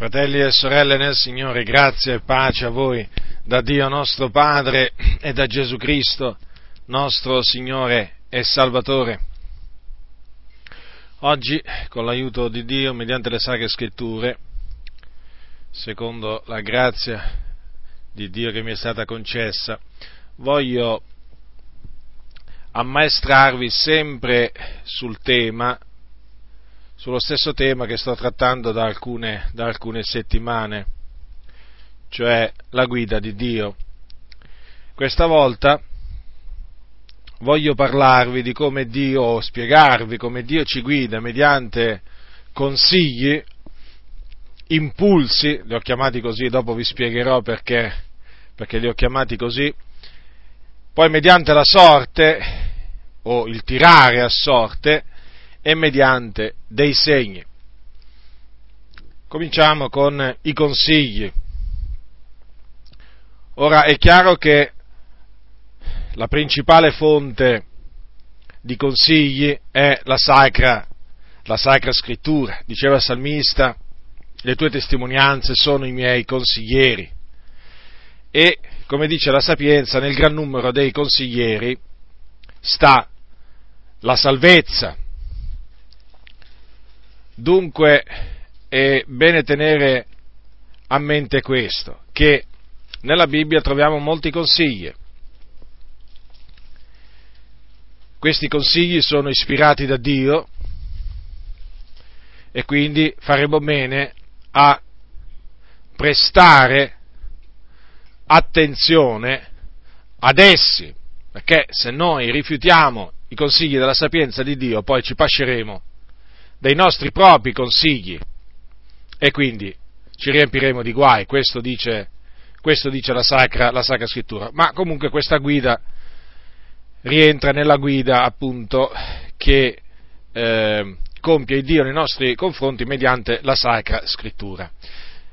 Fratelli e sorelle nel Signore, grazia e pace a voi da Dio nostro Padre e da Gesù Cristo, nostro Signore e Salvatore. Oggi, con l'aiuto di Dio, mediante le Sacre Scritture, secondo la grazia di Dio che mi è stata concessa, voglio ammaestrarvi sempre sul tema sullo stesso tema che sto trattando da alcune, da alcune settimane, cioè la guida di Dio. Questa volta voglio parlarvi di come Dio, spiegarvi come Dio ci guida mediante consigli, impulsi, li ho chiamati così, dopo vi spiegherò perché, perché li ho chiamati così, poi mediante la sorte o il tirare a sorte e mediante dei segni. Cominciamo con i consigli. Ora è chiaro che la principale fonte di consigli è la sacra, la sacra scrittura. Diceva il salmista, le tue testimonianze sono i miei consiglieri. E, come dice la sapienza, nel gran numero dei consiglieri sta la salvezza, Dunque è bene tenere a mente questo, che nella Bibbia troviamo molti consigli. Questi consigli sono ispirati da Dio e quindi faremo bene a prestare attenzione ad essi, perché se noi rifiutiamo i consigli della sapienza di Dio, poi ci pasceremo dei nostri propri consigli e quindi ci riempiremo di guai, questo dice, questo dice la, sacra, la, sacra, Scrittura. Ma comunque questa guida rientra nella guida appunto che eh, compie Dio nei nostri confronti mediante la Sacra Scrittura.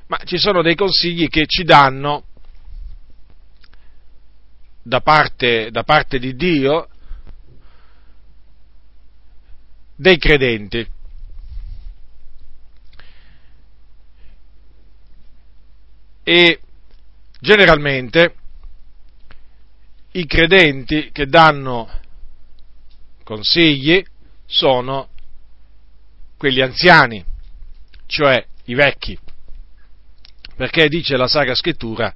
Ma ci sono dei consigli che ci danno da parte, da parte di Dio dei credenti e generalmente i credenti che danno consigli sono quelli anziani, cioè i vecchi, perché dice la Sacra Scrittura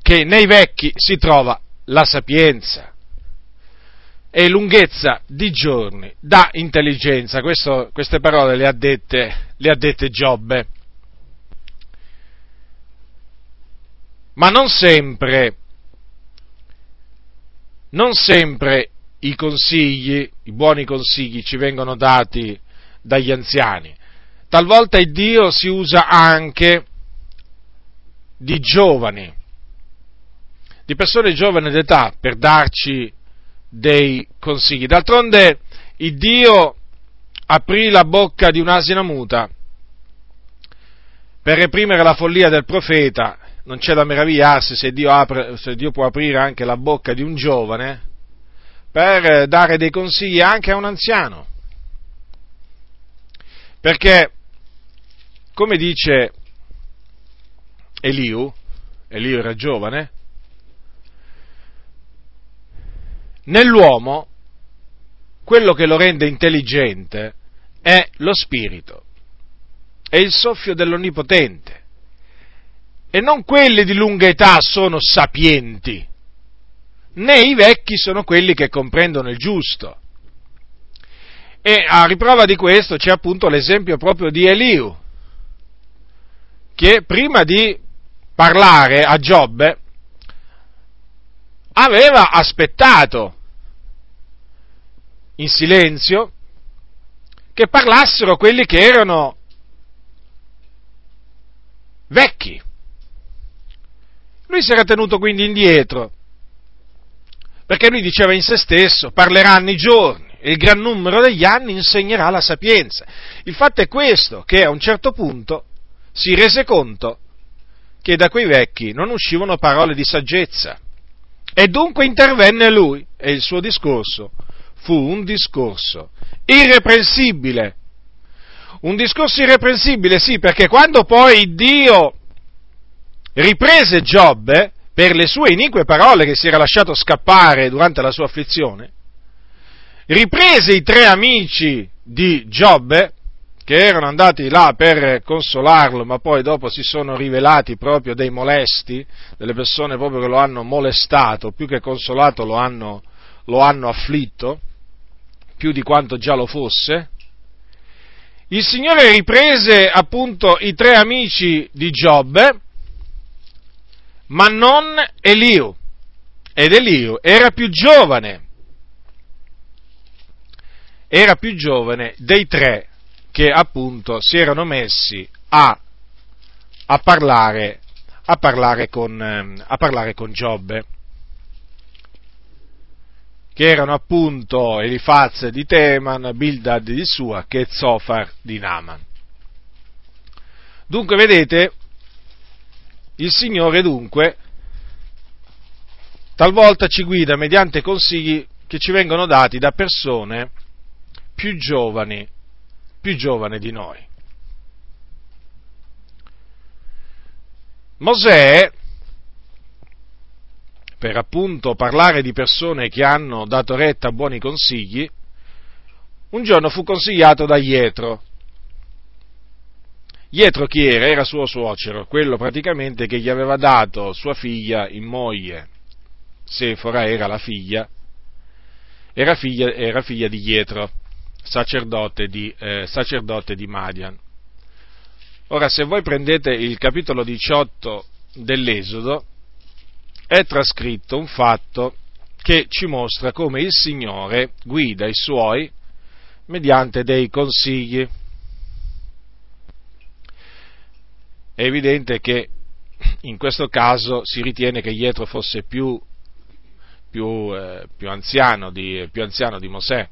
che nei vecchi si trova la sapienza e lunghezza di giorni da intelligenza. Questo, queste parole le ha dette, le ha dette Giobbe. Ma non sempre, non sempre i consigli, i buoni consigli ci vengono dati dagli anziani. Talvolta il Dio si usa anche di giovani, di persone giovani d'età per darci dei consigli. D'altronde il Dio aprì la bocca di un'asina muta per reprimere la follia del profeta non c'è da meravigliarsi se Dio, apre, se Dio, può aprire anche la bocca di un giovane per dare dei consigli anche a un anziano. Perché, come dice Eliu, Eliu era giovane, nell'uomo quello che lo rende intelligente è lo spirito, è il soffio dell'Onnipotente e non quelli di lunga età sono sapienti, né i vecchi sono quelli che comprendono il giusto. E a riprova di questo c'è appunto l'esempio proprio di Eliu, che prima di parlare a Giobbe aveva aspettato in silenzio che parlassero quelli che erano vecchi. Lui si era tenuto quindi indietro, perché lui diceva in se stesso, parleranno i giorni, e il gran numero degli anni insegnerà la sapienza. Il fatto è questo, che a un certo punto si rese conto che da quei vecchi non uscivano parole di saggezza. E dunque intervenne lui, e il suo discorso fu un discorso irreprensibile, Un discorso irreprensibile, sì, perché quando poi Dio riprese Giobbe per le sue inique parole che si era lasciato scappare durante la sua afflizione, riprese i tre amici di Giobbe, che erano andati là per consolarlo, ma poi dopo si sono rivelati proprio dei molesti, delle persone proprio che lo hanno molestato, più che consolato lo hanno, lo hanno afflitto, più di quanto già lo fosse. Il Signore riprese appunto i tre amici di Giobbe, ma non Eliu. Ed Eliu era più giovane, era più giovane dei tre che appunto si erano messi a, a, parlare, a, parlare, con, ehm, a parlare con Giobbe, che erano appunto Elifaz di Teman, Bildad di Sua, e Zofar di Naman. Dunque vedete, il Signore dunque talvolta ci guida mediante consigli che ci vengono dati da persone più giovani, più giovani di noi. Mosè, per appunto parlare di persone che hanno dato retta a buoni consigli, un giorno fu consigliato da Ietro. Ietro chi era? Era suo suocero, quello praticamente che gli aveva dato sua figlia in moglie. Sefora era la figlia, era figlia, era figlia di Ietro sacerdote di, eh, sacerdote di Madian. Ora, se voi prendete il capitolo 18 dell'Esodo, è trascritto un fatto che ci mostra come il Signore guida i suoi mediante dei consigli. È evidente che in questo caso si ritiene che Ietro fosse più, più, eh, più, anziano, di, più anziano di Mosè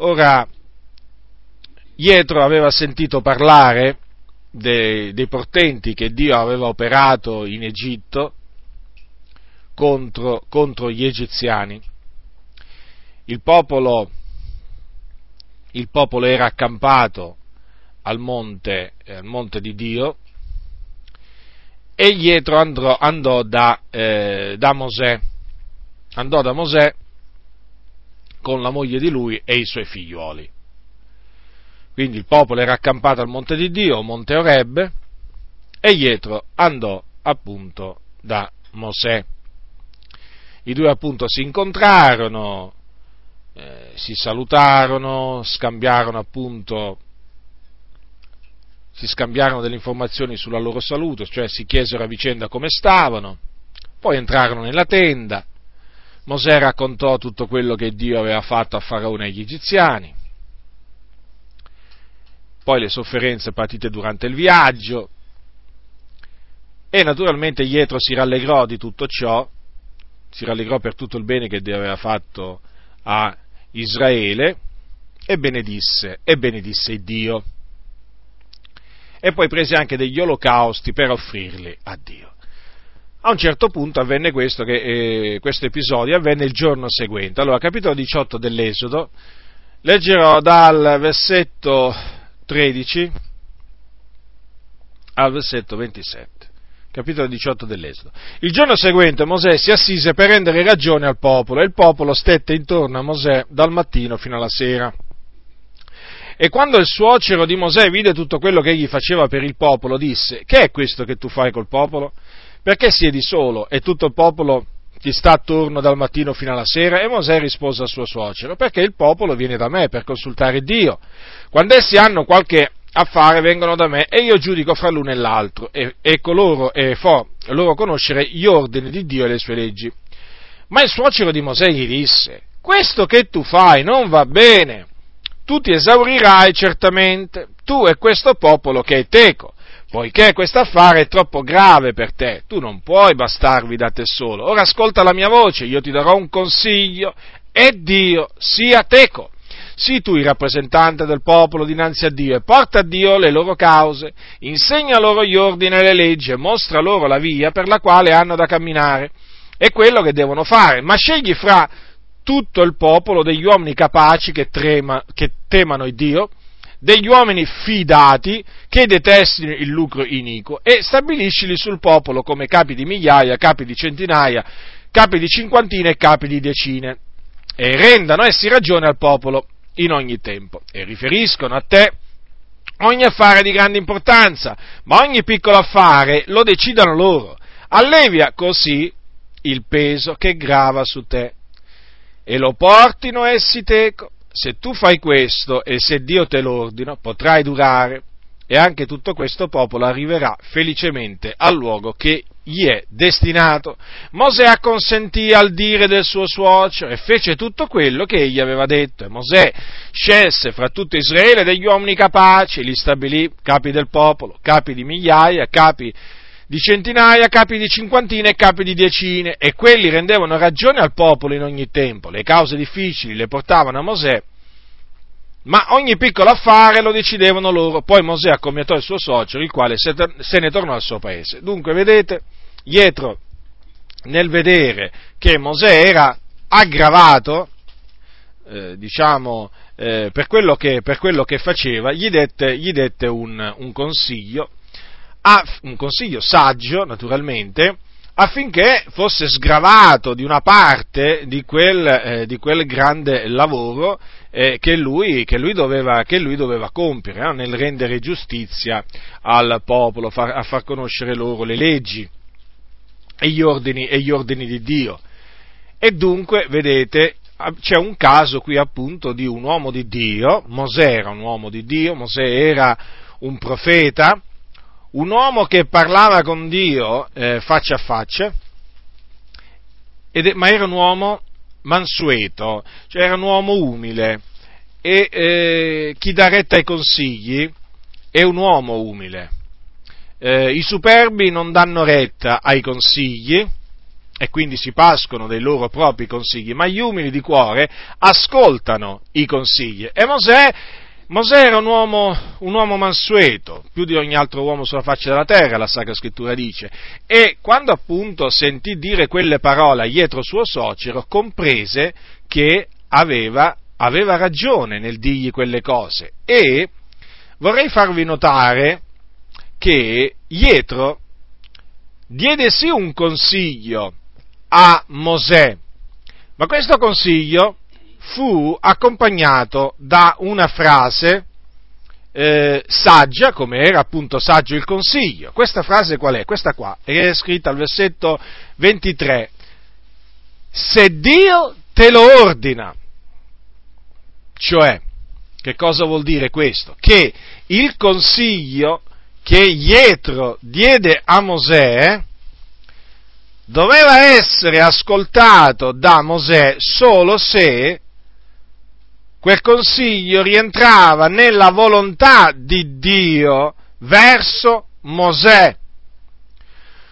Ora, Ietro aveva sentito parlare dei, dei portenti che Dio aveva operato in Egitto contro, contro gli egiziani. Il popolo, il popolo era accampato al monte, eh, al monte di Dio e Ietro andò, andò da, eh, da Mosè, andò da Mosè con la moglie di lui e i suoi figliuoli. Quindi il popolo era accampato al monte di Dio, monte Oreb, e Ietro andò appunto da Mosè. I due appunto si incontrarono, eh, si salutarono, scambiarono appunto, si scambiarono delle informazioni sulla loro salute, cioè si chiesero a vicenda come stavano, poi entrarono nella tenda, Mosè raccontò tutto quello che Dio aveva fatto a Faraone e agli egiziani, poi le sofferenze partite durante il viaggio, e naturalmente Ietro si rallegrò di tutto ciò, si rallegrò per tutto il bene che Dio aveva fatto a Israele e benedisse, e benedisse Dio. E poi prese anche degli olocausti per offrirli a Dio. A un certo punto avvenne questo, che, eh, questo episodio avvenne il giorno seguente. Allora, capitolo 18 dell'Esodo, leggerò dal versetto 13 al versetto 27. Capitolo 18 dell'Esodo. Il giorno seguente Mosè si assise per rendere ragione al popolo e il popolo stette intorno a Mosè dal mattino fino alla sera. E quando il suocero di Mosè vide tutto quello che egli faceva per il popolo, disse, che è questo che tu fai col popolo? perché siedi solo e tutto il popolo ti sta attorno dal mattino fino alla sera? E Mosè rispose al suo suocero, perché il popolo viene da me per consultare Dio. Quando essi hanno qualche affare vengono da me e io giudico fra l'uno e l'altro e, e coloro e fo loro conoscere gli ordini di Dio e le sue leggi. Ma il suocero di Mosè gli disse, questo che tu fai non va bene, tu ti esaurirai certamente, tu e questo popolo che è teco poiché questo affare è troppo grave per te, tu non puoi bastarvi da te solo. Ora ascolta la mia voce, io ti darò un consiglio e Dio sia teco. Sii tu il rappresentante del popolo dinanzi a Dio e porta a Dio le loro cause, insegna loro gli ordini e le leggi e mostra loro la via per la quale hanno da camminare e quello che devono fare, ma scegli fra tutto il popolo degli uomini capaci che, trema, che temano il Dio, degli uomini fidati che detestino il lucro iniquo e stabiliscili sul popolo come capi di migliaia, capi di centinaia, capi di cinquantine e capi di decine e rendano essi ragione al popolo in ogni tempo e riferiscono a te ogni affare di grande importanza, ma ogni piccolo affare lo decidano loro. Allevia così il peso che grava su te e lo portino essi teco se tu fai questo e se Dio te lo ordina, potrai durare e anche tutto questo popolo arriverà felicemente al luogo che gli è destinato. Mosè acconsentì al dire del suo suocero e fece tutto quello che egli aveva detto. E Mosè scelse fra tutto Israele degli uomini capaci, li stabilì capi del popolo, capi di migliaia, capi di centinaia, capi di cinquantine e capi di decine, e quelli rendevano ragione al popolo in ogni tempo. Le cause difficili le portavano a Mosè ma ogni piccolo affare lo decidevano loro. Poi Mosè accomiatò il suo suocero, il quale se ne tornò al suo paese. Dunque, vedete, Dietro, nel vedere che Mosè era aggravato, eh, diciamo, eh, per, quello che, per, quello che, faceva, gli dette, gli dette un, un, consiglio, a, un consiglio saggio, naturalmente, affinché fosse sgravato di una parte di quel, eh, di quel grande lavoro eh, che, lui, che, lui doveva, che, lui, doveva, compiere no? nel rendere giustizia al popolo, far, a far conoscere loro le leggi e gli ordini, e gli ordini di Dio. E dunque, vedete, c'è un caso qui appunto di un uomo di Dio, Mosè era un uomo di Dio, Mosè era un profeta, un uomo che parlava con Dio eh, faccia a faccia, ed, ma era un uomo mansueto, cioè era un uomo umile e eh, chi dà retta ai consigli è un uomo umile. Eh, I superbi non danno retta ai consigli e quindi si pascono dei loro propri consigli, ma gli umili di cuore ascoltano i consigli. E Mosè Mosè era un uomo, un uomo, mansueto, più di ogni altro uomo sulla faccia della terra, la Sacra Scrittura dice, e quando appunto sentì dire quelle parole a Ietro suo suocero, comprese che aveva, aveva ragione nel dirgli quelle cose. E vorrei farvi notare che Ietro diede sì un consiglio a Mosè, ma questo consiglio fu accompagnato da una frase eh, saggia, come era appunto saggio il consiglio. Questa frase qual è? Questa qua, è scritta al versetto 23. Se Dio te lo ordina, cioè, che cosa vuol dire questo? Che il consiglio che Ietro diede a Mosè doveva essere ascoltato da Mosè solo se quel consiglio rientrava nella volontà di Dio verso Mosè.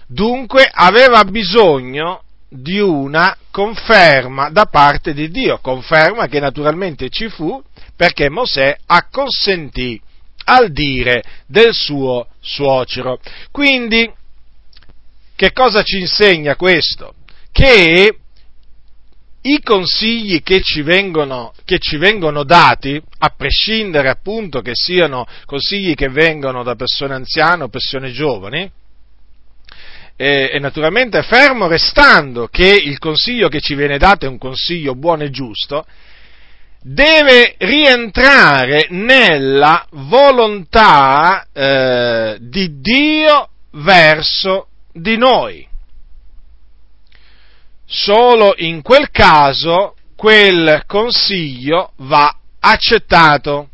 Dunque aveva bisogno di una conferma da parte di Dio, conferma che naturalmente ci fu perché Mosè acconsentì al dire del suo suocero. Quindi, che cosa ci insegna questo? Che i consigli che ci, vengono, che ci vengono dati, a prescindere appunto che siano consigli che vengono da persone anziane o persone giovani, e, e, naturalmente fermo restando che il consiglio che ci viene dato è un consiglio buono e giusto, deve rientrare nella volontà eh, di Dio verso di noi solo in quel caso quel consiglio va accettato.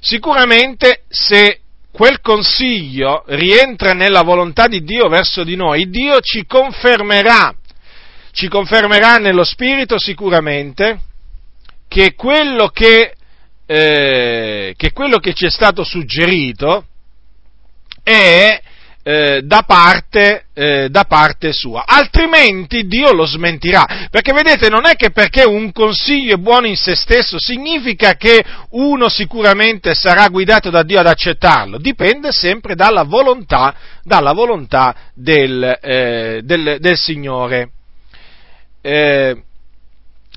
Sicuramente se quel consiglio rientra nella volontà di Dio verso di noi, Dio ci confermerà, ci confermerà nello Spirito sicuramente che quello che, eh, che, quello che ci è stato suggerito è eh, da, parte, eh, da, parte, sua, altrimenti Dio lo smentirà, perché vedete non è che perché un consiglio è buono in se stesso significa che uno sicuramente sarà guidato da Dio ad accettarlo, dipende sempre dalla volontà, dalla volontà del, eh, del, del, Signore. Eh,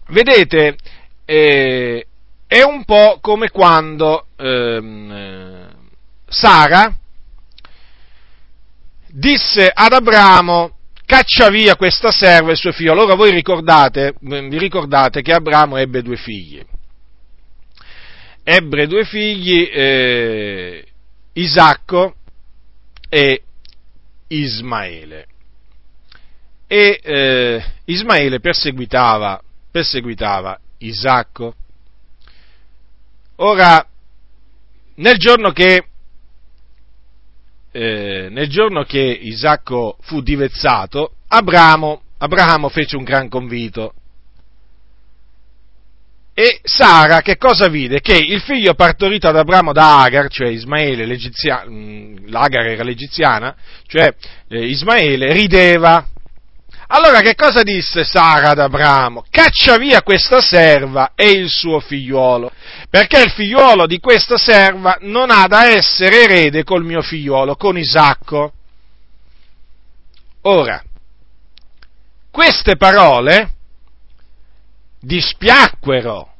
vedete, eh, è un po' come quando ehm, Sara disse ad Abramo caccia via questa serva e suo figlio. Allora voi ricordate, vi ricordate che Abramo ebbe due figli. Ebbe due figli, eh, Isacco e Ismaele. E eh, Ismaele perseguitava, perseguitava Isacco. Ora, nel giorno che eh, nel giorno che Isacco fu divezzato, Abramo, Abramo fece un gran convito. E Sara che cosa vide? Che il figlio partorito ad Abramo da Agar, cioè Ismaele, mm, l'Agar era l'egiziana, cioè eh, Ismaele rideva allora che cosa disse Sara ad Abramo? Caccia via questa serva e il suo figliuolo, perché il figliuolo di questa serva non ha da essere erede col mio figliuolo, con Isacco. Ora, queste parole dispiacquero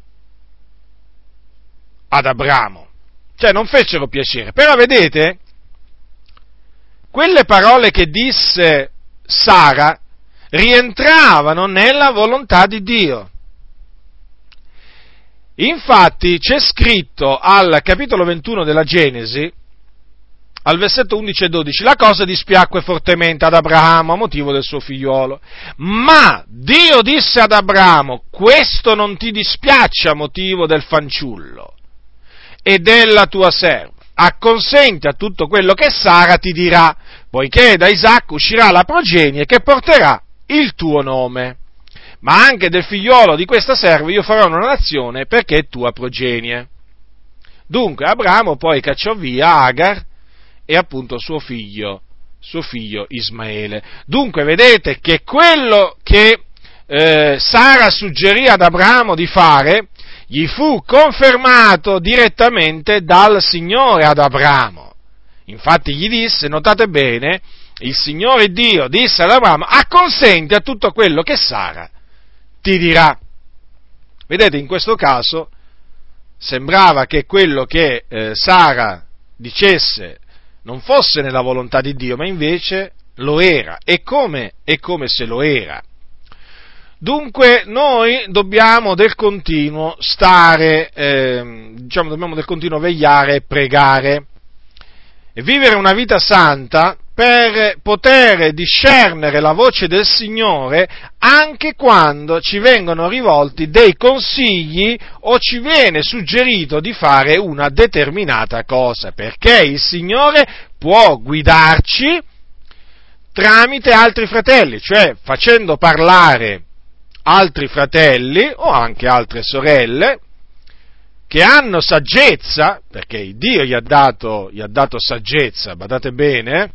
ad Abramo, cioè non fecero piacere, però vedete, quelle parole che disse Sara rientravano nella volontà di Dio. Infatti c'è scritto al capitolo 21 della Genesi, al versetto 11 e 12, la cosa dispiacque fortemente ad Abramo a motivo del suo figliolo. Ma Dio disse ad Abramo, questo non ti dispiace a motivo del fanciullo e della tua serva. Acconsenti a tutto quello che Sara ti dirà, poiché da Isacco uscirà la progenie che porterà il tuo nome. Ma anche del figliolo di questa serva io farò una nazione perché è tua progenie. Dunque Abramo poi cacciò via Agar e appunto suo figlio, suo figlio Ismaele. Dunque vedete che quello che eh, Sara suggerì ad Abramo di fare gli fu confermato direttamente dal Signore ad Abramo. Infatti gli disse, notate bene, il Signore Dio disse ad Abramo, acconsenti a tutto quello che Sara ti dirà. Vedete, in questo caso sembrava che quello che eh, Sara dicesse non fosse nella volontà di Dio, ma invece lo era. E come, e come se lo era. Dunque noi dobbiamo del continuo stare, eh, diciamo, dobbiamo del continuo vegliare e pregare e vivere una vita santa per poter discernere la voce del Signore anche quando ci vengono rivolti dei consigli o ci viene suggerito di fare una determinata cosa, perché il Signore può guidarci tramite altri fratelli, cioè facendo parlare altri fratelli o anche altre sorelle che hanno saggezza, perché Dio gli ha dato, gli ha dato saggezza, badate bene,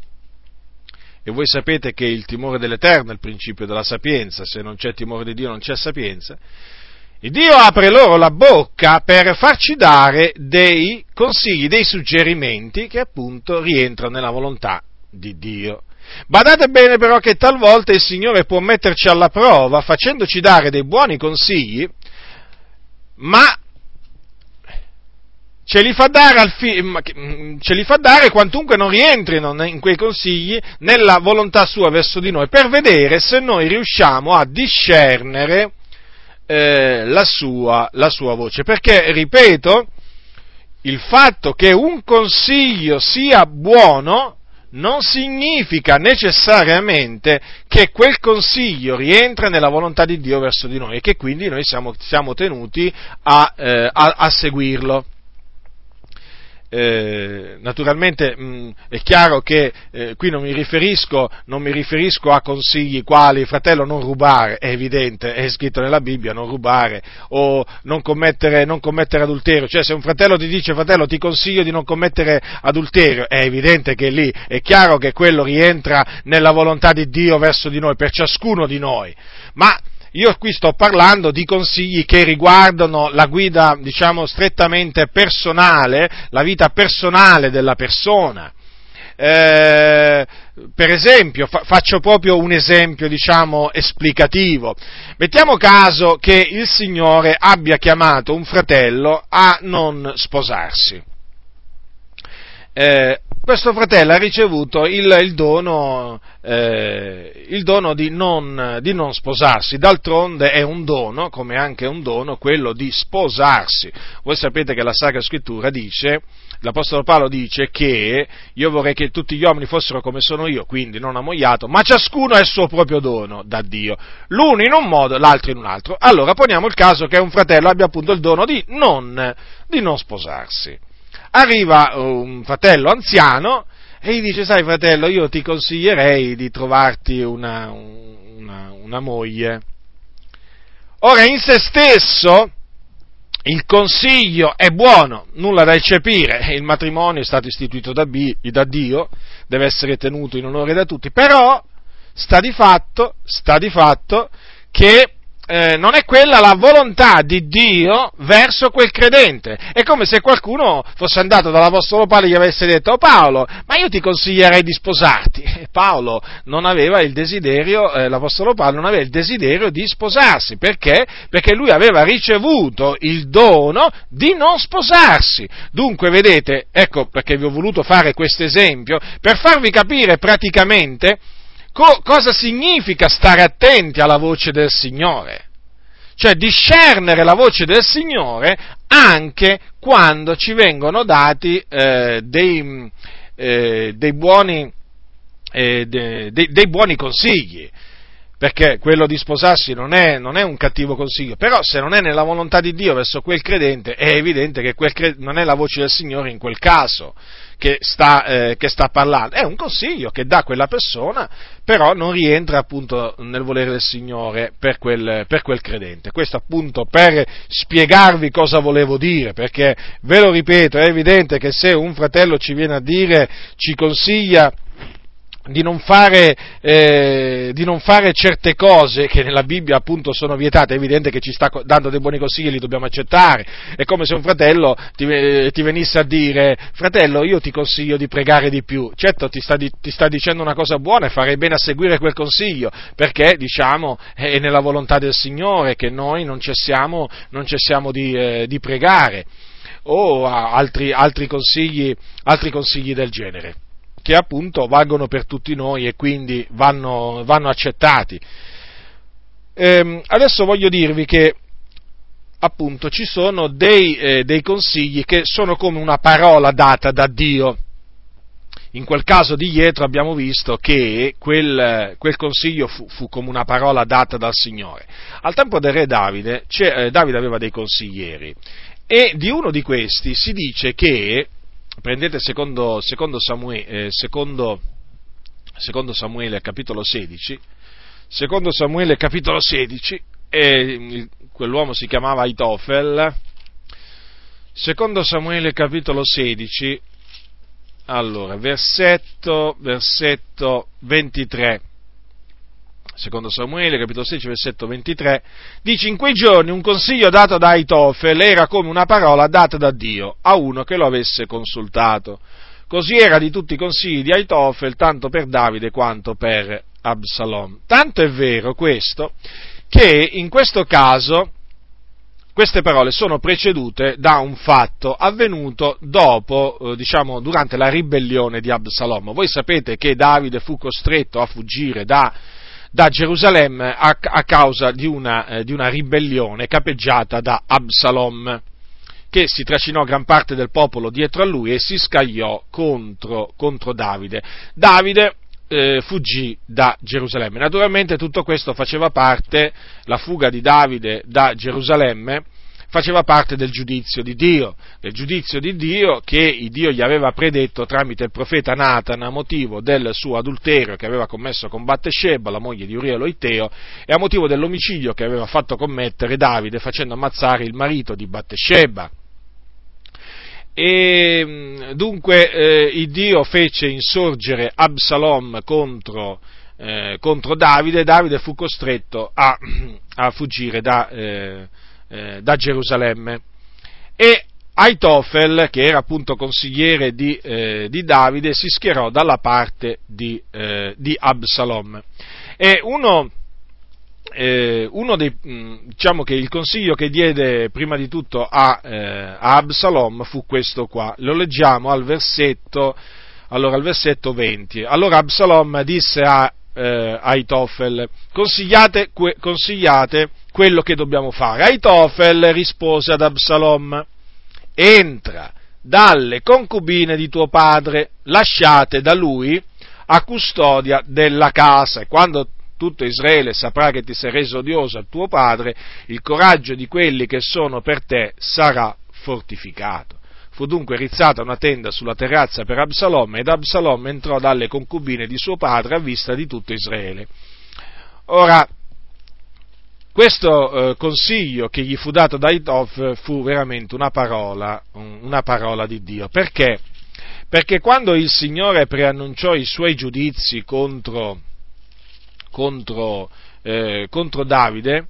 e voi sapete che il timore dell'Eterno è il principio della sapienza, se non c'è timore di Dio non c'è sapienza, e Dio apre loro la bocca per farci dare dei consigli, dei suggerimenti che appunto rientrano nella volontà di Dio. Badate bene però che talvolta il Signore può metterci alla prova facendoci dare dei buoni consigli, ma ce li fa dare, fi- mm, li fa dare quantunque non rientrino in quei consigli nella volontà sua verso di noi, per vedere se noi riusciamo a discernere eh, la, sua, la sua voce. Perché, ripeto, il fatto che un consiglio sia buono non significa necessariamente che quel consiglio rientra nella volontà di Dio verso di noi e che quindi noi siamo, siamo tenuti a, eh, a, a seguirlo eh, naturalmente mh, mm, è chiaro che eh, qui non mi, non mi, riferisco, a consigli quali fratello non rubare, è evidente, è scritto nella Bibbia non rubare o non commettere, non commettere adulterio, cioè se un fratello ti dice fratello ti consiglio di non commettere adulterio, è evidente che lì è chiaro che quello rientra nella volontà di Dio verso di noi, per ciascuno di noi, ma io qui sto parlando di consigli che riguardano la guida, diciamo, strettamente personale, la vita personale della persona. eh, per esempio, fa, faccio proprio un esempio, diciamo, esplicativo. Mettiamo caso che il Signore abbia chiamato un fratello a non sposarsi. Eh, questo fratello ha ricevuto il, il, dono, eh, il dono di, non, di, non, sposarsi, d'altronde è un dono, come anche un dono, quello di sposarsi. Voi sapete che la Sacra Scrittura dice, l'Apostolo Paolo dice che io vorrei che tutti gli uomini fossero come sono io, quindi non ammogliato, ma ciascuno ha il suo proprio dono da Dio, l'uno in un modo, l'altro in un altro. Allora poniamo il caso che un fratello abbia appunto il dono di non, di non sposarsi arriva un fratello anziano e gli dice, sai fratello, io ti consiglierei di trovarti una, una, una moglie. Ora, in se stesso, il consiglio è buono, nulla da eccepire, il matrimonio è stato istituito da, da, Dio, deve essere tenuto in onore da tutti, però sta di fatto, sta di fatto che eh, non è quella la volontà di Dio verso quel credente. È come se qualcuno fosse andato dall'Apostolo Paolo e gli avesse detto, oh Paolo, ma io ti consiglierei di sposarti. E Paolo non aveva il desiderio, eh, l'Apostolo Paolo non aveva il desiderio di sposarsi. Perché? Perché lui aveva ricevuto il dono di non sposarsi. Dunque, vedete, ecco perché vi ho voluto fare questo esempio, per farvi capire praticamente co- cosa significa stare attenti alla voce del Signore? Cioè discernere la voce del Signore anche quando ci vengono dati eh, dei, eh, dei, buoni, eh, de, de, dei, buoni, consigli. Perché quello di sposarsi non è, non è, un cattivo consiglio, però se non è nella volontà di Dio verso quel credente, è evidente che quel credente, non è la voce del Signore in quel caso che sta, eh, che sta parlando, è un consiglio che dà quella persona, però non rientra appunto nel volere del Signore per quel, per quel credente. Questo appunto per spiegarvi cosa volevo dire, perché ve lo ripeto, è evidente che se un fratello ci viene a dire, ci consiglia di non, fare, eh, di non fare certe cose che nella Bibbia appunto sono vietate, è evidente che ci sta dando dei buoni consigli e li dobbiamo accettare. È come se un fratello ti, eh, ti, venisse a dire, fratello, io ti consiglio di pregare di più. Certo, ti sta, ti sta, dicendo una cosa buona e farei bene a seguire quel consiglio, perché diciamo è nella volontà del Signore che noi non cessiamo, non cessiamo di, eh, di, pregare o altri, altri, consigli, altri consigli del genere che appunto valgono per tutti noi e quindi vanno, vanno accettati. Ehm, adesso voglio dirvi che appunto ci sono dei, eh, dei consigli che sono come una parola data da Dio. In quel caso di Ietro abbiamo visto che quel, quel consiglio fu, fu, come una parola data dal Signore. Al tempo del re Davide, eh, Davide aveva dei consiglieri e di uno di questi si dice che prendete secondo, secondo, Samuele, eh, secondo, secondo Samuele capitolo 16, secondo Samuele capitolo 16, e quell'uomo si chiamava Aitofel, secondo Samuele capitolo 16, allora, versetto, versetto 23 secondo Samuele, capitolo 16, versetto 23, dice in quei giorni un consiglio dato da Aitofel era come una parola data da Dio a uno che lo avesse consultato. Così era di tutti i consigli di Aitofel, tanto per Davide quanto per Absalom. Tanto è vero questo, che in questo caso queste parole sono precedute da un fatto avvenuto dopo, eh, diciamo, durante la ribellione di Absalom. Voi sapete che Davide fu costretto a fuggire da da Gerusalemme a, a causa di una, eh, di una ribellione capeggiata da Absalom che si trascinò gran parte del popolo dietro a lui e si scagliò contro, contro Davide. Davide eh, fuggì da Gerusalemme. Naturalmente tutto questo faceva parte, la fuga di Davide da Gerusalemme, faceva parte del giudizio di Dio, del giudizio di Dio che Dio gli aveva predetto tramite il profeta Nathan a motivo del suo adulterio che aveva commesso con Battesheba, la moglie di Urielo Iteo, e a motivo dell'omicidio che aveva fatto commettere Davide facendo ammazzare il marito di Battesheba. E mm, dunque eh, Dio fece insorgere Absalom contro, eh, contro Davide e Davide fu costretto a, a fuggire da, eh, eh, da Gerusalemme. E Aitofel, che era appunto consigliere di, eh, di Davide, si schierò dalla parte di, eh, di Absalom. E uno, eh, uno dei, mm, diciamo che il consiglio che diede prima di tutto a, eh, a Absalom fu questo qua. Lo leggiamo al versetto, allora, al versetto 20. Allora Absalom disse a eh, Aitofel, consigliate, consigliate quello che dobbiamo fare. Aitofel rispose ad Absalom, entra dalle concubine di tuo padre, lasciate da lui a custodia della casa e quando tutto Israele saprà che ti sei reso odioso a tuo padre, il coraggio di quelli che sono per te sarà fortificato. Fu dunque rizzata una tenda sulla terrazza per Absalom ed Absalom entrò dalle concubine di suo padre a vista di tutto Israele. Ora, questo eh, consiglio che gli fu dato da Itof fu veramente una parola, una parola di Dio. Perché? Perché quando il Signore preannunciò i suoi giudizi contro, contro, eh, contro Davide,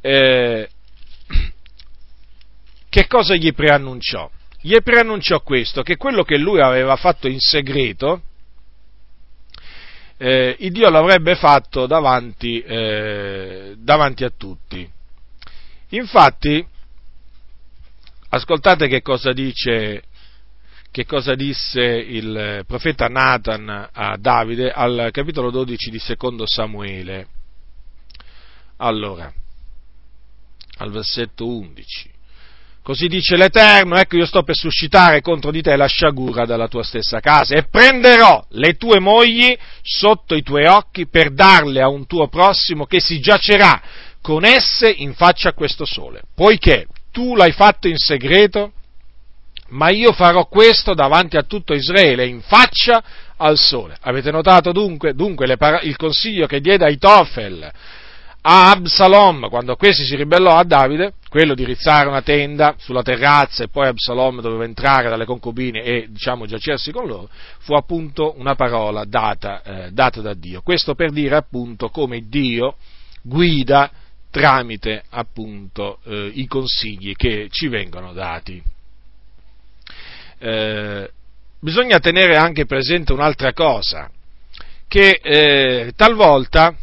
eh, che cosa gli preannunciò? Gli preannunciò questo, che quello che lui aveva fatto in segreto, eh, il Dio l'avrebbe fatto davanti, eh, davanti a tutti. Infatti, ascoltate che cosa dice che cosa disse il profeta Nathan a Davide al capitolo 12 di secondo Samuele. Allora, al versetto 11. Così dice l'Eterno, ecco io sto per suscitare contro di te la sciagura dalla tua stessa casa e prenderò le tue mogli sotto i tuoi occhi per darle a un tuo prossimo che si giacerà con esse in faccia a questo sole. Poiché tu l'hai fatto in segreto, ma io farò questo davanti a tutto Israele in faccia al sole. Avete notato dunque, dunque par- il consiglio che diede ai Tofel a Absalom, quando questi si ribellò a Davide, quello di rizzare una tenda sulla terrazza e poi Absalom doveva entrare dalle concubine e diciamo giacersi con loro, fu appunto una parola data, eh, data da Dio. Questo per dire appunto come Dio guida tramite appunto eh, i consigli che ci vengono dati. Eh, bisogna tenere anche presente un'altra cosa, che eh, talvolta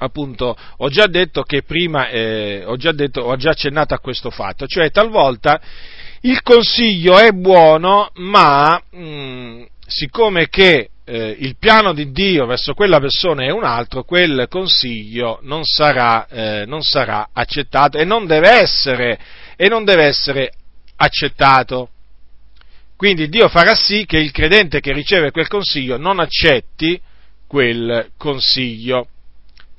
appunto, ho già detto che prima, eh, ho, già detto, ho già accennato a questo fatto, cioè talvolta il consiglio è buono, ma mh, mm, siccome che eh, il piano di Dio verso quella persona è un altro, quel consiglio non sarà, eh, non sarà accettato e non deve essere, e non deve essere accettato. Quindi Dio farà sì che il credente che riceve quel consiglio non accetti quel consiglio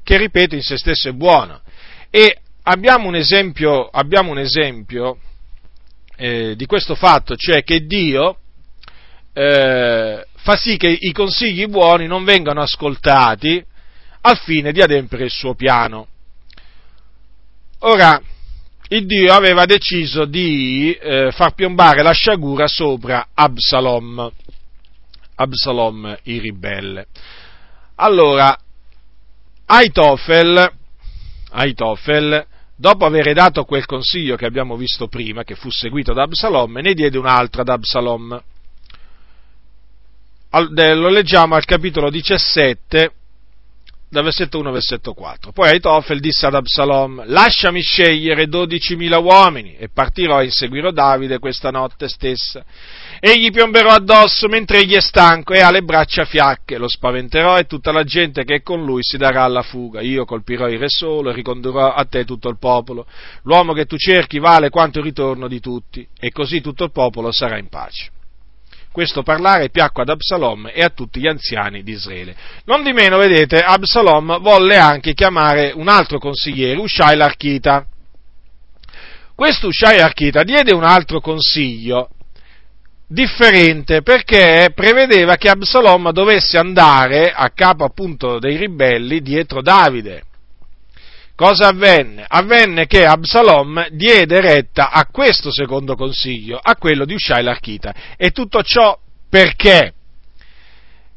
che ripeto in se stesso è buono. E abbiamo un esempio, abbiamo un esempio eh, di questo fatto, cioè che Dio eh, fa sì che i consigli buoni non vengano ascoltati al fine di adempiere il suo piano. Ora, il Dio aveva deciso di eh, far piombare la sciagura sopra Absalom, Absalom il ribelle. Allora, Aitofel, Aitofel, dopo aver dato quel consiglio che abbiamo visto prima, che fu seguito da Absalom, ne diede un altro ad Absalom. Lo leggiamo al capitolo 17, da versetto 1 versetto 4. Poi Aitofel disse ad Absalom, lasciami scegliere dodicimila uomini e partirò e inseguirò Davide questa notte stessa. Egli piomberò addosso mentre egli è stanco e ha le braccia fiacche, lo spaventerò e tutta la gente che è con lui si darà alla fuga. Io colpirò il re solo e ricondurrò a te tutto il popolo. L'uomo che tu cerchi vale quanto il ritorno di tutti e così tutto il popolo sarà in pace. Questo parlare piacque ad Absalom e a tutti gli anziani di Israele. Non di meno, vedete, Absalom volle anche chiamare un altro consigliere, Ushai l'Archita. Questo Ushai l'Archita diede un altro consiglio differente perché prevedeva che Absalom dovesse andare a capo appunto dei ribelli dietro Davide. Cosa avvenne? Avvenne che Absalom diede retta a questo secondo consiglio, a quello di Usciai l'Archita. E tutto ciò perché?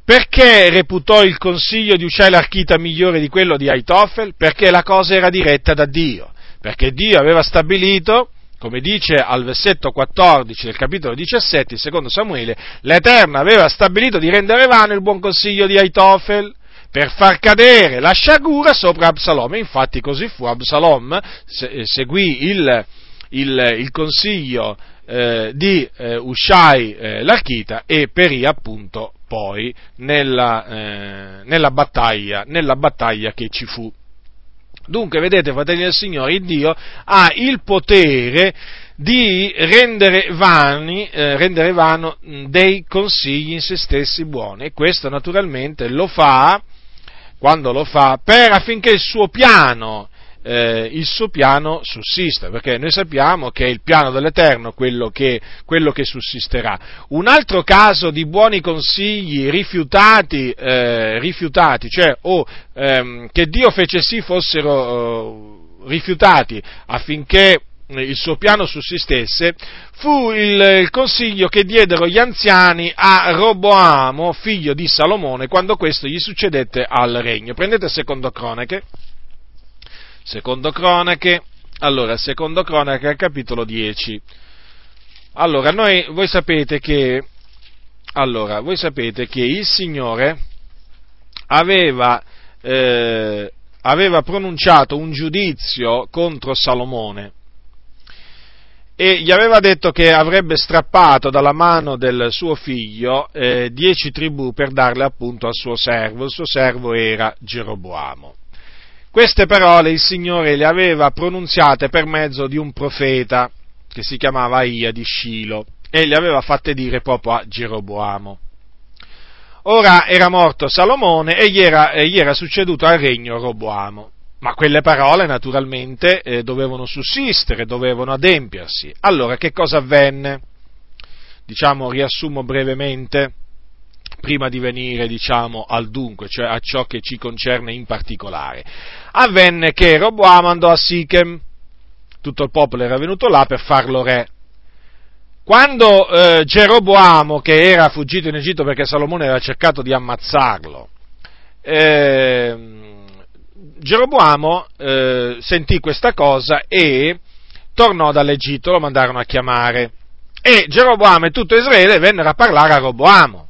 Perché reputò il consiglio di Usciai l'Archita migliore di quello di Aitofel? Perché la cosa era diretta da Dio. Perché Dio aveva stabilito come dice al versetto 14 del capitolo 17, secondo Samuele, l'Eterno aveva stabilito di rendere vano il buon consiglio di Aitofel per far cadere la sciagura sopra Absalom. Infatti così fu, Absalom seguì il, il, il consiglio eh, di eh, Ushai eh, l'Archita e perì appunto poi nella, eh, nella, battaglia, nella battaglia che ci fu. Dunque, vedete, fratelli del Signore, il Dio ha il potere di rendere, vani, eh, rendere vano dei consigli in se stessi buoni. E questo naturalmente lo fa, quando lo fa, per affinché il suo piano eh, il suo piano sussista, perché noi sappiamo che è il piano dell'Eterno quello che, quello che sussisterà. Un altro caso di buoni consigli rifiutati, eh, rifiutati cioè o ehm, che Dio fece sì fossero eh, rifiutati affinché il suo piano sussistesse, fu il, il, consiglio che diedero gli anziani a Roboamo, figlio di Salomone, quando questo gli succedette al regno. Prendete secondo cronache, Secondo Cronache, allora, secondo Cronache, capitolo 10. Allora, noi, voi sapete che, allora, voi sapete che il Signore aveva, eh, aveva pronunciato un giudizio contro Salomone e gli aveva detto che avrebbe strappato dalla mano del suo figlio eh, dieci tribù per darle appunto al suo servo. Il suo servo era Geroboamo. Queste parole il Signore le aveva pronunziate per mezzo di un profeta che si chiamava Aia di Scilo e le aveva fatte dire proprio a Geroboamo. Ora era morto Salomone e gli era, e gli era succeduto al regno Roboamo. Ma quelle parole naturalmente eh, dovevano sussistere, dovevano adempiersi. Allora che cosa avvenne? Diciamo, riassumo brevemente prima di venire, diciamo, al dunque, cioè a ciò che ci concerne in particolare. Avvenne che Roboamo andò a Sichem, tutto il popolo era venuto là per farlo re. Quando eh, Geroboamo, che era fuggito in Egitto perché Salomone aveva cercato di ammazzarlo, eh, Geroboamo eh, sentì questa cosa e tornò dall'Egitto, lo mandarono a chiamare. E Geroboamo e tutto Israele vennero a parlare a Roboamo.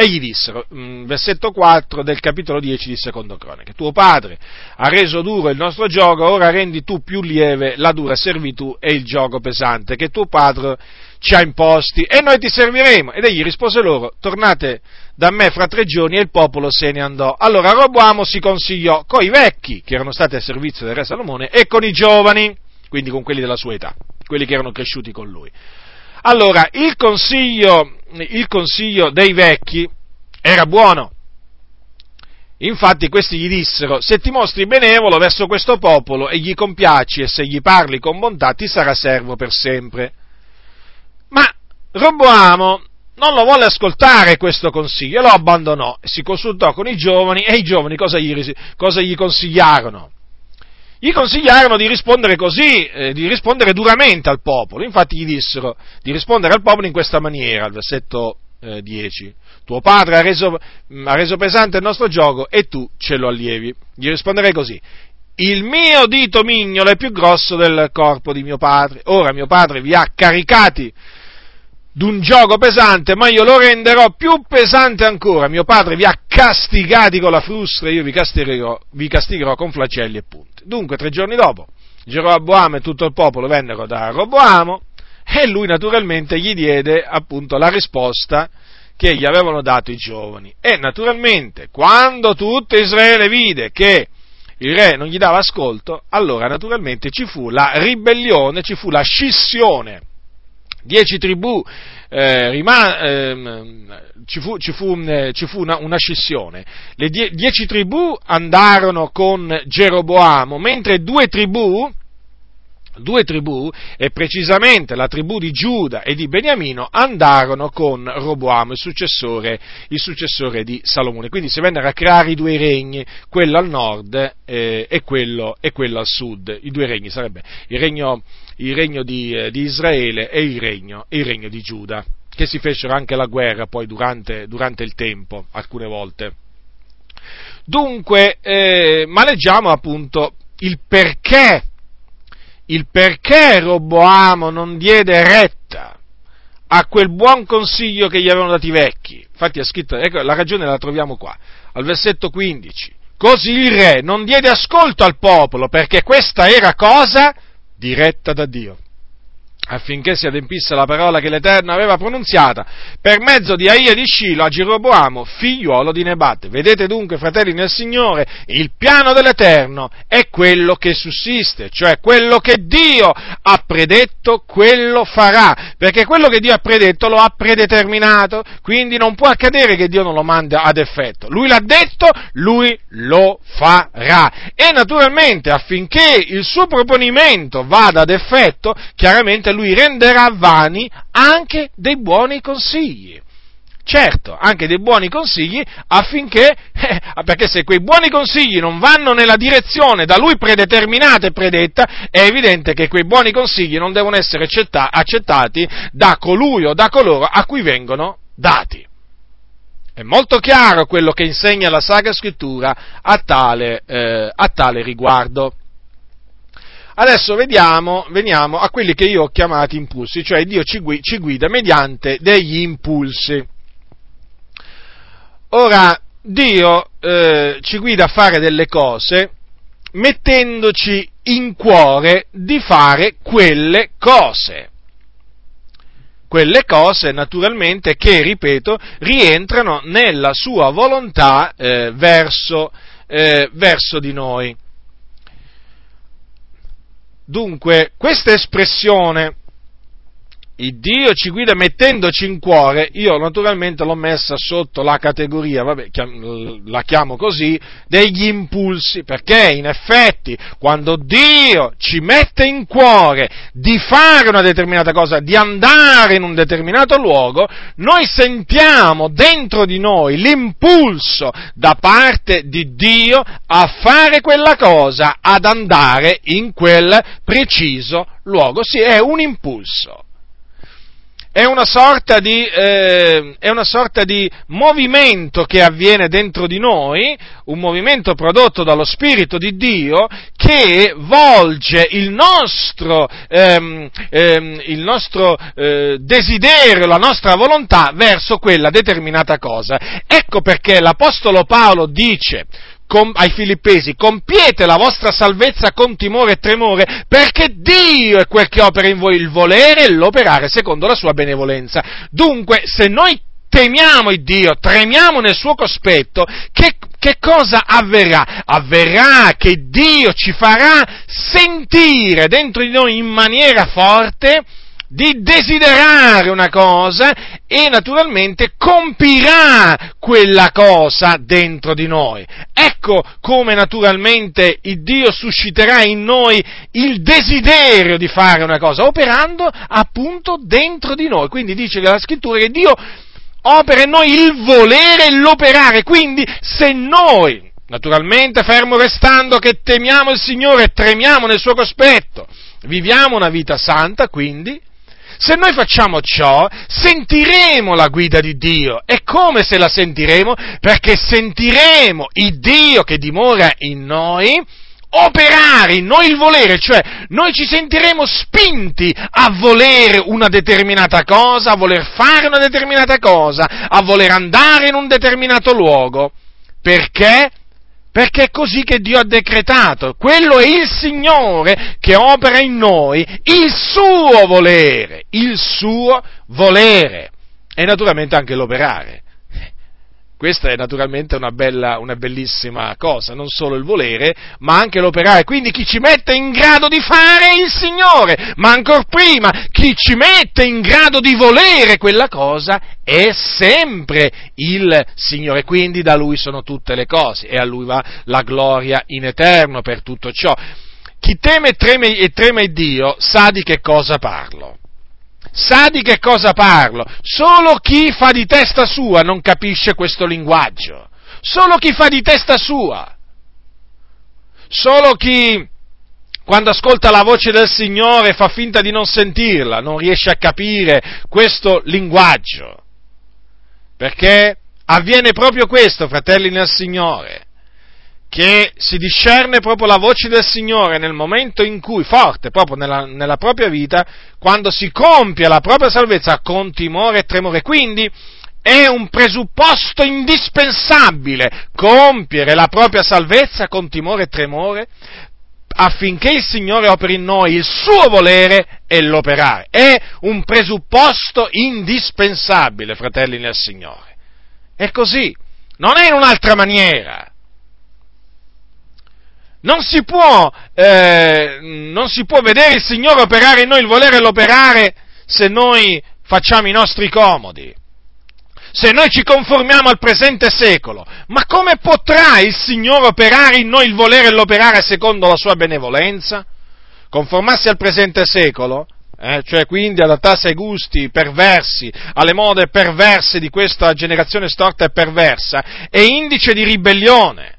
E gli dissero, mm, versetto 4 del capitolo 10 di Secondo Cronache, tuo padre ha reso duro il nostro gioco, ora rendi tu più lieve la dura servitù e il gioco pesante che tuo padre ci ha imposti e noi ti serviremo. Ed egli rispose loro, tornate da me fra tre giorni e il popolo se ne andò. Allora Roboamo si consigliò con i vecchi che erano stati a servizio del re Salomone e con i giovani, quindi con quelli della sua età, quelli che erano cresciuti con lui. Allora, il consiglio, il consiglio dei vecchi era buono. Infatti questi gli dissero, se ti mostri benevolo verso questo popolo e gli compiaci e se gli parli con bontà ti sarà servo per sempre. Ma Roboamo non lo volle ascoltare questo consiglio, lo abbandonò, si consultò con i giovani e i giovani cosa gli, cosa gli consigliarono? Gli consigliarono di rispondere così, eh, di rispondere duramente al popolo. Infatti gli dissero di rispondere al popolo in questa maniera, al versetto eh, 10. Tuo padre ha reso, ha reso pesante il nostro gioco e tu ce lo allievi. Gli risponderei così. Il mio dito mignolo è più grosso del corpo di mio padre. Ora mio padre vi ha caricati d'un gioco pesante, ma io lo renderò più pesante ancora. Mio padre vi ha castigati con la frustra, io vi castigherò, vi castigherò con flagelli e punti. Dunque, tre giorni dopo, Geroboamo e tutto il popolo vennero da Roboamo e lui naturalmente gli diede appunto la risposta che gli avevano dato i giovani. E naturalmente, quando tutto Israele vide che il re non gli dava ascolto, allora naturalmente ci fu la ribellione, ci fu la scissione dieci tribù, eh, rima, eh, ci fu, ci fu, eh, ci fu una, una, scissione. Le die, dieci tribù andarono con Geroboamo, mentre due tribù, due tribù, e precisamente la tribù di Giuda e di Beniamino, andarono con Roboamo, il successore, il successore di Salomone. Quindi si vennero a creare i due regni, quello al nord eh, e, quello, e, quello, al sud. I due regni sarebbe il regno il regno di, eh, di Israele e il regno, il regno, di Giuda, che si fecero anche la guerra poi durante, durante il tempo, alcune volte. Dunque, eh, ma leggiamo appunto il perché, il perché Roboamo non diede retta a quel buon consiglio che gli avevano dato i vecchi. Infatti è scritto, ecco, la ragione la troviamo qua, al versetto 15. Così il re non diede ascolto al popolo perché questa era cosa diretta da Dio affinché si adempisse la parola che l'Eterno aveva pronunziata per mezzo di Aia di Scilo a Geroboamo, figliuolo di Nebate. Vedete dunque, fratelli nel Signore, il piano dell'Eterno è quello che sussiste, cioè quello che Dio ha predetto, quello farà, perché quello che Dio ha predetto lo ha predeterminato, quindi non può accadere che Dio non lo manda ad effetto. Lui l'ha detto, lui lo farà. E naturalmente affinché il suo proponimento vada ad effetto, chiaramente lui renderà vani anche dei buoni consigli. Certo, anche dei buoni consigli affinché, eh, perché se quei buoni consigli non vanno nella direzione da lui predeterminata e predetta, è evidente che quei buoni consigli non devono essere accettati da colui o da coloro a cui vengono dati. È molto chiaro quello che insegna la Sacra Scrittura a tale, eh, a tale riguardo. Adesso vediamo, veniamo a quelli che io ho chiamati impulsi, cioè Dio ci guida mediante degli impulsi. Ora, Dio eh, ci guida a fare delle cose mettendoci in cuore di fare quelle cose. Quelle cose, naturalmente, che, ripeto, rientrano nella sua volontà eh, verso, eh, verso di noi. Dunque, questa espressione, il Dio ci guida mettendoci in cuore, io naturalmente l'ho messa sotto la categoria, vabbè, la chiamo così, degli impulsi, perché in effetti quando Dio ci mette in cuore di fare una determinata cosa, di andare in un determinato luogo, noi sentiamo dentro di noi l'impulso da parte di Dio a fare quella cosa, ad andare in quel preciso luogo. Sì, è un impulso. È una, di, eh, è una sorta di movimento che avviene dentro di noi, un movimento prodotto dallo Spirito di Dio che volge il nostro, ehm, ehm, il nostro eh, desiderio, la nostra volontà verso quella determinata cosa. Ecco perché l'Apostolo Paolo dice com, ai filippesi, compiete la vostra salvezza con timore e tremore, perché Dio è quel che opera in voi il volere e l'operare secondo la sua benevolenza. Dunque, se noi temiamo il Dio, tremiamo nel suo cospetto, che, che cosa avverrà? Avverrà che Dio ci farà sentire dentro di noi in maniera forte di desiderare una cosa e naturalmente compirà quella cosa dentro di noi. Ecco come naturalmente il Dio susciterà in noi il desiderio di fare una cosa, operando appunto dentro di noi. Quindi dice la scrittura che Dio opera in noi il volere e l'operare, quindi se noi Naturalmente, fermo restando che temiamo il Signore e tremiamo nel suo cospetto. Viviamo una vita santa, quindi, se noi facciamo ciò, sentiremo la guida di Dio. E come se la sentiremo? Perché sentiremo il Dio che dimora in noi operare in noi il volere, cioè noi ci sentiremo spinti a volere una determinata cosa, a voler fare una determinata cosa, a voler andare in un determinato luogo. Perché? Perché è così che Dio ha decretato. Quello è il Signore che opera in noi il suo volere, il suo volere e naturalmente anche l'operare. Questa è naturalmente una, bella, una bellissima cosa, non solo il volere, ma anche l'operare. Quindi chi ci mette in grado di fare è il Signore, ma ancora prima chi ci mette in grado di volere quella cosa è sempre il Signore. Quindi da Lui sono tutte le cose e a Lui va la gloria in eterno per tutto ciò. Chi teme e treme, treme Dio sa di che cosa parlo sa di che cosa parlo. Solo chi fa di testa sua non capisce questo linguaggio. Solo chi fa di testa sua. Solo chi, quando ascolta la voce del Signore, fa finta di non sentirla, non riesce a capire questo linguaggio. Perché avviene proprio questo, fratelli nel Signore che si discerne proprio la voce del Signore nel momento in cui, forte proprio nella, nella propria vita, quando si compie la propria salvezza con timore e tremore. Quindi è un presupposto indispensabile compiere la propria salvezza con timore e tremore affinché il Signore operi in noi il suo volere e l'operare. È un presupposto indispensabile, fratelli nel Signore. È così, non è in un'altra maniera. Non si, può, eh, non si può vedere il Signore operare in noi il volere l'operare se noi facciamo i nostri comodi, se noi ci conformiamo al presente secolo. Ma come potrà il Signore operare in noi il volere e l'operare secondo la sua benevolenza? Conformarsi al presente secolo? Eh, cioè quindi adattarsi ai gusti perversi, alle mode perverse di questa generazione storta e perversa, è indice di ribellione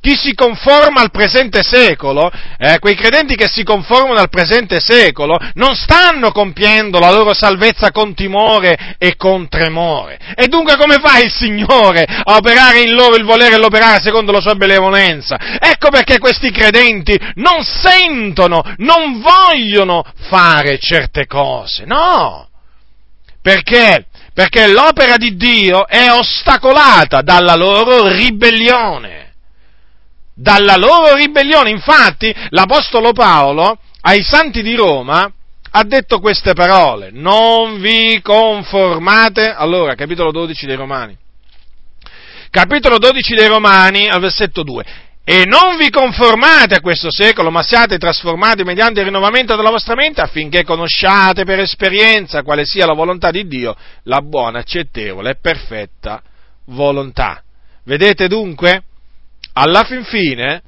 chi si conforma al presente secolo, eh, quei credenti che si conformano al presente secolo, non stanno compiendo la loro salvezza con timore e con tremore. E dunque come fa il Signore a operare in loro il volere e l'operare secondo la sua benevolenza? Ecco perché questi credenti non sentono, non vogliono fare certe cose, no! Perché? Perché l'opera di Dio è ostacolata dalla loro ribellione dalla loro ribellione. Infatti, l'Apostolo Paolo ai santi di Roma ha detto queste parole, non vi conformate, allora, capitolo 12 dei Romani, capitolo 12 dei Romani, al versetto 2, e non vi conformate a questo secolo, ma siate trasformati mediante il rinnovamento della vostra mente affinché conosciate per esperienza quale sia la volontà di Dio, la buona, accettevole e perfetta volontà. Vedete dunque? Alla fin fine,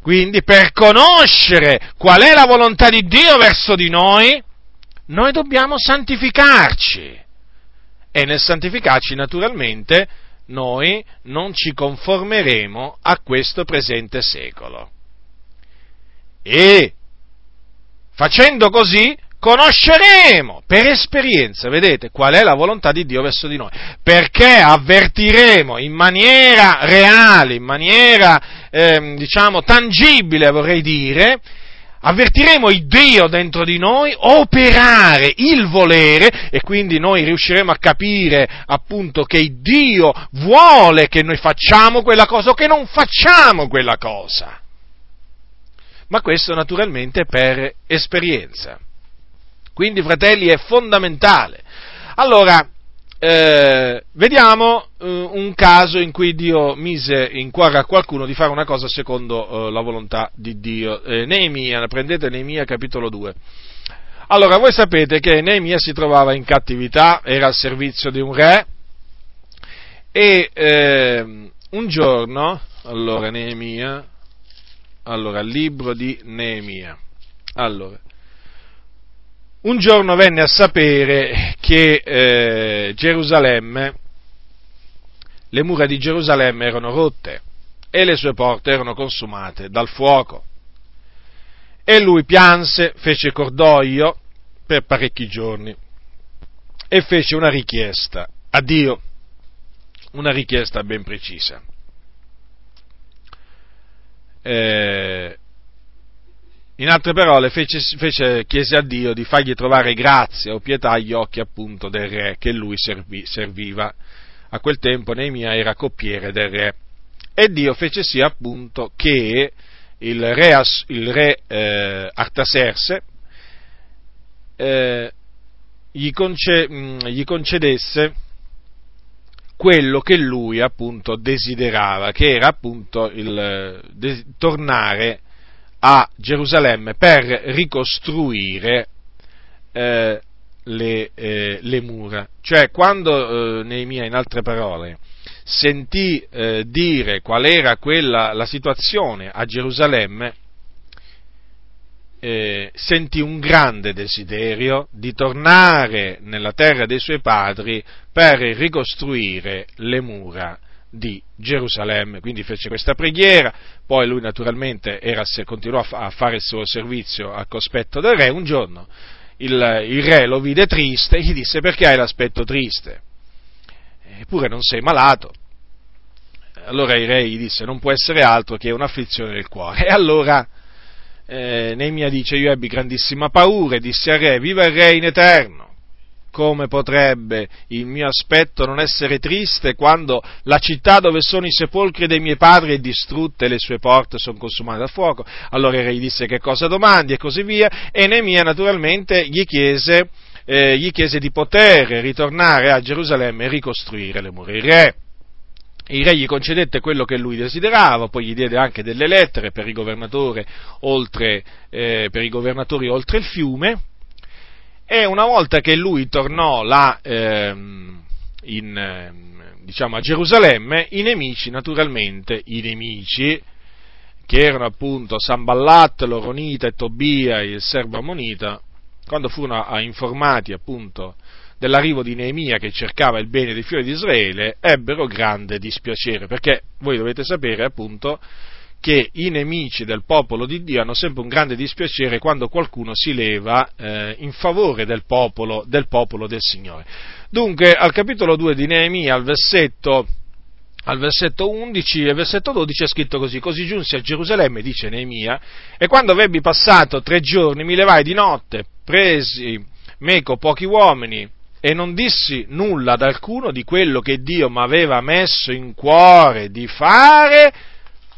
quindi per conoscere qual è la volontà di Dio verso di noi, noi dobbiamo santificarci. E nel santificarci naturalmente noi non ci conformeremo a questo presente secolo. E facendo così conosceremo per esperienza, vedete, qual è la volontà di Dio verso di noi, perché avvertiremo in maniera reale, in maniera, eh, diciamo, tangibile, vorrei dire, avvertiremo il Dio dentro di noi operare il volere e quindi noi riusciremo a capire appunto che Dio vuole che noi facciamo quella cosa o che non facciamo quella cosa. Ma questo naturalmente per esperienza. Quindi, fratelli, è fondamentale. Allora, eh, vediamo eh, un caso in cui Dio mise in cuore a qualcuno di fare una cosa secondo eh, la volontà di Dio. Eh, Neemia, prendete Neemia capitolo 2. Allora, voi sapete che Neemia si trovava in cattività, era al servizio di un re e ehm, un giorno, allora Neemia, allora, libro di Neemia, allora, un giorno venne a sapere che eh, Gerusalemme, le mura di Gerusalemme erano rotte e le sue porte erano consumate dal fuoco. E lui pianse, fece cordoglio per parecchi giorni e fece una richiesta a Dio, una richiesta ben precisa. Eh, in altre parole, fece, fece, chiese a Dio di fargli trovare grazia o pietà agli occhi appunto del re che lui servì, serviva. A quel tempo Neemia era coppiere del re. E Dio fece sì appunto che il re, il re eh, Artaserse eh, gli, conce, gli concedesse quello che lui appunto desiderava, che era appunto il de, tornare a Gerusalemme per ricostruire eh, le, eh, le, mura. Cioè, quando eh, Neemia, in altre parole, sentì eh, dire qual era quella, la situazione a Gerusalemme, eh, sentì un grande desiderio di tornare nella terra dei suoi padri per ricostruire le mura di Gerusalemme, quindi fece questa preghiera, poi lui naturalmente era, continuò a fare il suo servizio al cospetto del re, un giorno il, il re lo vide triste e gli disse perché hai l'aspetto triste? Eppure non sei malato. allora il re gli disse non può essere altro che un'afflizione del cuore. E allora eh, Neemia dice io ebbi grandissima paura e disse al re viva il re in eterno come potrebbe il mio aspetto non essere triste quando la città dove sono i sepolcri dei miei padri è distrutta e le sue porte sono consumate da fuoco? Allora il gli disse che cosa domandi e così via e Neemia naturalmente gli chiese, eh, gli chiese di poter ritornare a Gerusalemme e ricostruire le mura. Il re il re gli concedette quello che lui desiderava, poi gli diede anche delle lettere per i, oltre, eh, per i governatori oltre il fiume, e una volta che lui tornò là ehm, in, ehm, diciamo, a Gerusalemme, i nemici, naturalmente, i nemici, che erano appunto Samballat, Loronita e Tobia, il servo ammonita, quando furono informati appunto dell'arrivo di Neemia che cercava il bene dei figli di Israele, ebbero grande dispiacere, perché voi dovete sapere appunto che i nemici del popolo di Dio hanno sempre un grande dispiacere quando qualcuno si leva eh, in favore del popolo, del popolo del Signore. Dunque, al capitolo 2 di Neemia, al versetto, al versetto 11 e versetto 12 è scritto così, così giunsi a Gerusalemme, dice Neemia, e quando avebbi passato tre giorni mi levai di notte, presi meco pochi uomini, e non dissi nulla ad alcuno di quello che Dio mi aveva messo in cuore di fare,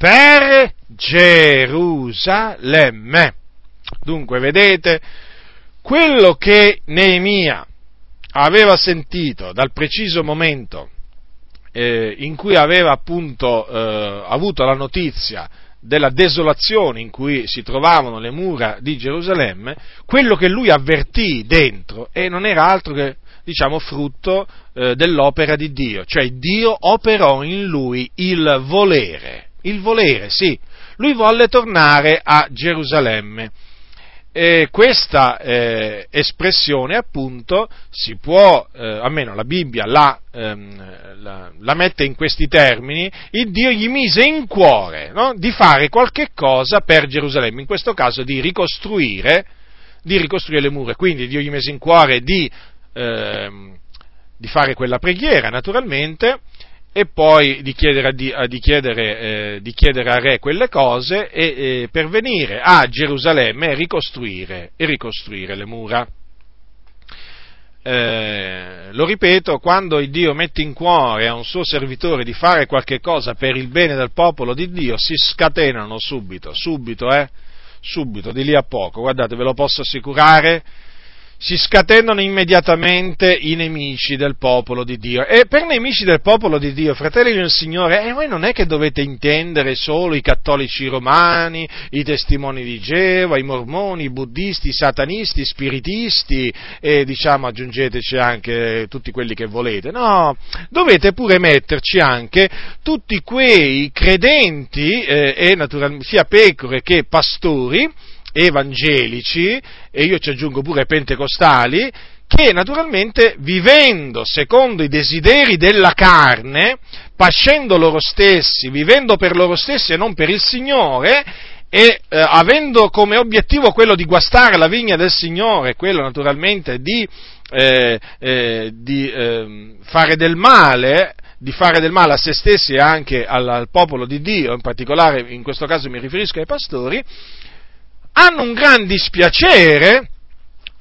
per Gerusalemme. Dunque, vedete, quello che Neemia aveva sentito dal preciso momento eh, in cui aveva appunto eh, avuto la notizia della desolazione in cui si trovavano le mura di Gerusalemme, quello che lui avvertì dentro e non era altro che diciamo frutto eh, dell'opera di Dio, cioè Dio operò in lui il volere il volere, sì. Lui volle tornare a Gerusalemme. E questa eh, espressione appunto si può, eh, almeno la Bibbia la, ehm, la, la, mette in questi termini, il Dio gli mise in cuore no? di fare qualche cosa per Gerusalemme, in questo caso di ricostruire, di ricostruire le mura, quindi Dio gli mise in cuore di, ehm, di fare quella preghiera naturalmente e poi di chiedere, a, di, chiedere, eh, di chiedere a re quelle cose e eh, per venire a Gerusalemme e ricostruire, e ricostruire le mura. Eh, lo ripeto, quando il Dio mette in cuore a un suo servitore di fare qualche cosa per il bene del popolo di Dio, si scatenano subito, subito, eh? Subito, di lì a poco, guardate, ve lo posso assicurare, si scatenano immediatamente i nemici del popolo di Dio. E per nemici del popolo di Dio, fratelli del Signore, eh, voi non è che dovete intendere solo i cattolici romani, i testimoni di Geova, i mormoni, i buddisti, i satanisti, i spiritisti e diciamo aggiungeteci anche tutti quelli che volete. No, dovete pure metterci anche tutti quei credenti eh, e naturalmente sia pecore che pastori evangelici, e io ci aggiungo pure pentecostali, che naturalmente vivendo secondo i desideri della carne, pascendo loro stessi, vivendo per loro stessi e non per il Signore, e eh, avendo come obiettivo quello di guastare la vigna del Signore, quello naturalmente di, eh, eh, di ehm, fare del male, di fare del male a se stessi e anche al, al popolo di Dio, in particolare in questo caso mi riferisco ai pastori, hanno un gran dispiacere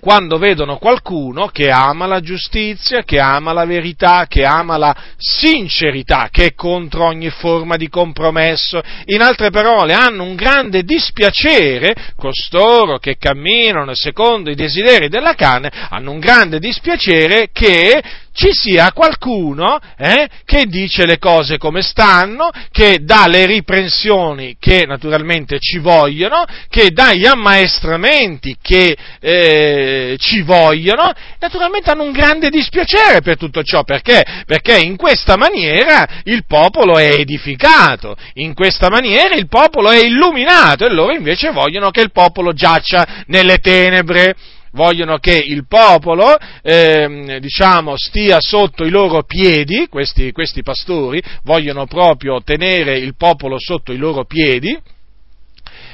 quando vedono qualcuno che ama la giustizia, che ama la verità, che ama la sincerità, che è contro ogni forma di compromesso. In altre parole, hanno un grande dispiacere, costoro che camminano secondo i desideri della carne, hanno un grande dispiacere che ci sia qualcuno eh, che dice le cose come stanno, che dà le riprensioni che naturalmente ci vogliono, che dà gli ammaestramenti che eh, ci vogliono, naturalmente hanno un grande dispiacere per tutto ciò, perché? Perché in questa maniera il popolo è edificato, in questa maniera il popolo è illuminato e loro invece vogliono che il popolo giaccia nelle tenebre vogliono che il popolo eh, diciamo, stia sotto i loro piedi, questi, questi pastori vogliono proprio tenere il popolo sotto i loro piedi,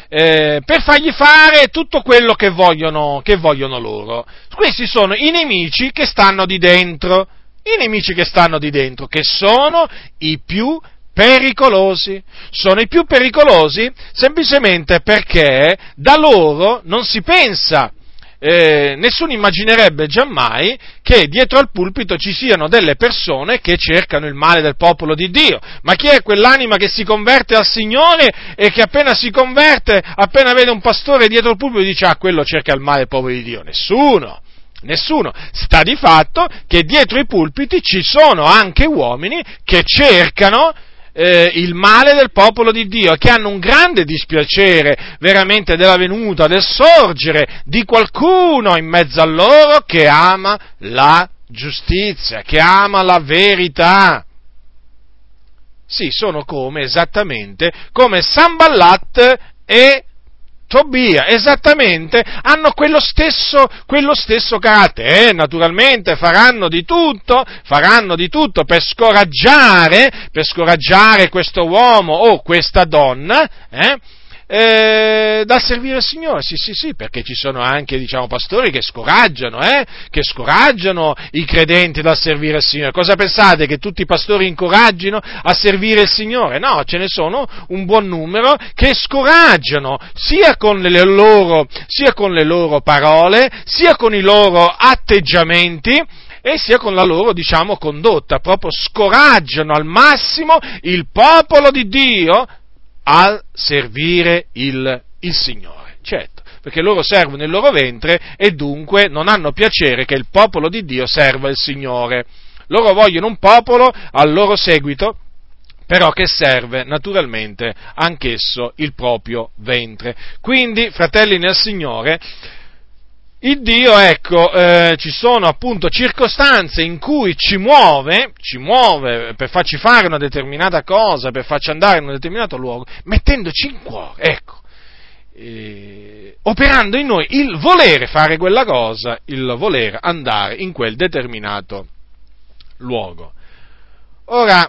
eh, per fargli fare tutto quello che vogliono, che vogliono loro. Questi sono i nemici che stanno di dentro, i nemici che stanno di dentro, che sono i più pericolosi. Sono i più pericolosi semplicemente perché da loro non si pensa eh, nessuno immaginerebbe giammai che dietro al pulpito ci siano delle persone che cercano il male del popolo di Dio. Ma chi è quell'anima che si converte al Signore e che appena si converte, appena vede un pastore dietro il pulpito dice ah quello cerca il male del popolo di Dio? Nessuno. Nessuno. Sta di fatto che dietro i pulpiti ci sono anche uomini che cercano eh, il male del popolo di Dio, che hanno un grande dispiacere veramente della venuta, del sorgere di qualcuno in mezzo a loro che ama la giustizia, che ama la verità. Sì, sono come esattamente come Samballat e Tobia, esattamente, hanno quello stesso, quello stesso carattere, eh, naturalmente faranno di tutto, faranno di tutto per scoraggiare, per scoraggiare questo uomo o questa donna, eh, eh, da servire il Signore, sì, sì, sì, perché ci sono anche, diciamo, pastori che scoraggiano, eh, che scoraggiano i credenti dal servire il Signore. Cosa pensate? Che tutti i pastori incoraggino a servire il Signore? No, ce ne sono un buon numero che scoraggiano, sia con le loro, sia con le loro parole, sia con i loro atteggiamenti, e sia con la loro, diciamo, condotta, proprio scoraggiano al massimo il popolo di Dio al servire il, il Signore. Certo, perché loro servono il loro ventre e dunque non hanno piacere che il popolo di Dio serva il Signore. Loro vogliono un popolo al loro seguito, però che serve naturalmente anch'esso il proprio ventre. Quindi, fratelli nel Signore, il Dio, ecco, eh, ci sono appunto circostanze in cui ci muove, ci muove per farci fare una determinata cosa, per farci andare in un determinato luogo, mettendoci in cuore, ecco, eh, operando in noi il volere fare quella cosa, il volere andare in quel determinato luogo. Ora,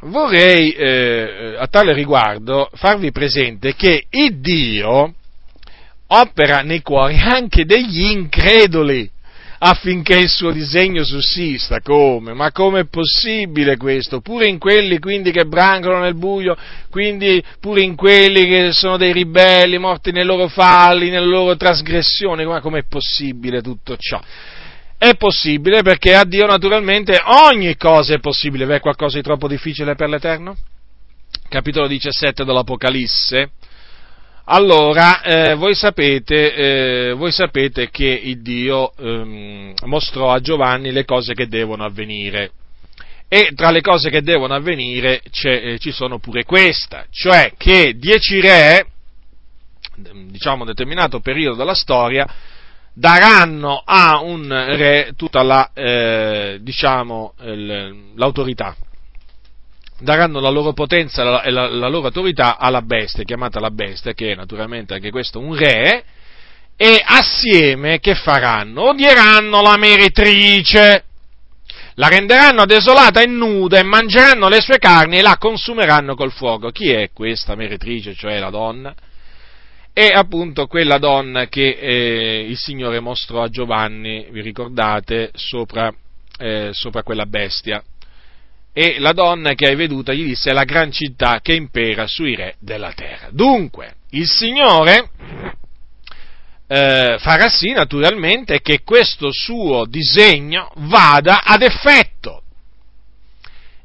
vorrei eh, a tale riguardo farvi presente che il Dio, opera nei cuori anche degli increduli affinché il suo disegno sussista. Come? Ma come è possibile questo? Pure in quelli quindi che brancano nel buio, quindi pure in quelli che sono dei ribelli, morti nei loro falli, nelle loro trasgressioni, ma com'è possibile tutto ciò? È possibile perché a Dio naturalmente ogni cosa è possibile. V'è qualcosa di troppo difficile per l'Eterno? Capitolo 17 dell'Apocalisse allora, eh, voi, sapete, eh, voi, sapete, che il Dio ehm, mostrò a Giovanni le cose che devono avvenire. E tra le cose che devono avvenire eh, ci sono pure questa, cioè che dieci re, diciamo un determinato periodo della storia, daranno a un re tutta la, eh, diciamo, l'autorità daranno la loro potenza e la, la, loro autorità alla bestia, chiamata la bestia, che è naturalmente anche questo un re, e assieme che faranno? Odieranno la meretrice, la renderanno desolata e nuda e mangeranno le sue carni e la consumeranno col fuoco. Chi è questa meretrice, cioè la donna? È appunto quella donna che eh, il Signore mostrò a Giovanni, vi ricordate, sopra, eh, sopra quella bestia e la donna che hai veduta gli disse è la gran città che impera sui re della terra. Dunque, il Signore eh, farà sì naturalmente che questo suo disegno vada ad effetto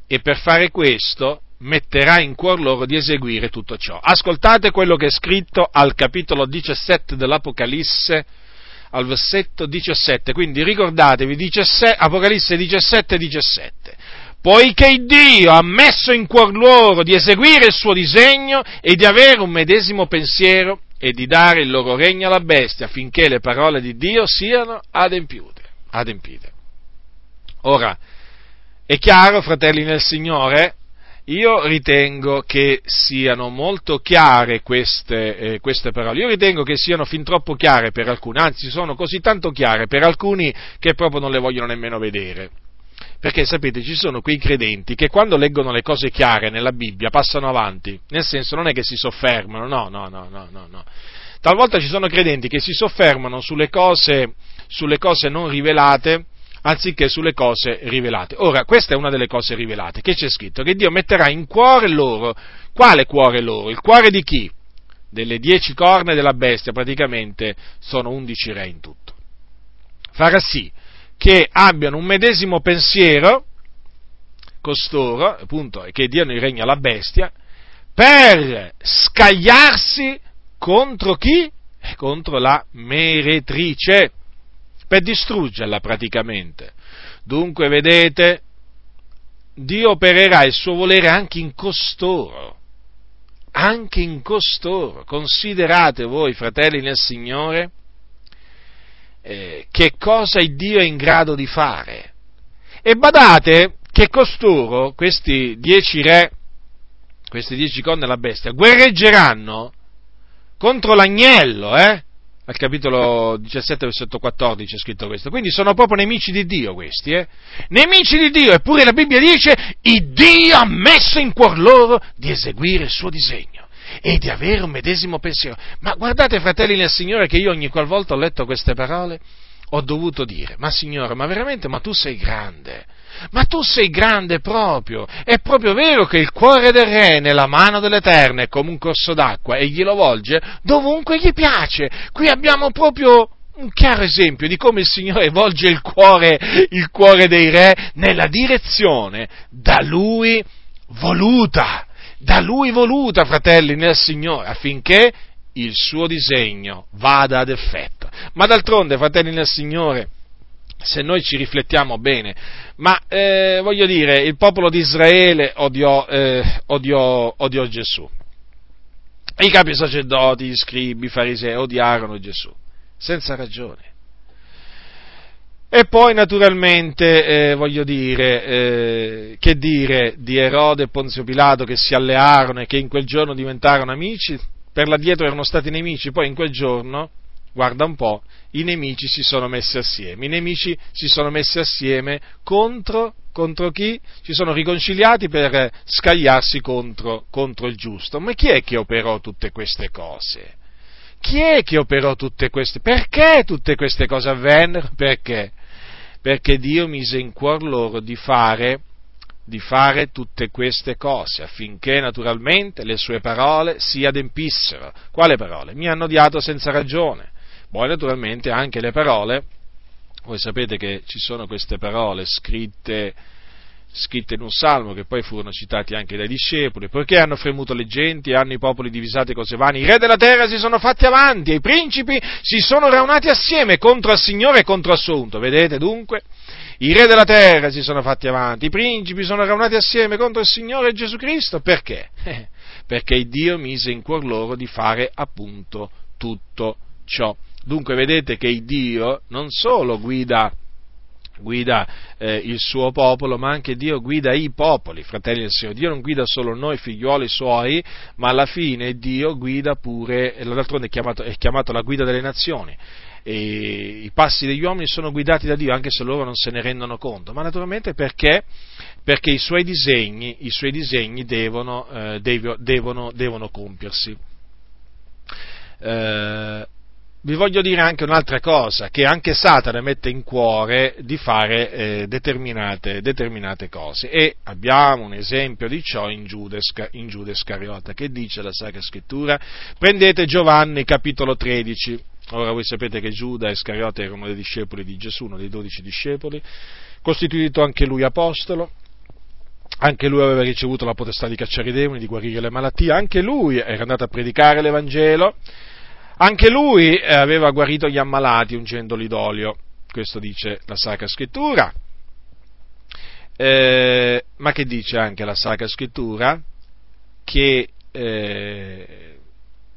e per fare questo metterà in cuor loro di eseguire tutto ciò. Ascoltate quello che è scritto al capitolo 17 dell'Apocalisse, al versetto 17, quindi ricordatevi, 17, Apocalisse 17, 17 poiché Dio ha messo in cuor loro di eseguire il suo disegno e di avere un medesimo pensiero e di dare il loro regno alla bestia affinché le parole di Dio siano adempiute. adempite. Ora, è chiaro, fratelli nel Signore, io ritengo che siano molto chiare queste, eh, queste, parole, io ritengo che siano fin troppo chiare per alcuni, anzi sono così tanto chiare per alcuni che proprio non le vogliono nemmeno vedere. Perché sapete, ci sono quei credenti che quando leggono le cose chiare nella Bibbia passano avanti, nel senso non è che si soffermano, no, no, no, no, no. no. Talvolta ci sono credenti che si soffermano sulle cose, sulle cose non rivelate anziché sulle cose rivelate. Ora, questa è una delle cose rivelate, che c'è scritto che Dio metterà in cuore loro, quale cuore loro? Il cuore di chi? Delle dieci corna della bestia, praticamente sono undici re in tutto. Farà sì che abbiano un medesimo pensiero, costoro, appunto, che diano il regno alla bestia, per scagliarsi contro chi? Contro la meretrice per distruggerla praticamente. Dunque, vedete, Dio opererà il suo volere anche in costoro, anche in costoro. Considerate voi, fratelli nel Signore, eh, che cosa il Dio è in grado di fare. E badate che costoro, questi dieci re, questi dieci conne della bestia, guerreggeranno contro l'agnello, eh? al capitolo 17, versetto 14 è scritto questo. Quindi sono proprio nemici di Dio questi, eh? Nemici di Dio, eppure la Bibbia dice, il Dio ha messo in cuor loro di eseguire il suo disegno e di avere un medesimo pensiero. Ma guardate, fratelli nel Signore, che io ogni qualvolta ho letto queste parole, ho dovuto dire, ma Signore, ma veramente, ma tu sei grande, ma tu sei grande proprio, è proprio vero che il cuore del re nella mano dell'Eterno è come un corso d'acqua e glielo volge dovunque gli piace. Qui abbiamo proprio un chiaro esempio di come il Signore volge il cuore, il cuore dei re nella direzione da Lui voluta, da Lui voluta, fratelli, nel Signore, affinché il suo disegno vada ad effetto. Ma d'altronde, fratelli nel Signore, se noi ci riflettiamo bene, ma eh, voglio dire, il popolo di Israele odiò, eh, odiò, odiò Gesù. I capi sacerdoti, gli scribi, i farisei odiarono Gesù, senza ragione. E poi naturalmente, eh, voglio dire, eh, che dire di Erode e Ponzio Pilato che si allearono e che in quel giorno diventarono amici? Per là dietro erano stati nemici, poi in quel giorno guarda un po', i nemici si sono messi assieme. I nemici si sono messi assieme contro, contro chi? Si sono riconciliati per scagliarsi contro, contro il giusto. Ma chi è che operò tutte queste cose? Chi è che operò tutte queste? Perché tutte queste cose avvennero? Perché? Perché Dio mise in cuor loro di fare di fare tutte queste cose, affinché naturalmente le sue parole si adempissero. Quale parole? Mi hanno odiato senza ragione. Poi naturalmente anche le parole, voi sapete che ci sono queste parole scritte, scritte in un salmo che poi furono citati anche dai discepoli, poiché hanno fremuto le genti hanno i popoli divisati cose vane, i re della terra si sono fatti avanti e i principi si sono raunati assieme contro il Signore e contro Assunto. Vedete dunque? I re della terra si sono fatti avanti, i principi sono raunati assieme contro il Signore Gesù Cristo. Perché? perché Dio mise in cuor loro di fare appunto tutto ciò. Dunque vedete che Dio non solo guida, guida eh, il suo popolo, ma anche Dio guida i popoli, fratelli del Signore. Dio non guida solo noi figlioli suoi, ma alla fine Dio guida pure, d'altronde è chiamato, è chiamato la guida delle nazioni. E I passi degli uomini sono guidati da Dio anche se loro non se ne rendono conto, ma naturalmente perché, perché i suoi disegni, i suoi disegni devono, eh, devono, devono compiersi. Eh, vi voglio dire anche un'altra cosa, che anche Satana mette in cuore di fare eh, determinate, determinate, cose. E abbiamo un esempio di ciò in Giuda, in Giuda Iscariota, che dice la Sacra Scrittura. Prendete Giovanni capitolo 13. Ora voi sapete che Giuda Iscariota era uno dei discepoli di Gesù, uno dei dodici discepoli, costituito anche lui apostolo. Anche lui aveva ricevuto la potestà di cacciare i demoni, di guarire le malattie, anche lui era andato a predicare l'Evangelo, anche lui eh, aveva guarito gli ammalati ungendoli d'olio, questo dice la Sacra Scrittura. Eh, ma che dice anche la Sacra Scrittura? Che eh,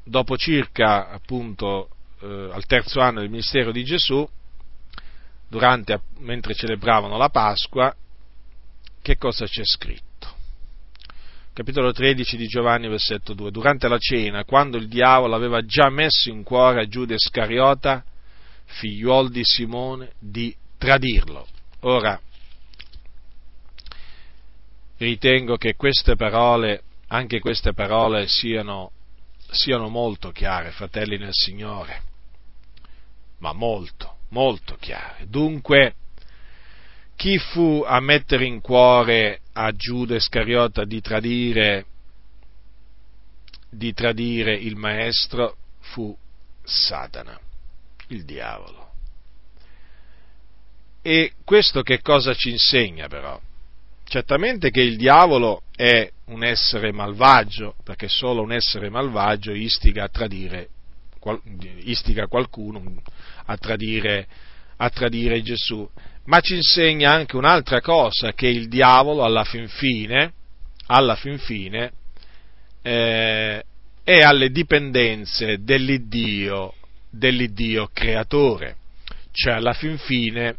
dopo circa appunto eh, al terzo anno del ministero di Gesù, durante, mentre celebravano la Pasqua, che cosa c'è scritto? Capitolo 13 di Giovanni, versetto 2. Durante la cena, quando il diavolo aveva già messo in cuore a Giuda Iscariota, figliuol di Simone, di tradirlo. Ora, ritengo che queste parole, anche queste parole, siano, siano molto chiare, fratelli nel Signore, ma molto, molto chiare. Dunque, chi fu a mettere in cuore a Giuda Iscariota di tradire, di tradire il maestro fu Satana, il diavolo. E questo che cosa ci insegna però? Certamente che il diavolo è un essere malvagio, perché solo un essere malvagio istiga a tradire, istiga qualcuno a tradire, a tradire Gesù. Ma ci insegna anche un'altra cosa, che il diavolo alla fin fine, alla fin fine eh, è alle dipendenze dell'Iddio, dell'Iddio creatore. Cioè alla fin fine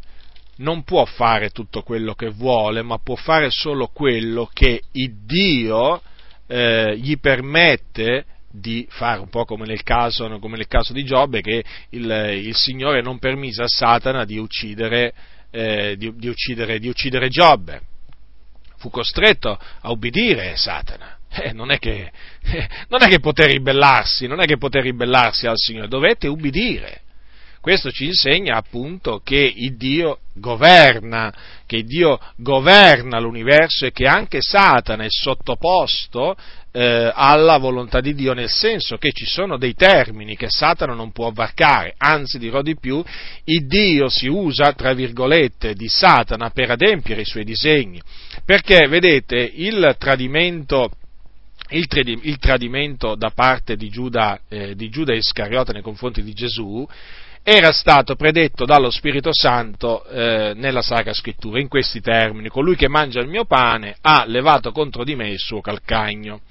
non può fare tutto quello che vuole, ma può fare solo quello che il Dio eh, gli permette di fare, un po' come nel caso, come nel caso di Giobbe, che il, il, Signore non permise a Satana di uccidere, eh, di, di uccidere, di uccidere Giobbe. Fu costretto a ubbidire Satana. Eh, non, è che, eh, non è che poté ribellarsi, non è che poté ribellarsi al Signore, dovette ubbidire. Questo ci insegna appunto che il Dio governa, che Dio governa l'universo e che anche Satana è sottoposto eh, alla volontà di Dio, nel senso che ci sono dei termini che Satana non può varcare, anzi dirò di più, il Dio si usa, tra virgolette, di Satana per adempiere i suoi disegni, perché vedete il tradimento il, tradimento da parte di Giuda, eh, di Giuda Iscariota nei confronti di Gesù era stato predetto dallo Spirito Santo eh, nella Sacra Scrittura, in questi termini, colui che mangia il mio pane ha levato contro di me il suo calcagno.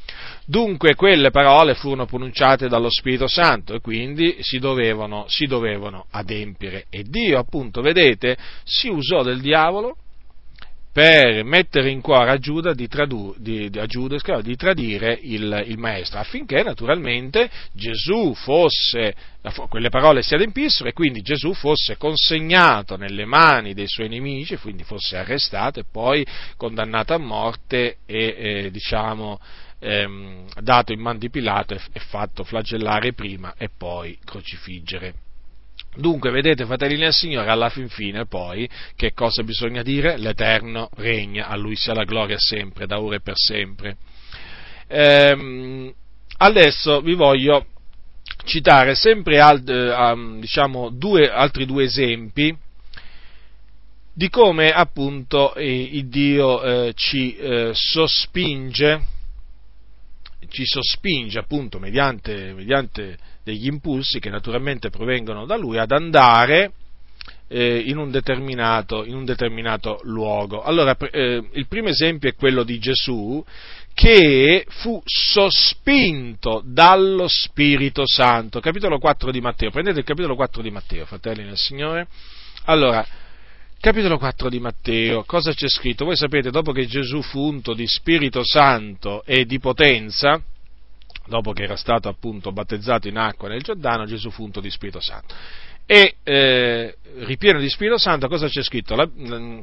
Dunque quelle parole furono pronunciate dallo Spirito Santo e quindi si dovevano, si dovevano adempiere. E Dio, appunto, vedete, si usò del diavolo per mettere in cuore a Giuda di, tradu, di, a Giuda, di tradire il, il, maestro, affinché naturalmente Gesù fosse, quelle parole si adempissero e quindi Gesù fosse consegnato nelle mani dei suoi nemici, quindi fosse arrestato e poi condannato a morte e eh, diciamo ehm, dato in man di Pilato e, e fatto flagellare prima e poi crocifiggere. Dunque, vedete, fratelli del Signore, alla fin fine poi, che cosa bisogna dire? L'Eterno regna, a Lui sia la gloria sempre, da ora e per sempre. Ehm, adesso vi voglio citare sempre alt, eh, diciamo, due, altri due esempi di come appunto eh, il Dio eh, ci eh, sospinge, ci sospinge appunto mediante, mediante degli impulsi che naturalmente provengono da lui ad andare eh, in, un in, un determinato, luogo. Allora, eh, il primo esempio è quello di Gesù che fu sospinto dallo Spirito Santo. Capitolo 4 di Matteo. Prendete il capitolo 4 di Matteo, fratelli nel Signore. Allora, capitolo 4 di Matteo, cosa c'è scritto? Voi sapete, dopo che Gesù fu unto di Spirito Santo e di potenza, dopo che era stato appunto battezzato in acqua nel Giordano, Gesù fu unto di Spirito Santo. E eh, ripieno di Spirito Santo, cosa c'è scritto? La,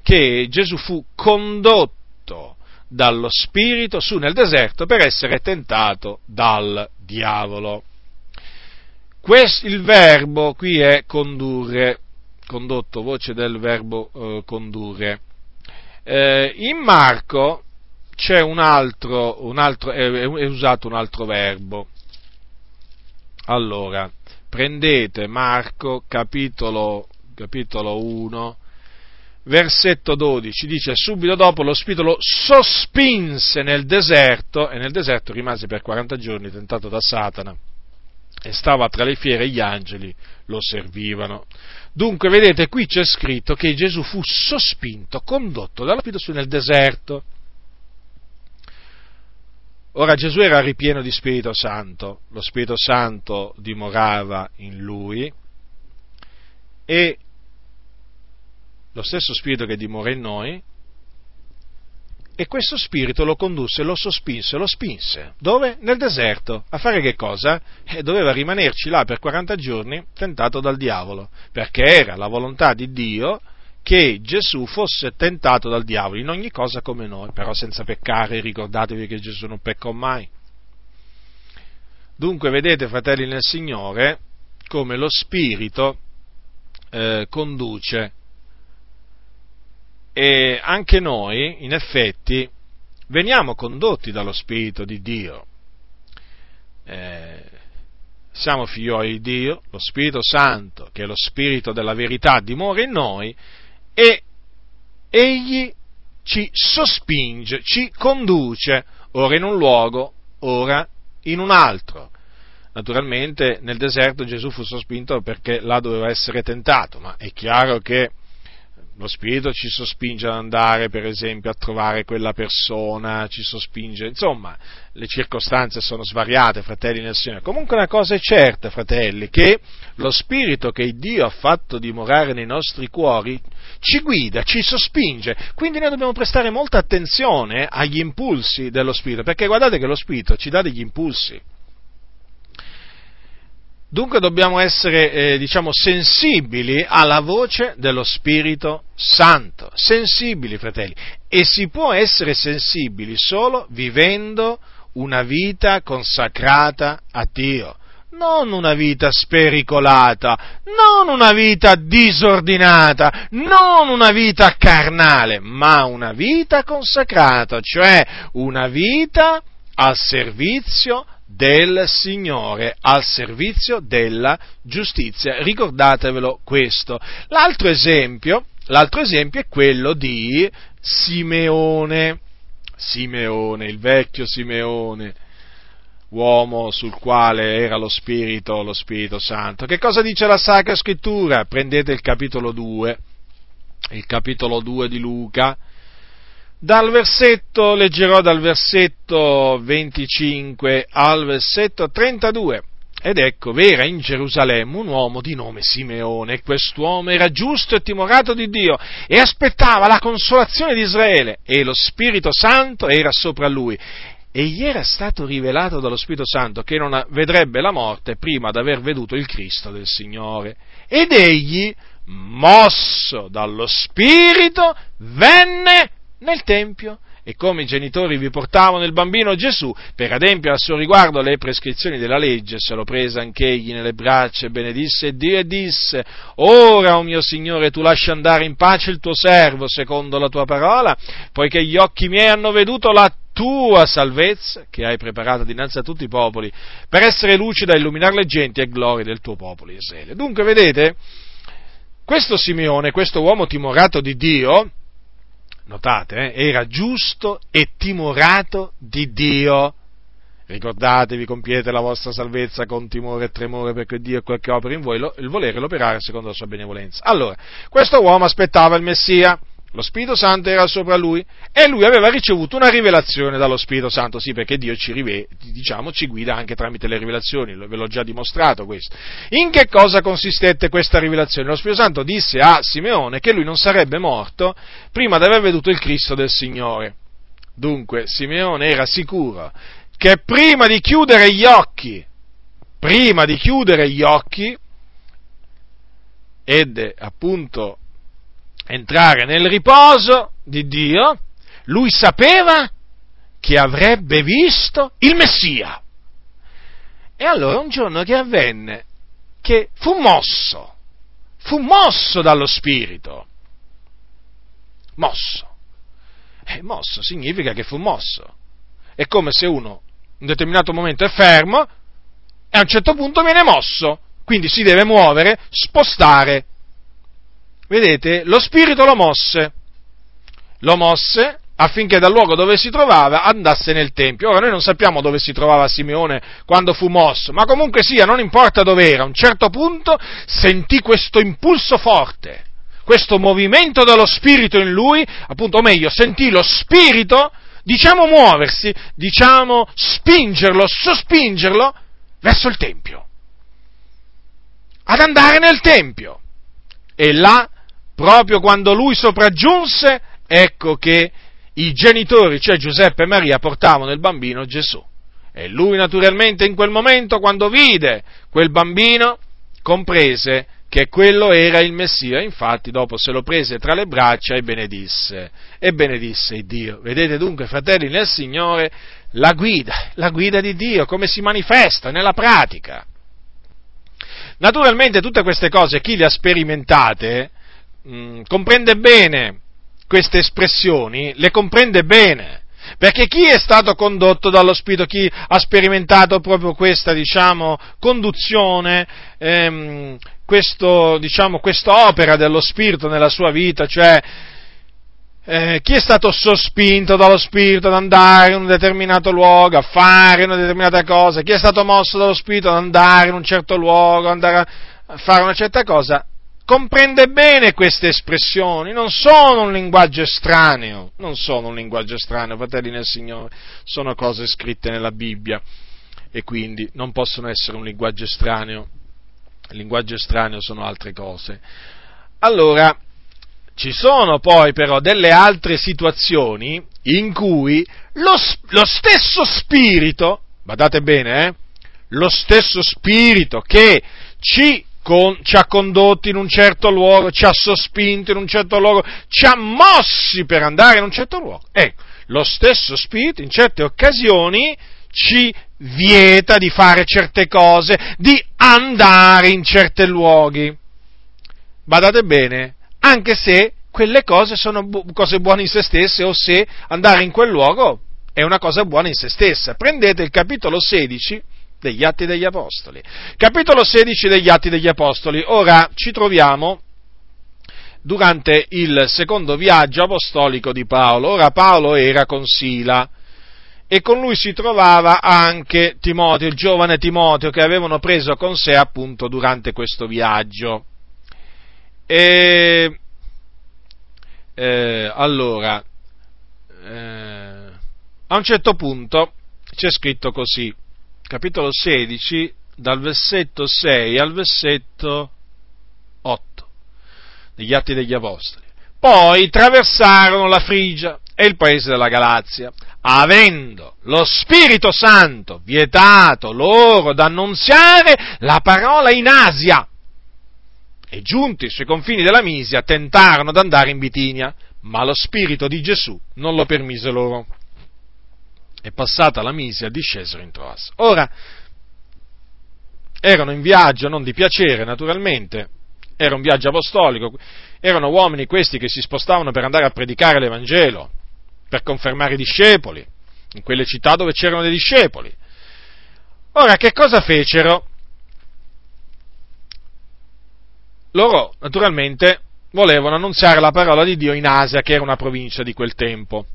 che Gesù fu condotto dallo Spirito su nel deserto per essere tentato dal diavolo. Questo, il verbo qui è condurre, condotto, voce del verbo eh, condurre. Eh, in Marco c'è un altro, un altro è, è, usato un altro verbo. Allora, prendete Marco capitolo, capitolo 1, versetto 12, dice subito dopo lo Spirito lo sospinse nel deserto e nel deserto rimase per 40 giorni tentato da Satana e stava tra le fiere e gli angeli lo servivano. Dunque, vedete, qui c'è scritto che Gesù fu sospinto, condotto dallo Spirito nel deserto. Ora Gesù era ripieno di Spirito Santo, lo Spirito Santo dimorava in lui e lo stesso Spirito che dimora in noi, e questo Spirito lo condusse, lo sospinse, lo spinse. Dove? Nel deserto. A fare che cosa? Eh, doveva rimanerci là per 40 giorni tentato dal diavolo, perché era la volontà di Dio che Gesù fosse tentato dal diavolo in ogni cosa come noi, però senza peccare, ricordatevi che Gesù non peccò mai. Dunque vedete, fratelli nel Signore, come lo Spirito eh, conduce e anche noi, in effetti, veniamo condotti dallo Spirito di Dio. Eh, siamo figlioli di Dio, lo Spirito Santo, che è lo Spirito della verità, dimora in noi e Egli ci sospinge, ci conduce, ora in un luogo, ora in un altro. Naturalmente nel deserto Gesù fu sospinto perché là doveva essere tentato, ma è chiaro che lo Spirito ci sospinge ad andare, per esempio, a trovare quella persona, ci sospinge, insomma, le circostanze sono svariate, fratelli nel Signore. Comunque una cosa è certa, fratelli, che lo Spirito che Dio ha fatto dimorare nei nostri cuori ci guida, ci sospinge, quindi noi dobbiamo prestare molta attenzione agli impulsi dello Spirito, perché guardate che lo Spirito ci dà degli impulsi. Dunque dobbiamo essere, eh, diciamo, sensibili alla voce dello Spirito Santo, sensibili, fratelli, e si può essere sensibili solo vivendo una vita consacrata a Dio, non una vita spericolata, non una vita disordinata, non una vita carnale, ma una vita consacrata, cioè una vita al servizio del Signore al servizio della giustizia. Ricordatevelo questo. L'altro esempio, l'altro esempio è quello di Simeone. Simeone, il vecchio Simeone, uomo sul quale era lo Spirito, lo Spirito Santo. Che cosa dice la Sacra Scrittura? Prendete il capitolo 2, il capitolo 2 di Luca, dal versetto, leggerò dal versetto 25 al versetto 32. Ed ecco, v'era in Gerusalemme un uomo di nome Simeone, quest'uomo era giusto e timorato di Dio, e aspettava la consolazione di Israele, e lo Spirito Santo era sopra lui. E gli era stato rivelato dallo Spirito Santo che non vedrebbe la morte prima di aver veduto il Cristo del Signore. Ed egli, mosso dallo Spirito, venne nel Tempio e come i genitori vi portavano il bambino Gesù, per adempiere a suo riguardo le prescrizioni della legge, se lo prese anch'egli nelle braccia e benedisse Dio e disse, ora, o oh mio Signore, tu lascia andare in pace il tuo servo, secondo la tua parola, poiché gli occhi miei hanno veduto la tua salvezza, che hai preparata dinanzi a tutti i popoli, per essere lucida e illuminare le genti e gloria del tuo popolo Israele. Dunque, vedete, questo Simeone, questo uomo timorato di Dio, notate, eh, era giusto e timorato di Dio. Ricordatevi, compiete la vostra salvezza con timore e tremore perché Dio è quel che opera in voi, lo, il volere e l'operare secondo la sua benevolenza. Allora, questo uomo aspettava il Messia, lo Spirito Santo era sopra lui e lui aveva ricevuto una rivelazione dallo Spirito Santo, sì, perché Dio ci, rive, diciamo, ci guida anche tramite le rivelazioni, ve l'ho già dimostrato questo. In che cosa consistette questa rivelazione? Lo Spirito Santo disse a Simeone che lui non sarebbe morto prima di aver veduto il Cristo del Signore. Dunque, Simeone era sicuro che prima di chiudere gli occhi, prima di chiudere gli occhi, ed appunto entrare nel riposo di Dio, lui sapeva che avrebbe visto il Messia. E allora un giorno che avvenne che fu mosso, fu mosso dallo Spirito. Mosso. E mosso significa che fu mosso. È come se uno in un determinato momento è fermo e a un certo punto viene mosso, quindi si deve muovere, spostare vedete, lo Spirito lo mosse, lo mosse affinché dal luogo dove si trovava andasse nel Tempio. Ora noi non sappiamo dove si trovava Simeone quando fu mosso, ma comunque sia, non importa dove era, a un certo punto sentì questo impulso forte, questo movimento dello Spirito in lui, appunto, o meglio, sentì lo Spirito, diciamo muoversi, diciamo spingerlo, sospingerlo verso il Tempio, ad andare nel Tempio. E là proprio quando lui sopraggiunse, ecco che i genitori, cioè Giuseppe e Maria, portavano il bambino Gesù. E lui naturalmente in quel momento, quando vide quel bambino, comprese che quello era il Messia, infatti dopo se lo prese tra le braccia e benedisse, e benedisse Dio. Vedete dunque, fratelli nel Signore, la guida, la guida di Dio, come si manifesta nella pratica. Naturalmente tutte queste cose chi le ha sperimentate mh, mm, comprende bene queste espressioni le comprende bene. Perché chi è stato condotto dallo Spirito, chi ha sperimentato proprio questa, diciamo, conduzione, ehm, questo, diciamo, quest'opera dello Spirito nella sua vita, cioè eh, chi è stato sospinto dallo Spirito ad andare in un determinato luogo, a fare una determinata cosa, chi è stato mosso dallo Spirito ad andare in un certo luogo, andare a fare una certa cosa, comprende bene queste espressioni, non sono un linguaggio estraneo, non sono un linguaggio estraneo, fratelli nel Signore, sono cose scritte nella Bibbia e quindi non possono essere un linguaggio estraneo. Il linguaggio estraneo sono altre cose. Allora, ci sono poi però delle altre situazioni in cui lo, lo stesso spirito, badate bene, eh, lo stesso spirito che ci, con, ci, ha condotti in un certo luogo, ci ha sospinto in un certo luogo, ci ha mossi per andare in un certo luogo. Ecco, lo stesso spirito in certe occasioni ci vieta di fare certe cose, di andare in certi luoghi. Badate bene, anche se quelle cose sono bu- cose buone in se stesse o se andare in quel luogo è una cosa buona in se stessa. Prendete il capitolo 16 degli Atti degli Apostoli. Capitolo 16 degli Atti degli Apostoli. Ora ci troviamo durante il secondo viaggio apostolico di Paolo. Ora Paolo era con Sila e con lui si trovava anche Timoteo, il giovane Timoteo che avevano preso con sé appunto durante questo viaggio. E, eh, allora, eh, a un certo punto c'è scritto così, capitolo 16, dal versetto 6 al versetto 8 degli Atti degli Apostoli. Poi traversarono la Frigia e il paese della Galazia, avendo lo Spirito Santo vietato loro d'annunziare la parola in Asia e giunti sui confini della Misia tentarono ad andare in Bitinia, ma lo Spirito di Gesù non lo permise loro. E passata la Misia discesero in Troas. Ora, erano in viaggio, non di piacere naturalmente, era un viaggio apostolico, erano uomini questi che si spostavano per andare a predicare l'Evangelo, per confermare i discepoli, in quelle città dove c'erano dei discepoli. Ora, che cosa fecero? loro naturalmente volevano annunziare la parola di Dio in Asia, che era una provincia di quel tempo.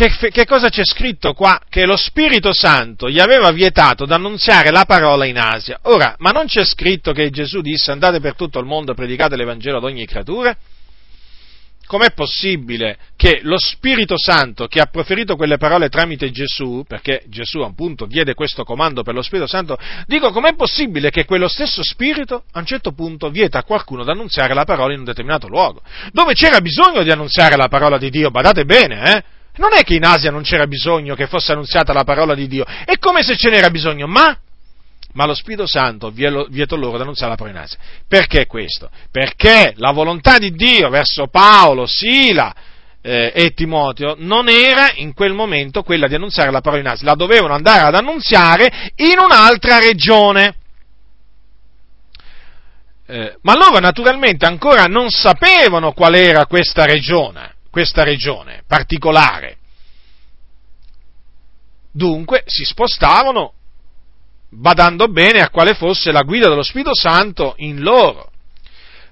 Che, che, cosa c'è scritto qua? Che lo Spirito Santo gli aveva vietato di annunziare la parola in Asia. Ora, ma non c'è scritto che Gesù disse andate per tutto il mondo e predicate l'Evangelo ad ogni creatura? com'è possibile che lo Spirito Santo che ha proferito quelle parole tramite Gesù, perché Gesù appunto diede questo comando per lo Spirito Santo, dico com'è possibile che quello stesso Spirito a un certo punto vieta a qualcuno di annunziare la parola in un determinato luogo, dove c'era bisogno di annunziare la parola di Dio, badate bene, eh? Non è che in Asia non c'era bisogno che fosse annunziata la parola di Dio, è come se ce n'era bisogno, ma ma lo Spirito Santo vietò loro di annunziare la provenanza. Perché questo? Perché la volontà di Dio verso Paolo, Sila eh, e Timoteo non era in quel momento quella di annunziare la parola in Asia, la dovevano andare ad annunziare in un'altra regione. Eh, ma loro naturalmente ancora non sapevano qual era questa regione, questa regione particolare. Dunque si spostavano badando bene a quale fosse la guida dello Spirito Santo in loro.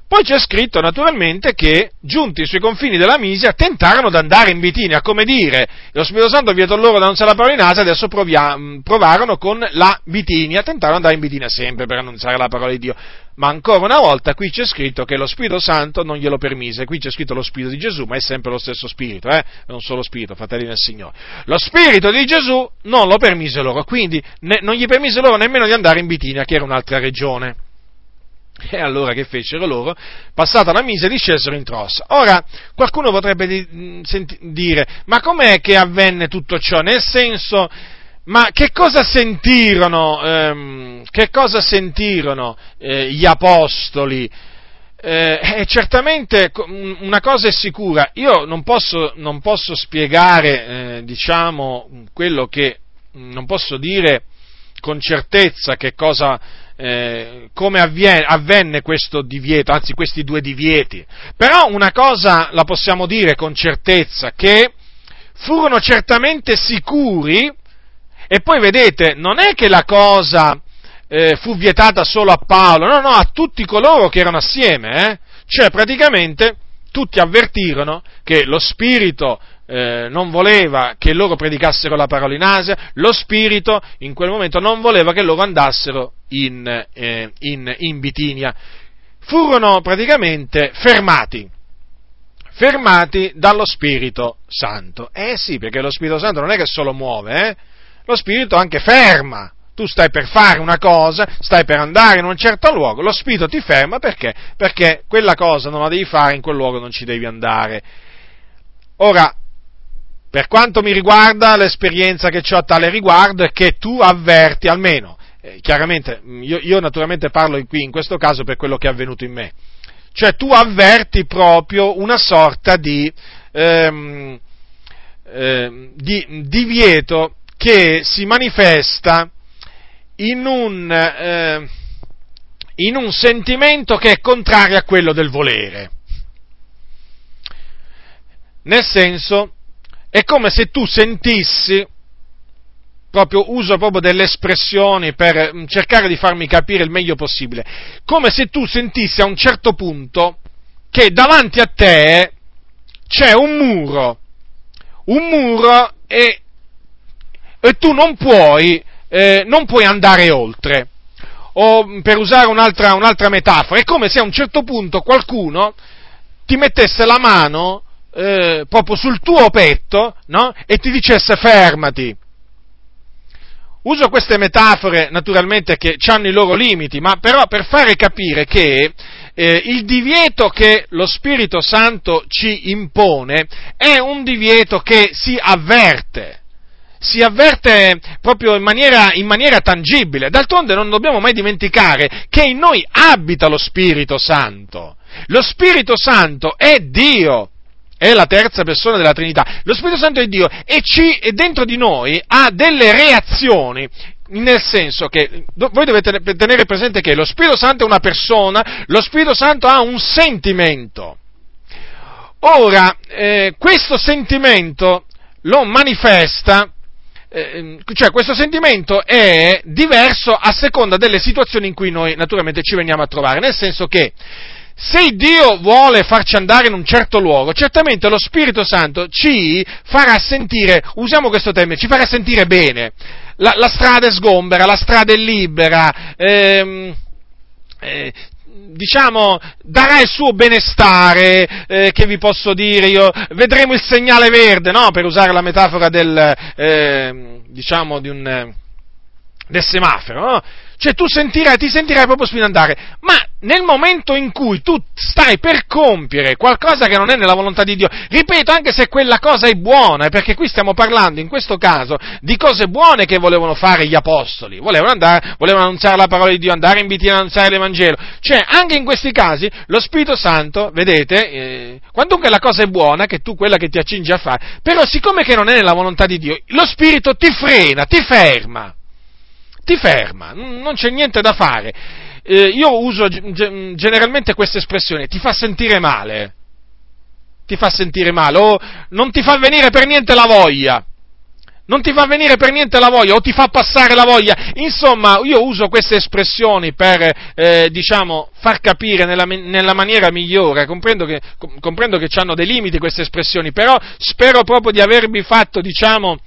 Poi c'è scritto naturalmente che, giunti sui confini della Misia, tentarono di andare in Bitinia, come dire, lo Spirito Santo vietò loro da non la parola in Asia, adesso proviamo, provarono con la Bitinia, tentarono di andare in Bitinia sempre per annunziare la parola di Dio. Ma ancora una volta qui c'è scritto che lo Spirito Santo non glielo permise, qui c'è scritto lo Spirito di Gesù, ma è sempre lo stesso Spirito, eh? un solo Spirito, fratelli del Signore. Lo Spirito di Gesù non lo permise loro, quindi ne, non gli permise loro nemmeno di andare in Bitinia, che era un'altra regione. E allora che fecero loro? Passata la mise discesero in Trossa. Ora, qualcuno potrebbe di, mm, senti, dire, ma com'è che avvenne tutto ciò? Nel senso, ma che cosa sentirono, ehm, che cosa sentirono eh, gli apostoli? Eh, certamente una cosa è sicura, io non posso, non posso spiegare, eh, diciamo, quello che non posso dire con certezza che cosa eh, come avviene, avvenne questo divieto, anzi questi due divieti. Però una cosa la possiamo dire con certezza, che furono certamente sicuri, e poi vedete, non è che la cosa eh, fu vietata solo a Paolo, no, no, a tutti coloro che erano assieme, eh? cioè praticamente tutti avvertirono che lo Spirito eh, non voleva che loro predicassero la parola in Asia, lo Spirito in quel momento non voleva che loro andassero in, eh, in, in Bitinia. Furono praticamente fermati, fermati dallo Spirito Santo. Eh sì, perché lo Spirito Santo non è che solo muove, eh? lo Spirito anche ferma. Tu stai per fare una cosa, stai per andare in un certo luogo, lo Spirito ti ferma perché? Perché quella cosa non la devi fare, in quel luogo non ci devi andare. Ora, per quanto mi riguarda, l'esperienza che ho a tale riguardo è che tu avverti almeno, eh, chiaramente, mm, io, io, naturalmente parlo qui in questo caso per quello che è avvenuto in me, cioè tu avverti proprio una sorta di, ehm, eh, di divieto che si manifesta in un, eh, in un sentimento che è contrario a quello del volere. Nel senso è come se tu sentissi, proprio uso proprio delle espressioni per mm, cercare di farmi capire il meglio possibile, come se tu sentissi a un certo punto che davanti a te c'è un muro, un muro e, e tu non puoi, eh, non puoi andare oltre. O mm, per usare un'altra, un'altra metafora, è come se a un certo punto qualcuno ti mettesse la mano eh, proprio sul tuo petto no? e ti dicesse fermati. Uso queste metafore naturalmente che hanno i loro limiti, ma però per fare capire che eh, il divieto che lo Spirito Santo ci impone è un divieto che si avverte si avverte proprio in maniera, in maniera, tangibile. D'altronde non dobbiamo mai dimenticare che in noi abita lo Spirito Santo. Lo Spirito Santo è Dio è la terza persona della Trinità. Lo Spirito Santo è Dio e, ci, e dentro di noi ha delle reazioni nel senso che voi dovete tenere presente che lo Spirito Santo è una persona, lo Spirito Santo ha un sentimento. Ora, eh, questo sentimento lo manifesta, eh, cioè questo sentimento è diverso a seconda delle situazioni in cui noi naturalmente ci veniamo a trovare, nel senso che se Dio vuole farci andare in un certo luogo, certamente lo Spirito Santo ci farà sentire, usiamo questo termine, ci farà sentire bene. La, la strada è sgombera, la strada è libera, ehm, eh, diciamo, darà il suo benestare, eh, che vi posso dire io, vedremo il segnale verde, no? Per usare la metafora del, eh, diciamo, di un, del semaforo, no? Cioè tu sentirai, ti sentirai proprio spinandare, ma nel momento in cui tu stai per compiere qualcosa che non è nella volontà di Dio, ripeto, anche se quella cosa è buona, perché qui stiamo parlando in questo caso di cose buone che volevano fare gli apostoli, volevano andare, volevano annunziare la parola di Dio, andare in Bitina a annunziare l'Evangelo, cioè anche in questi casi lo Spirito Santo, vedete, eh, quandunque la cosa è buona, che tu quella che ti accingi a fare, però siccome che non è nella volontà di Dio, lo Spirito ti frena, ti ferma. Ti ferma, non c'è niente da fare. Eh, io uso generalmente questa espressione, ti fa sentire male, ti fa sentire male, o non ti fa venire per niente la voglia, non ti fa venire per niente la voglia o ti fa passare la voglia. Insomma, io uso queste espressioni per, eh, diciamo, far capire nella, nella maniera migliore. Comprendo che, comprendo che hanno dei limiti queste espressioni, però spero proprio di avervi fatto, diciamo,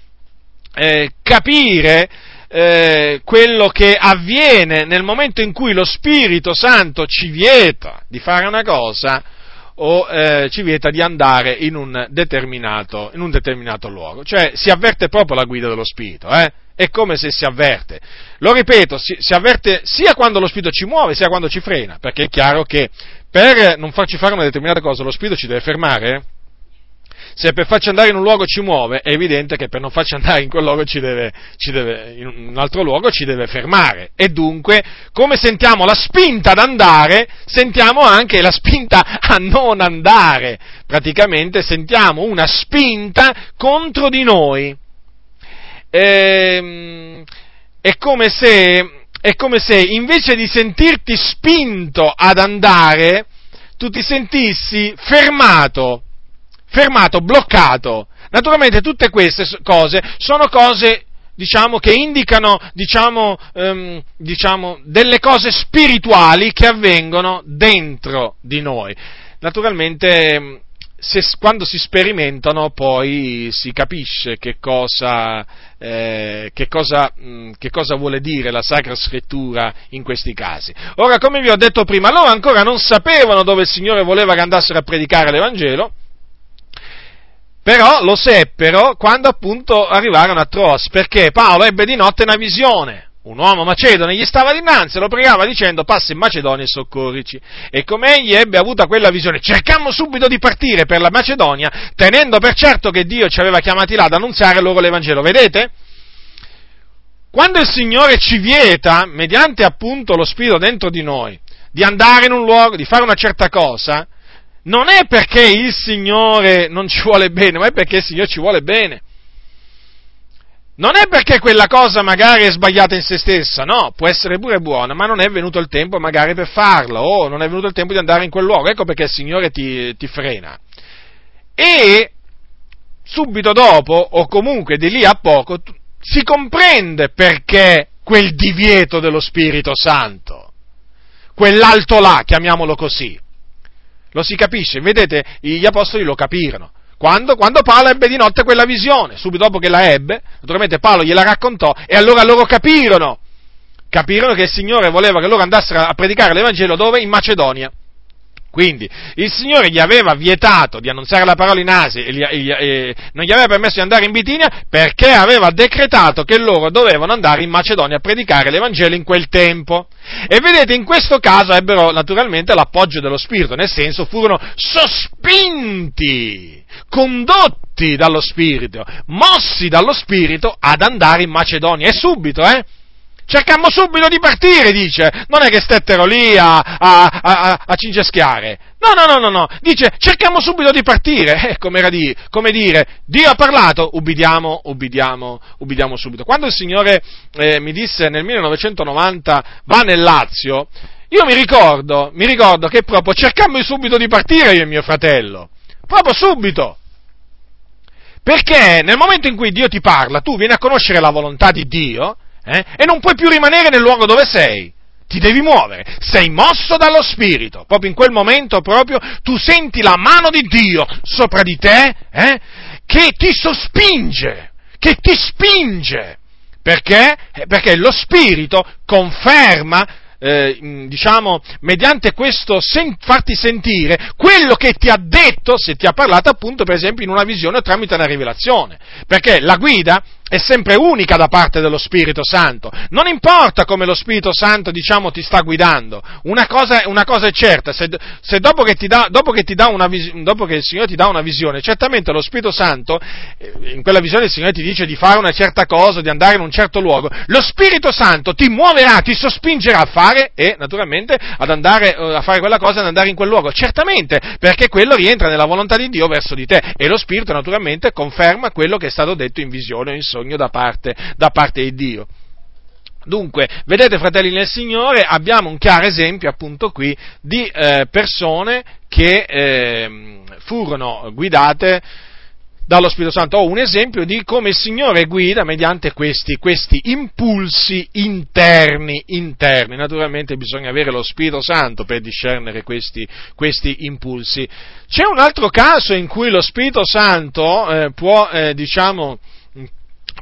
eh, capire eh, quello che avviene nel momento in cui lo Spirito Santo ci vieta di fare una cosa o eh, ci vieta di andare in un, determinato, in un determinato luogo. Cioè si avverte proprio la guida dello Spirito, eh? è come se si avverte. Lo ripeto, si, si, avverte sia quando lo Spirito ci muove, sia quando ci frena, perché è chiaro che per non farci fare una determinata cosa lo Spirito ci deve fermare? Se per farci andare in un luogo ci muove, è evidente che per non farci andare in quel luogo ci deve, ci deve, in un altro luogo ci deve fermare. E dunque, come sentiamo la spinta ad andare, sentiamo anche la spinta a non andare. Praticamente sentiamo una spinta contro di noi. E, ehm, è come se è come se invece di sentirti spinto ad andare, tu ti sentissi fermato, fermato, bloccato. Naturalmente tutte queste cose sono cose diciamo, che indicano diciamo, um, diciamo, delle cose spirituali che avvengono dentro di noi. Naturalmente se, quando si sperimentano poi si capisce che cosa, eh, che, cosa, mh, mm, che cosa, vuole dire la Sacra Scrittura in questi casi. Ora, come vi ho detto prima, loro ancora non sapevano dove il Signore voleva che andassero a predicare l'Evangelo, però lo seppero quando appunto arrivarono a Troas, perché Paolo ebbe di notte una visione un uomo macedone gli stava dinanzi e lo pregava dicendo passa in Macedonia e soccorrici. E come egli ebbe avuta quella visione, cercammo subito di partire per la Macedonia, tenendo per certo che Dio ci aveva chiamati là ad annunziare loro l'Evangelo. Vedete? Quando il Signore ci vieta, mediante appunto lo Spirito dentro di noi, di andare in un luogo, di fare una certa cosa, non è perché il Signore non ci vuole bene, ma è perché il Signore ci vuole bene. Non è perché quella cosa magari è sbagliata in se stessa, no, può essere pure buona, ma non è venuto il tempo magari per farlo, o non è venuto il tempo di andare in quel luogo, ecco perché il Signore ti, ti frena. E subito dopo, o comunque di lì a poco, si comprende perché quel divieto dello Spirito Santo, quell'alto là, chiamiamolo così. Lo si capisce, vedete, gli apostoli lo capirono. Quando? Quando Paolo ebbe di notte quella visione, subito dopo che la ebbe, naturalmente Paolo gliela raccontò e allora loro capirono, capirono che il Signore voleva che loro andassero a predicare l'Evangelo dove? In Macedonia. Quindi il Signore gli aveva vietato di annunziare la parola in Asia e, e, e non gli aveva permesso di andare in Bitinia perché aveva decretato che loro dovevano andare in Macedonia a predicare l'Evangelo in quel tempo. E vedete, in questo caso ebbero naturalmente l'appoggio dello Spirito, nel senso furono sospinti condotti dallo Spirito, mossi dallo Spirito ad andare in Macedonia. E subito, eh? Cercammo subito di partire, dice. Non è che stettero lì a, a, a, a cingeschiare. No, no, no, no, no. Dice, cerchiamo subito di partire. Eh, come, di, come dire, Dio ha parlato, ubbidiamo, ubbidiamo, ubbidiamo subito. Quando il Signore eh, mi disse nel 1990 va nel Lazio, io mi ricordo, mi ricordo che proprio cercammo subito di partire io e mio fratello. Proprio subito. Perché nel momento in cui Dio ti parla, tu vieni a conoscere la volontà di Dio eh, e non puoi più rimanere nel luogo dove sei. Ti devi muovere, sei mosso dallo Spirito, proprio in quel momento proprio tu senti la mano di Dio sopra di te eh, che ti sospinge, che ti spinge. Perché? Eh, perché lo Spirito conferma eh, diciamo, mediante questo sen- farti sentire quello che ti ha detto, se ti ha parlato appunto per esempio in una visione o tramite una rivelazione. Perché la guida è sempre unica da parte dello Spirito Santo. Non importa come lo Spirito Santo, diciamo, ti sta guidando. Una cosa, una cosa è certa, se, se dopo, che dà, dopo, che una, dopo, che il Signore ti dà una visione, certamente lo Spirito Santo, eh, in quella visione il Signore ti dice di fare una certa cosa, di andare in un certo luogo, lo Spirito Santo ti muoverà, ti sospingerà a fare e naturalmente ad andare eh, a fare quella cosa ad andare in quel luogo. Certamente, perché quello rientra nella volontà di Dio verso di te e lo Spirito naturalmente conferma quello che è stato detto in visione o in sogno sogno da parte, da parte di Dio. Dunque, vedete fratelli nel Signore, abbiamo un chiaro esempio appunto qui di eh, persone che eh, furono guidate dallo Spirito Santo. Ho un esempio di come il Signore guida mediante questi, questi impulsi interni, interni. Naturalmente bisogna avere lo Spirito Santo per discernere questi, questi impulsi. C'è un altro caso in cui lo Spirito Santo eh, può, eh, diciamo,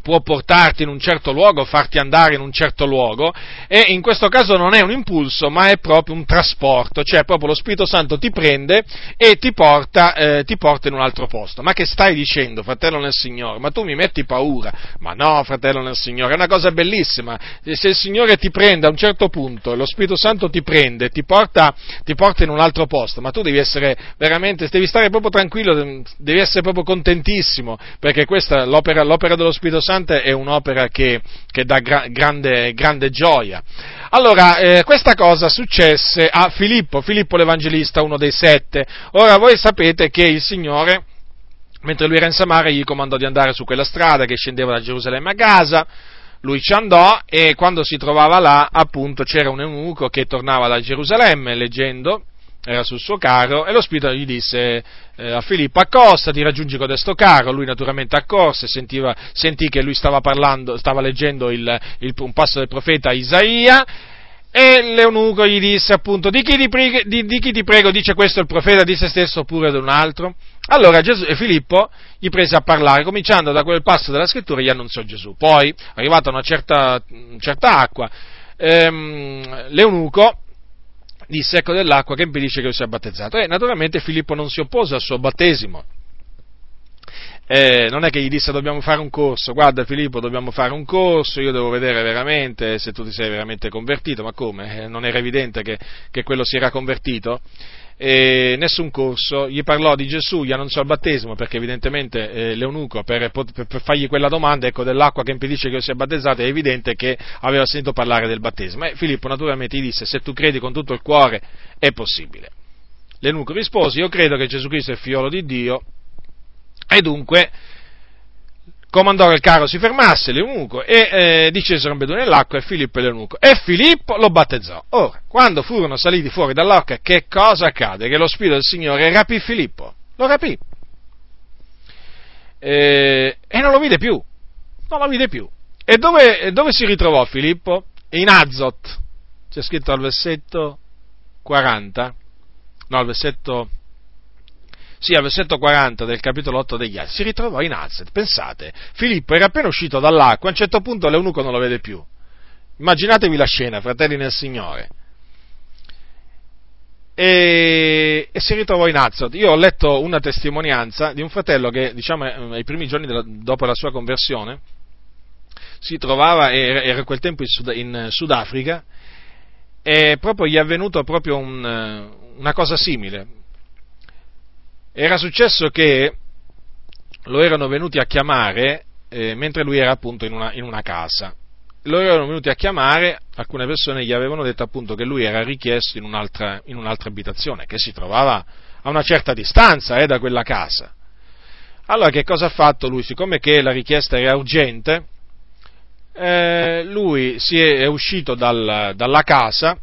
può portarti in un certo luogo, farti andare in un certo luogo, e in questo caso non è un impulso, ma è proprio un trasporto, cioè proprio lo Spirito Santo ti prende e ti porta, eh, ti porta in un altro posto. Ma che stai dicendo, fratello nel Signore? Ma tu mi metti paura? Ma no, fratello nel Signore, è una cosa bellissima. Se il Signore ti prende a un certo punto, lo Spirito Santo ti prende, e ti porta, ti porta in un altro posto, ma tu devi essere veramente, devi stare proprio tranquillo, devi essere proprio contentissimo, perché questa, l'opera, l'opera dello Spirito Santo Sante è un'opera che, che dà gra- grande, grande, gioia. Allora, eh, questa cosa successe a Filippo, Filippo l'Evangelista, uno dei sette. Ora voi sapete che il Signore, mentre lui era in Samaria, gli comandò di andare su quella strada che scendeva da Gerusalemme a Gaza, lui ci andò e quando si trovava là, appunto, c'era un eunuco che tornava da Gerusalemme leggendo, era sul suo carro e lo spirito gli disse eh, a Filippo accostati, raggiungi codesto carro, lui naturalmente accorse, sentiva, sentì che lui stava parlando, stava leggendo il, il, un passo del profeta Isaia e l'eunuco gli disse appunto di chi, ti prego, di, di chi ti prego dice questo il profeta di se stesso oppure di un altro? Allora Gesù, e Filippo gli prese a parlare, cominciando da quel passo della scrittura gli annunziò Gesù. Poi, arrivata una certa, certa acqua, ehm, l'eunuco disse ecco dell'acqua che impedisce che io sia battezzato. E naturalmente Filippo non si oppose al suo battesimo. Eh, non è che gli disse dobbiamo fare un corso, guarda Filippo dobbiamo fare un corso, io devo vedere veramente se tu ti sei veramente convertito, ma come? Eh, non era evidente che, che quello si era convertito? E nessun corso, gli parlò di Gesù, gli annunziò il battesimo, perché evidentemente eh, l'eunuco, per, per, per, fargli quella domanda, ecco, dell'acqua che impedisce che io sia battezzato, è evidente che aveva sentito parlare del battesimo. E Filippo naturalmente gli disse, se tu credi con tutto il cuore, è possibile. L'eunuco rispose, io credo che Gesù Cristo è il figliolo di Dio, e dunque comandò che il carro si fermasse, l'eunuco, e eh, discesero ambedue nell'acqua e Filippo e l'eunuco. E Filippo lo battezzò. Ora, quando furono saliti fuori dall'acqua, che cosa accade? Che lo Spirito del Signore rapì Filippo. Lo rapì. E, e non lo vide più. Non lo vide più. E dove, dove si ritrovò Filippo? In Azot. C'è scritto al versetto 40. No, al versetto sì, al versetto 40 del capitolo 8 degli Atti, si ritrovò in Azet. Pensate, Filippo era appena uscito dall'acqua, a un certo punto l'eunuco non lo vede più. Immaginatevi la scena, fratelli nel Signore. E, e si ritrovò in Azot. Io ho letto una testimonianza di un fratello che, diciamo, eh, ai primi giorni della, dopo la sua conversione, si trovava, era, era quel tempo in, Sud, in Sudafrica, e proprio gli è avvenuto proprio un, eh, una cosa simile era successo che lo erano venuti a chiamare eh, mentre lui era appunto in una, in una casa. Lo erano venuti a chiamare, alcune persone gli avevano detto appunto che lui era richiesto in un'altra, in un'altra abitazione, che si trovava a una certa distanza eh, da quella casa. Allora che cosa ha fatto lui? Siccome che la richiesta era urgente, eh, lui si è, è uscito dal, dalla casa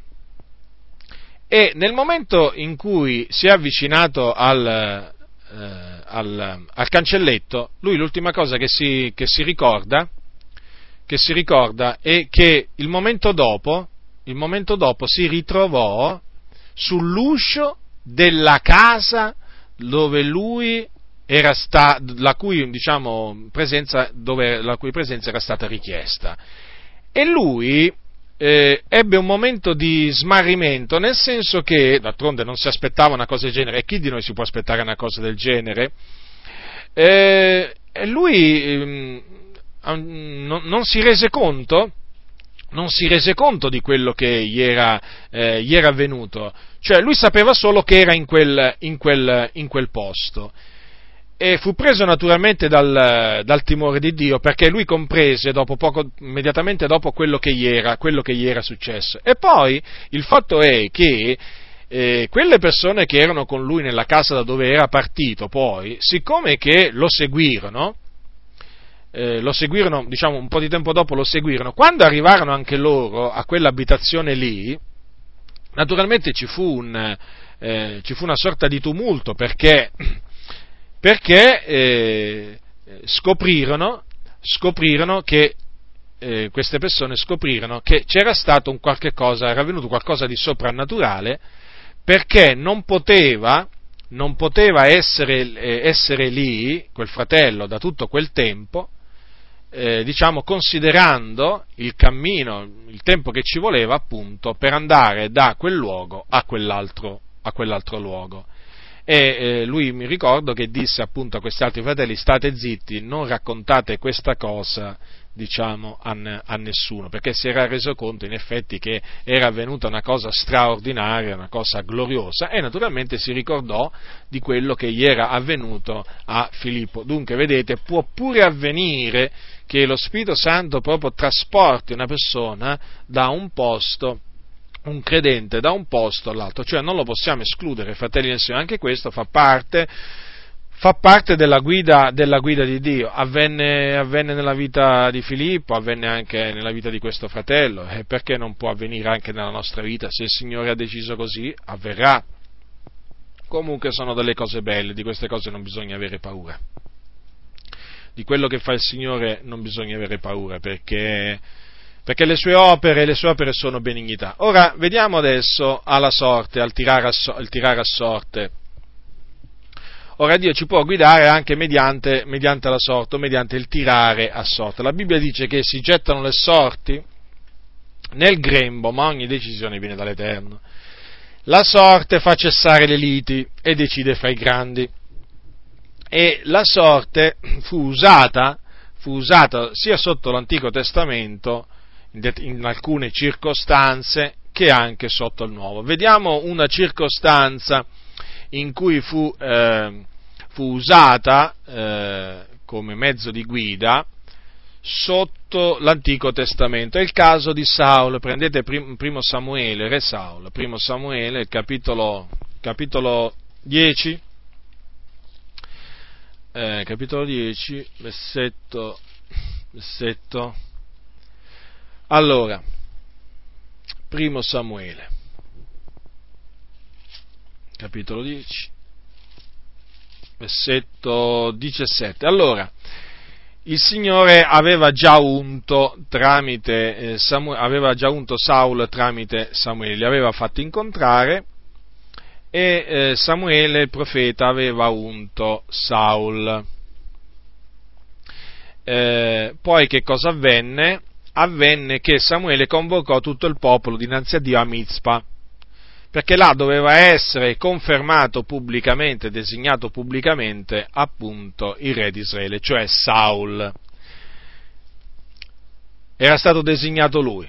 e nel momento in cui si è avvicinato al, eh, al, al cancelletto, lui l'ultima cosa che si, che si, ricorda, che si ricorda è che il momento dopo, il momento dopo si ritrovò sull'uscio della casa dove lui era sta, la cui, diciamo, presenza, dove, la cui presenza era stata richiesta. E lui eh, ebbe un momento di smarrimento, nel senso che, d'altronde non si aspettava una cosa del genere, e chi di noi si può aspettare una cosa del genere? Eh, lui eh, non, non, si rese conto, non si rese conto di quello che gli era, eh, gli era avvenuto, cioè lui sapeva solo che era in quel, in quel, in quel posto e fu preso naturalmente dal, dal, timore di Dio perché lui comprese dopo poco, immediatamente dopo quello che, gli era, che gli era successo. E poi il fatto è che eh, quelle persone che erano con lui nella casa da dove era partito poi, siccome che lo seguirono, eh, lo seguirono, diciamo un po' di tempo dopo lo seguirono, quando arrivarono anche loro a quell'abitazione lì, naturalmente ci fu, un, eh, ci fu una sorta di tumulto perché perché eh, scoprirono, scoprirono che eh, queste persone scoprirono che c'era stato un qualche cosa, era avvenuto qualcosa di soprannaturale perché non poteva, non poteva essere, eh, essere, lì quel fratello da tutto quel tempo, eh, diciamo considerando il cammino, il tempo che ci voleva appunto per andare da quel luogo a quell'altro, a quell'altro luogo e eh, lui mi ricordo che disse appunto a questi altri fratelli state zitti, non raccontate questa cosa diciamo a, a, nessuno, perché si era reso conto in effetti che era avvenuta una cosa straordinaria, una cosa gloriosa e naturalmente si ricordò di quello che gli era avvenuto a Filippo. Dunque, vedete, può pure avvenire che lo Spirito Santo proprio trasporti una persona da un posto un credente da un posto all'altro, cioè non lo possiamo escludere, fratelli del Signore, anche questo fa parte, fa parte della guida, della guida di Dio. Avvenne, avvenne, nella vita di Filippo, avvenne anche nella vita di questo fratello, e perché non può avvenire anche nella nostra vita? Se il Signore ha deciso così, avverrà. Comunque sono delle cose belle, di queste cose non bisogna avere paura. Di quello che fa il Signore non bisogna avere paura, perché, perché le, sue opere, le sue opere sono benignità. Ora vediamo adesso alla sorte, al tirare a, al tirare a sorte Ora Dio ci può guidare anche mediante, mediante la sorte o mediante il tirare a sorte. La Bibbia dice che si gettano le sorti nel grembo, ma ogni decisione viene dall'Eterno. La sorte fa cessare le liti e decide fra i grandi. E la sorte fu usata, fu usata sia sotto l'Antico Testamento, in alcune circostanze, che anche sotto il Nuovo. Vediamo una circostanza in cui fu, eh, fu usata eh, come mezzo di guida sotto l'Antico Testamento. È il caso di Saulo, prendete primo Samuele, re Saulo, primo Samuele, capitolo, capitolo 10, eh, capitolo 10, versetto, versetto, allora, primo Samuele, capitolo 10, versetto 17. Allora, il Signore aveva già unto, tramite, eh, Samuele, aveva già unto Saul tramite Samuele, li aveva fatti incontrare e eh, Samuele, il profeta, aveva unto Saul. Eh, poi che cosa avvenne? Avvenne che Samuele convocò tutto il popolo dinanzi a Dio a Mizpa perché là doveva essere confermato pubblicamente, designato pubblicamente appunto il re di Israele, cioè Saul. Era stato designato lui.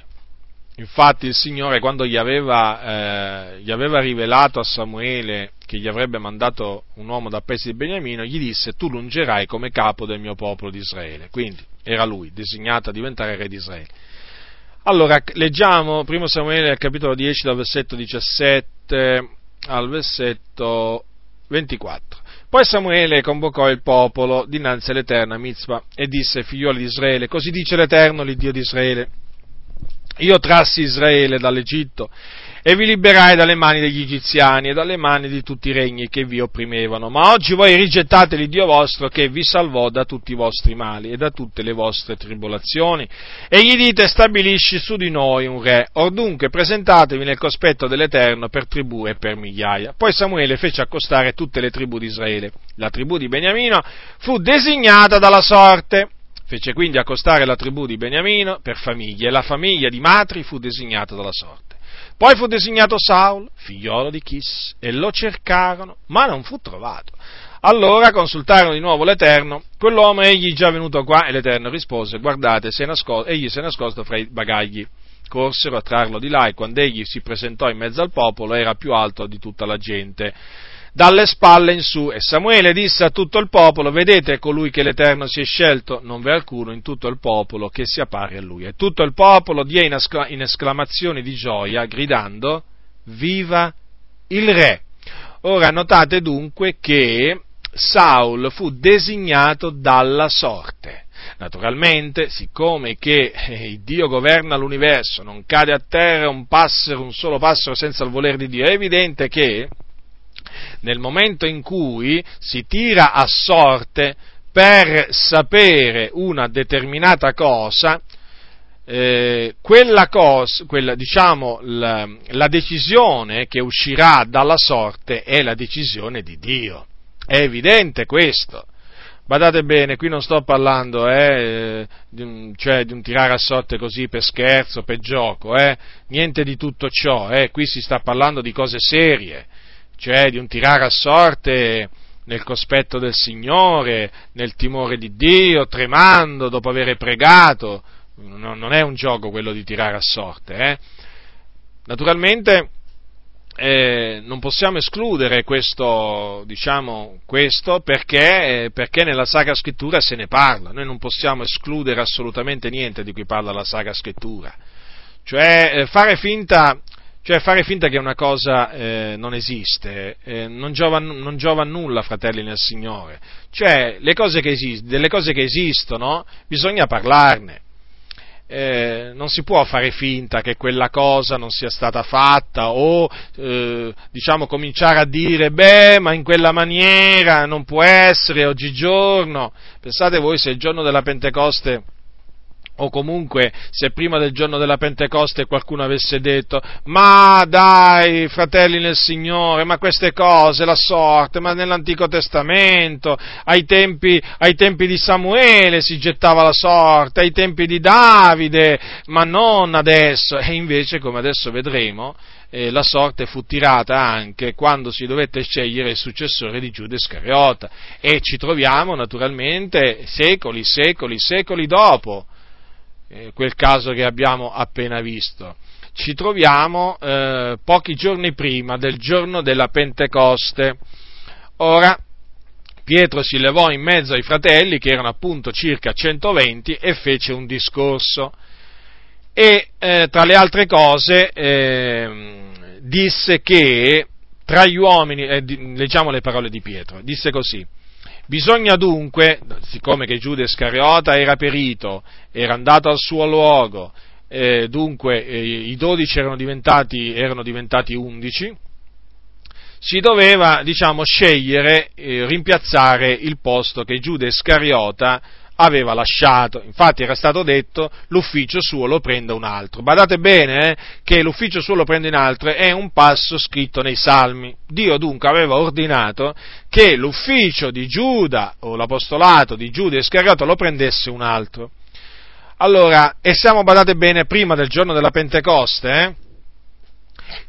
Infatti il Signore quando gli aveva, eh, gli aveva rivelato a Samuele che gli avrebbe mandato un uomo da paese di Beniamino, gli disse tu lungerai come capo del mio popolo di Israele. Quindi era lui, designato a diventare re di Israele. Allora, leggiamo 1 Samuele capitolo 10 dal versetto 17 al versetto 24. Poi Samuele convocò il popolo dinanzi all'Eterno a Mizpa e disse, figlioli di Israele, così dice l'Eterno, l'Iddio di Israele, io trassi Israele dall'Egitto e vi liberai dalle mani degli egiziani e dalle mani di tutti i regni che vi opprimevano. Ma oggi voi rigettate l'Iddio vostro che vi salvò da tutti i vostri mali e da tutte le vostre tribolazioni. E gli dite stabilisci su di noi un re. Or dunque presentatevi nel cospetto dell'Eterno per tribù e per migliaia. Poi Samuele fece accostare tutte le tribù di Israele. La tribù di Beniamino fu designata dalla sorte. Fece quindi accostare la tribù di Beniamino per famiglie e la famiglia di Matri fu designata dalla sorte. Poi fu designato Saul, figliolo di Chis, e lo cercarono, ma non fu trovato. Allora consultarono di nuovo l'Eterno, quell'uomo egli già venuto qua, e l'Eterno rispose, guardate, si nascosto, egli si è nascosto fra i bagagli. Corsero a trarlo di là e quando egli si presentò in mezzo al popolo era più alto di tutta la gente dalle spalle in su. E Samuele disse a tutto il popolo, vedete colui che l'Eterno si è scelto, non v'è alcuno in tutto il popolo che sia pari a lui. E tutto il popolo diè in esclamazioni di gioia, gridando, viva il re. Ora notate dunque che Saul fu designato dalla sorte. Naturalmente, siccome che eh, Dio governa l'universo, non cade a terra un passero, un solo passero senza il volere di Dio, è evidente che nel momento in cui si tira a sorte per sapere una determinata cosa, eh, quella cosa, quella, diciamo, la, la, decisione che uscirà dalla sorte è la decisione di Dio. È evidente questo. Badate bene, qui non sto parlando eh, di, un, cioè, di un tirare a sorte così per scherzo, per gioco, eh, niente di tutto ciò, eh, qui si sta parlando di cose serie cioè di un tirare a sorte nel cospetto del Signore, nel timore di Dio, tremando dopo aver pregato. Non è un gioco quello di tirare a sorte. Eh? Naturalmente eh, non possiamo escludere questo, diciamo, questo perché, perché, nella Sacra Scrittura se ne parla. Noi non possiamo escludere assolutamente niente di cui parla la Sacra Scrittura. Cioè eh, fare finta Cioè fare finta che una cosa eh, non esiste eh, non, giova, non, giova, a nulla, fratelli nel Signore. Cioè, cose esist- delle cose che esistono bisogna parlarne. Eh, non si può fare finta che quella cosa non sia stata fatta o eh, diciamo cominciare a dire beh ma in quella maniera non può essere oggigiorno pensate voi se il giorno della Pentecoste o comunque se prima del giorno della Pentecoste qualcuno avesse detto ma dai fratelli nel Signore, ma queste cose, la sorte, ma nell'Antico Testamento, ai tempi, ai tempi di Samuele si gettava la sorte, ai tempi di Davide, ma non adesso, e invece come adesso vedremo, eh, la sorte fu tirata anche quando si dovette scegliere il successore di Giuda Iscariota. E ci troviamo naturalmente secoli, secoli, secoli dopo eh, quel caso che abbiamo appena visto. Ci troviamo eh, pochi giorni prima del giorno della Pentecoste. Ora, Pietro si levò in mezzo ai fratelli, che erano appunto circa 120, e fece un discorso. E eh, tra le altre cose eh, disse che tra gli uomini, eh, leggiamo le parole di Pietro, disse così, Bisogna dunque, siccome che Giuda Iscariota era perito, era andato al suo luogo, eh, dunque eh, i dodici erano diventati, erano diventati undici, si doveva, diciamo, scegliere, eh, rimpiazzare il posto che Giuda Iscariota aveva lasciato. Infatti era stato detto l'ufficio suo lo prenda un altro. Badate bene eh, che l'ufficio suo lo prende un altro è un passo scritto nei Salmi. Dio dunque aveva ordinato che l'ufficio di Giuda o l'apostolato di Giuda Iscariota lo prendesse un altro. Allora, e siamo badate bene prima del giorno della Pentecoste, eh?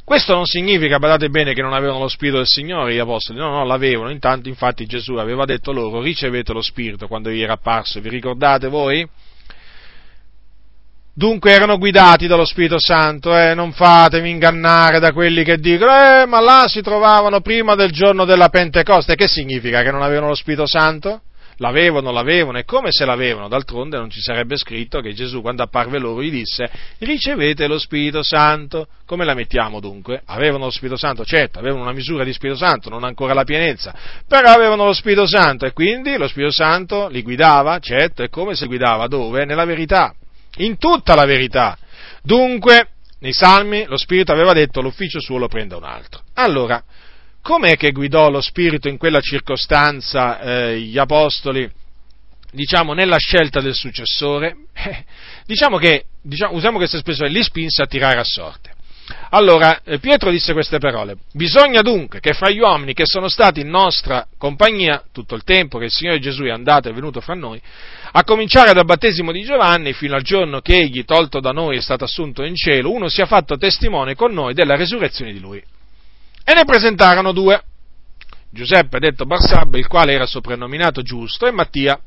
Questo non significa, badate bene, che non avevano lo Spirito del Signore gli Apostoli, no, no, l'avevano, intanto infatti Gesù aveva detto loro ricevete lo Spirito quando vi era apparso, vi ricordate voi? Dunque erano guidati dallo Spirito Santo, eh, non fatevi ingannare da quelli che dicono, eh, ma là si trovavano prima del giorno della Pentecoste, che significa? Che non avevano lo Spirito Santo? L'avevano, l'avevano, e come se l'avevano, d'altronde non ci sarebbe scritto che Gesù quando apparve loro gli disse ricevete lo Spirito Santo, come la mettiamo dunque? Avevano lo Spirito Santo, certo, avevano una misura di Spirito Santo, non ancora la pienezza, però avevano lo Spirito Santo e quindi lo Spirito Santo li guidava, certo, e come si guidava? Dove? Nella verità, in tutta la verità. Dunque, nei Salmi lo Spirito aveva detto l'ufficio suo lo prenda un altro. Allora, com'è che guidò lo Spirito in quella circostanza eh, gli Apostoli, diciamo, nella scelta del successore? Eh, diciamo che, diciamo, usiamo questa espressione, li spinse a tirare a sorte. Allora, eh, Pietro disse queste parole, bisogna dunque che fra gli uomini che sono stati in nostra compagnia tutto il tempo che il Signore Gesù è andato e venuto fra noi, a cominciare dal battesimo di Giovanni fino al giorno che egli, tolto da noi, è stato assunto in cielo, uno sia fatto testimone con noi della resurrezione di lui e ne presentarono due. Giuseppe detto Barsabba, il quale era soprannominato giusto, e Mattia.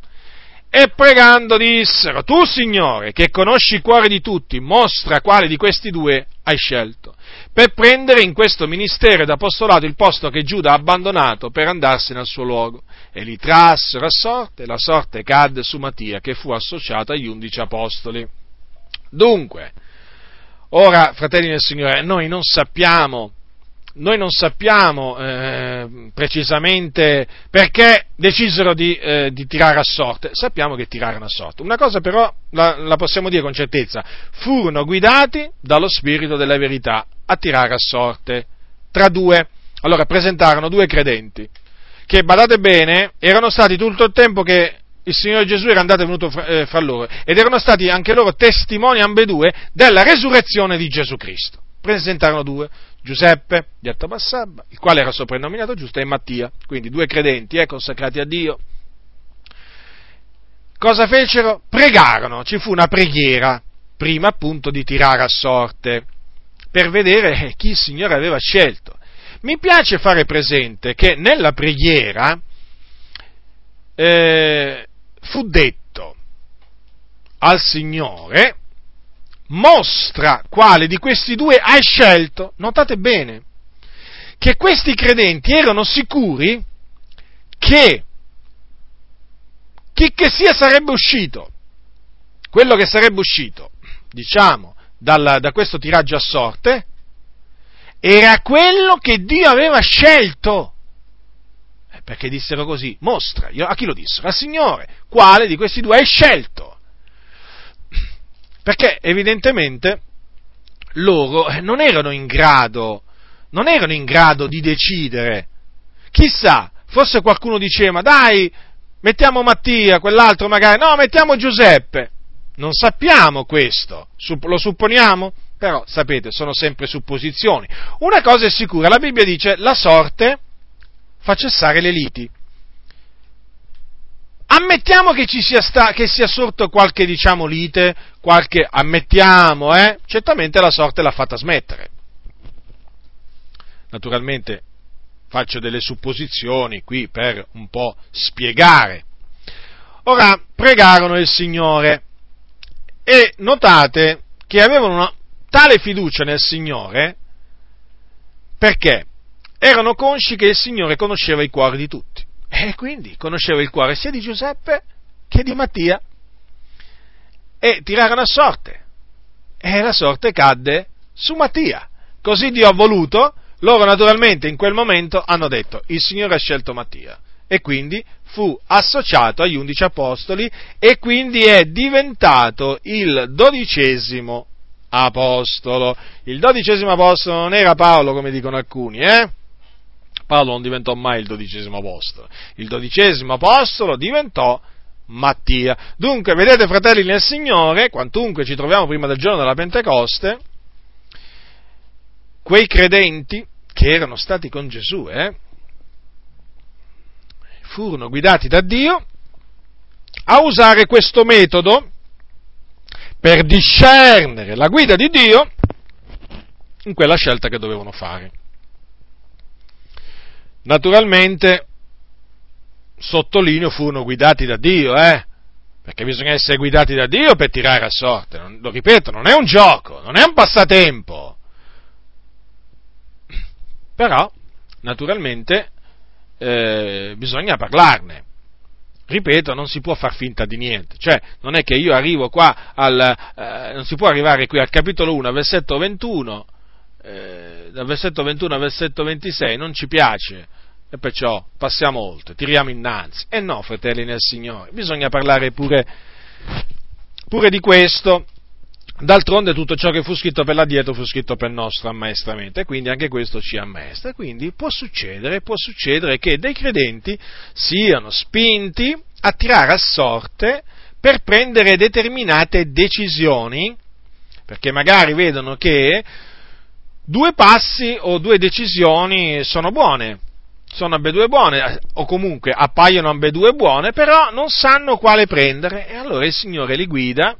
E pregando dissero, tu Signore, che conosci il cuore di tutti, mostra quale di questi due hai scelto, per prendere in questo ministero ed apostolato il posto che Giuda ha abbandonato per andarsene al suo luogo. E li trassero a sorte, e la sorte cadde su Mattia, che fu associato agli undici apostoli. Dunque, ora, fratelli del Signore, noi non sappiamo noi non sappiamo eh, precisamente perché decisero di, eh, di, tirare a sorte, sappiamo che tirarono a sorte. Una cosa però la, la, possiamo dire con certezza, furono guidati dallo Spirito della verità a tirare a sorte tra due. Allora presentarono due credenti che, badate bene, erano stati tutto il tempo che il Signore Gesù era andato e venuto fra, eh, fra loro ed erano stati anche loro testimoni ambedue della resurrezione di Gesù Cristo. Presentarono due, Giuseppe, detto Bassabba, il quale era soprannominato giusto, e Mattia, quindi due credenti, eh, consacrati a Dio. Cosa fecero? Pregarono, ci fu una preghiera, prima appunto di tirare a sorte, per vedere chi il Signore aveva scelto. Mi piace fare presente che nella preghiera eh, fu detto al Signore mostra quale di questi due hai scelto, notate bene, che questi credenti erano sicuri che chi che sia sarebbe uscito, quello che sarebbe uscito, diciamo, dal, da questo tiraggio a sorte, era quello che Dio aveva scelto. Eh, perché dissero così, mostra, a chi lo dissero? Al Signore, quale di questi due hai scelto? Perché evidentemente loro non erano in grado, non erano in grado di decidere. Chissà, forse qualcuno diceva, dai, mettiamo Mattia, quell'altro magari, no, mettiamo Giuseppe. Non sappiamo questo, lo supponiamo? Però, sapete, sono sempre supposizioni. Una cosa è sicura, la Bibbia dice la sorte fa cessare le liti. Ammettiamo che ci sia, sta, che sia sorto qualche, diciamo, lite, qualche, ammettiamo, eh? Certamente la sorte l'ha fatta smettere. Naturalmente faccio delle supposizioni qui per un po' spiegare. Ora, pregarono il Signore e notate che avevano una tale fiducia nel Signore perché erano consci che il Signore conosceva i cuori di tutti e quindi conosceva il cuore sia di Giuseppe che di Mattia e tirarono a sorte e la sorte cadde su Mattia. Così Dio ha voluto, loro naturalmente in quel momento hanno detto il Signore ha scelto Mattia e quindi fu associato agli undici apostoli e quindi è diventato il dodicesimo apostolo. Il dodicesimo apostolo non era Paolo come dicono alcuni, eh? Paolo non diventò mai il dodicesimo apostolo. Il dodicesimo apostolo diventò Mattia. Dunque, vedete fratelli nel Signore, quantunque ci troviamo prima del giorno della Pentecoste, quei credenti che erano stati con Gesù, eh, furono guidati da Dio a usare questo metodo per discernere la guida di Dio in quella scelta che dovevano fare. Naturalmente, sottolineo, furono guidati da Dio, eh? Perché bisogna essere guidati da Dio per tirare a sorte. lo ripeto, non è un gioco, non è un passatempo. Però, naturalmente, eh, bisogna parlarne. Ripeto, non si può far finta di niente, cioè non è che io arrivo qua al, eh, non si può arrivare qui al capitolo 1, versetto 21, eh, dal versetto 21 al versetto 26, non ci piace, e perciò passiamo oltre, tiriamo innanzi. E no, fratelli nel Signore, bisogna parlare pure, pure di questo. D'altronde tutto ciò che fu scritto per l'addietro fu scritto per il nostro ammaestramento e quindi anche questo ci ammaestra. Quindi può succedere, può succedere che dei credenti siano spinti a tirare a sorte per prendere determinate decisioni, perché magari vedono che due passi o due decisioni sono buone, sono ambedue buone, o comunque appaiono ambedue buone, però non sanno quale prendere e allora il Signore li guida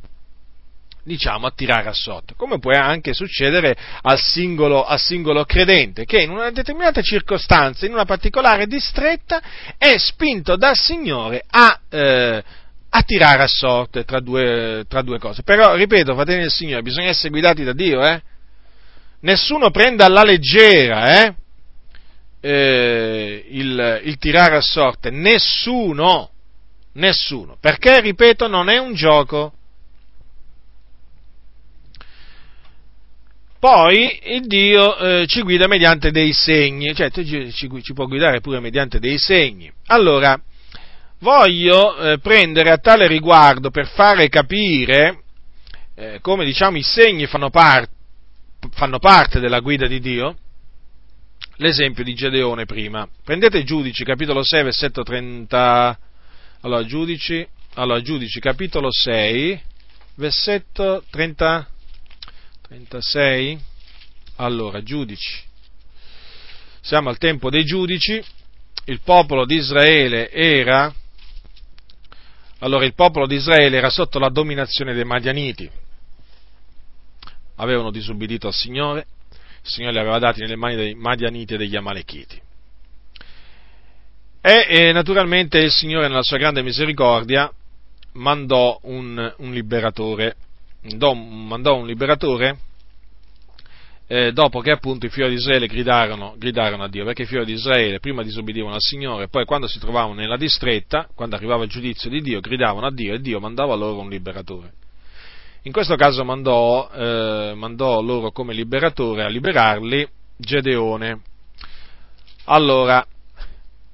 diciamo, a tirare a sotto, come può anche succedere al singolo, al singolo, credente, che in una determinata circostanza, in una particolare distretta, è spinto dal Signore a, eh, a tirare a sorte tra due, tra due, cose. Però, ripeto, fratelli del Signore, bisogna essere guidati da Dio, eh? Nessuno prenda alla leggera, eh? Eh, il, il tirare a sorte, nessuno, nessuno, perché, ripeto, non è un gioco, Poi il Dio eh, ci guida mediante dei segni, cioè ci, ci, può guidare pure mediante dei segni. Allora, voglio eh, prendere a tale riguardo per fare capire eh, come diciamo i segni fanno, par- fanno, parte della guida di Dio, l'esempio di Gedeone prima. Prendete Giudici, capitolo 6, versetto 30. Allora, Giudici, allora, Giudici capitolo 6, versetto 30. 36. Allora, giudici. Siamo al tempo dei giudici. Il popolo di Israele era. Allora, il popolo di Israele era sotto la dominazione dei Madianiti. Avevano disubbidito al Signore. Il Signore li aveva dati nelle mani dei Madianiti e degli Amalechiti. E, e naturalmente il Signore, nella sua grande misericordia, mandò un, un liberatore mandò un liberatore eh, dopo che appunto i figli di Israele gridarono, gridarono, a Dio, perché i figli di Israele prima disobbedivano al Signore, poi quando si trovavano nella distretta, quando arrivava il giudizio di Dio, gridavano a Dio e Dio mandava loro un liberatore. In questo caso mandò, eh, mandò loro come liberatore a liberarli Gedeone. Allora,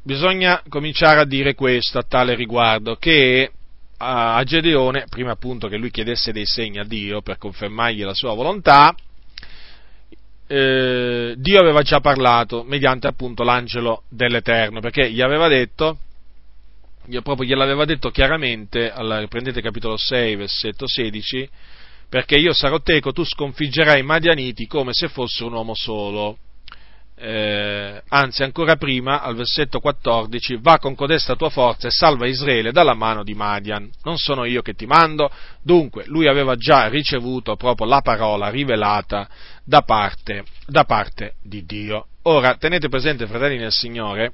bisogna cominciare a dire questo a tale riguardo, che a Gedeone, prima appunto che lui chiedesse dei segni a Dio per confermargli la sua volontà, eh, Dio aveva già parlato mediante appunto l'angelo dell'Eterno, perché gli aveva detto, proprio gliel'aveva detto chiaramente, allora, prendete capitolo 6, versetto 16, perché io sarò teco, tu sconfiggerai i Madianiti come se fosse un uomo solo eh, anzi ancora prima, al versetto 14, va con codesta tua forza e salva Israele dalla mano di Madian. Non sono io che ti mando. Dunque, lui aveva già ricevuto proprio la parola rivelata da parte, da parte di Dio. Ora, tenete presente, fratelli nel Signore,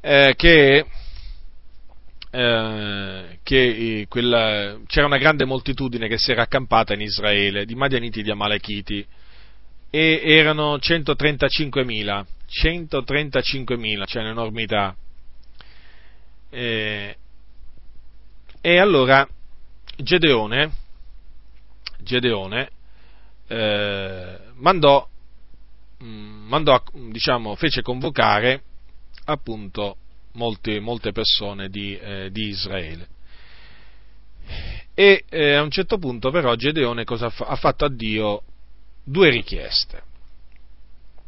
eh, che, eh, che quella, c'era una grande moltitudine che si era accampata in Israele, di Madianiti e di Amalechiti e erano 135.000, 135.000, cioè un'enormità. E, e allora Gedeone, Gedeone eh, mandò, mm, mandò, diciamo, fece convocare appunto molte, molte persone di, eh, di Israele. E eh, a un certo punto però Gedeone cosa ha, fatto a Dio due richieste.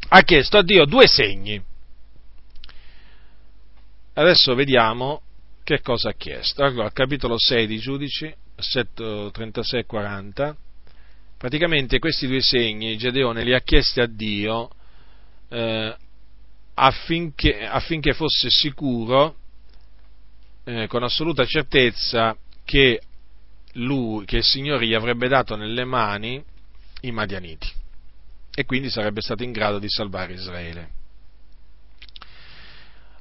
Ha chiesto a Dio due segni. Adesso vediamo che cosa ha chiesto. Allora, capitolo 6 di Giudici, versetto 36 e 40, praticamente questi due segni Gedeone li ha chiesti a Dio eh, affinché, affinché, fosse sicuro, eh, con assoluta certezza, che, lui, che il Signore gli avrebbe dato nelle mani i Madianiti e quindi sarebbe stato in grado di salvare Israele.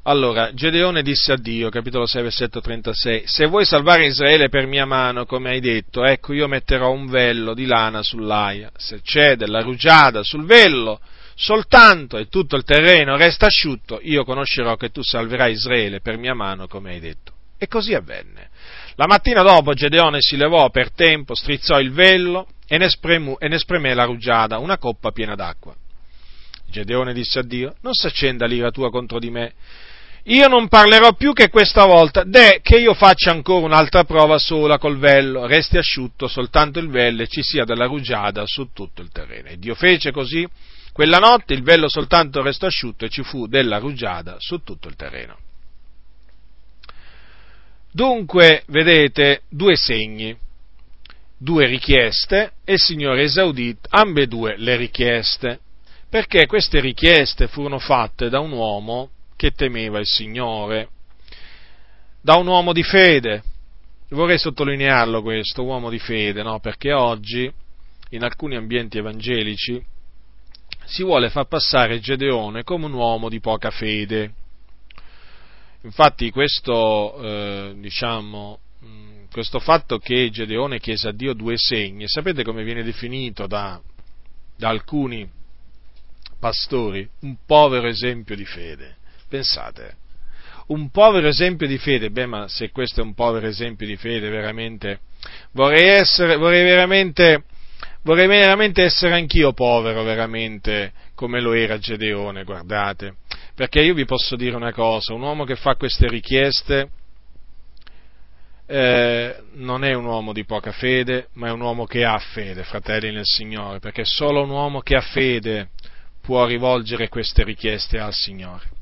Allora, Gedeone disse a Dio, capitolo 6, versetto 36, se vuoi salvare Israele per mia mano, come hai detto, ecco io metterò un vello di lana sull'aia, se c'è della rugiada sul vello, soltanto e tutto il terreno resta asciutto, io conoscerò che tu salverai Israele per mia mano, come hai detto. E così avvenne. La mattina dopo Gedeone si levò per tempo, strizzò il vello e ne, spremu, e ne spremè la rugiada, una coppa piena d'acqua. Gedeone disse a Dio, non si accenda l'ira tua contro di me, io non parlerò più che questa volta, de che io faccia ancora un'altra prova sola col vello, resti asciutto soltanto il vello e ci sia della rugiada su tutto il terreno. E Dio fece così, quella notte il vello soltanto restò asciutto e ci fu della rugiada su tutto il terreno. Dunque, vedete, due segni due richieste e il Signore esaudì ambedue le richieste, perché queste richieste furono fatte da un uomo che temeva il Signore, da un uomo di fede. Vorrei sottolinearlo questo, uomo di fede, no? perché oggi in alcuni ambienti evangelici si vuole far passare Gedeone come un uomo di poca fede. Infatti questo, eh, diciamo, questo fatto che Gedeone chiese a Dio due segni, sapete come viene definito da, da alcuni pastori? Un povero esempio di fede. Pensate, un povero esempio di fede, beh ma se questo è un povero esempio di fede, veramente, vorrei essere, vorrei veramente, vorrei veramente essere anch'io povero, veramente, come lo era Gedeone, guardate, perché io vi posso dire una cosa, un uomo che fa queste richieste, eh, non è un uomo di poca fede, ma è un uomo che ha fede, fratelli nel Signore, perché solo un uomo che ha fede può rivolgere queste richieste al Signore.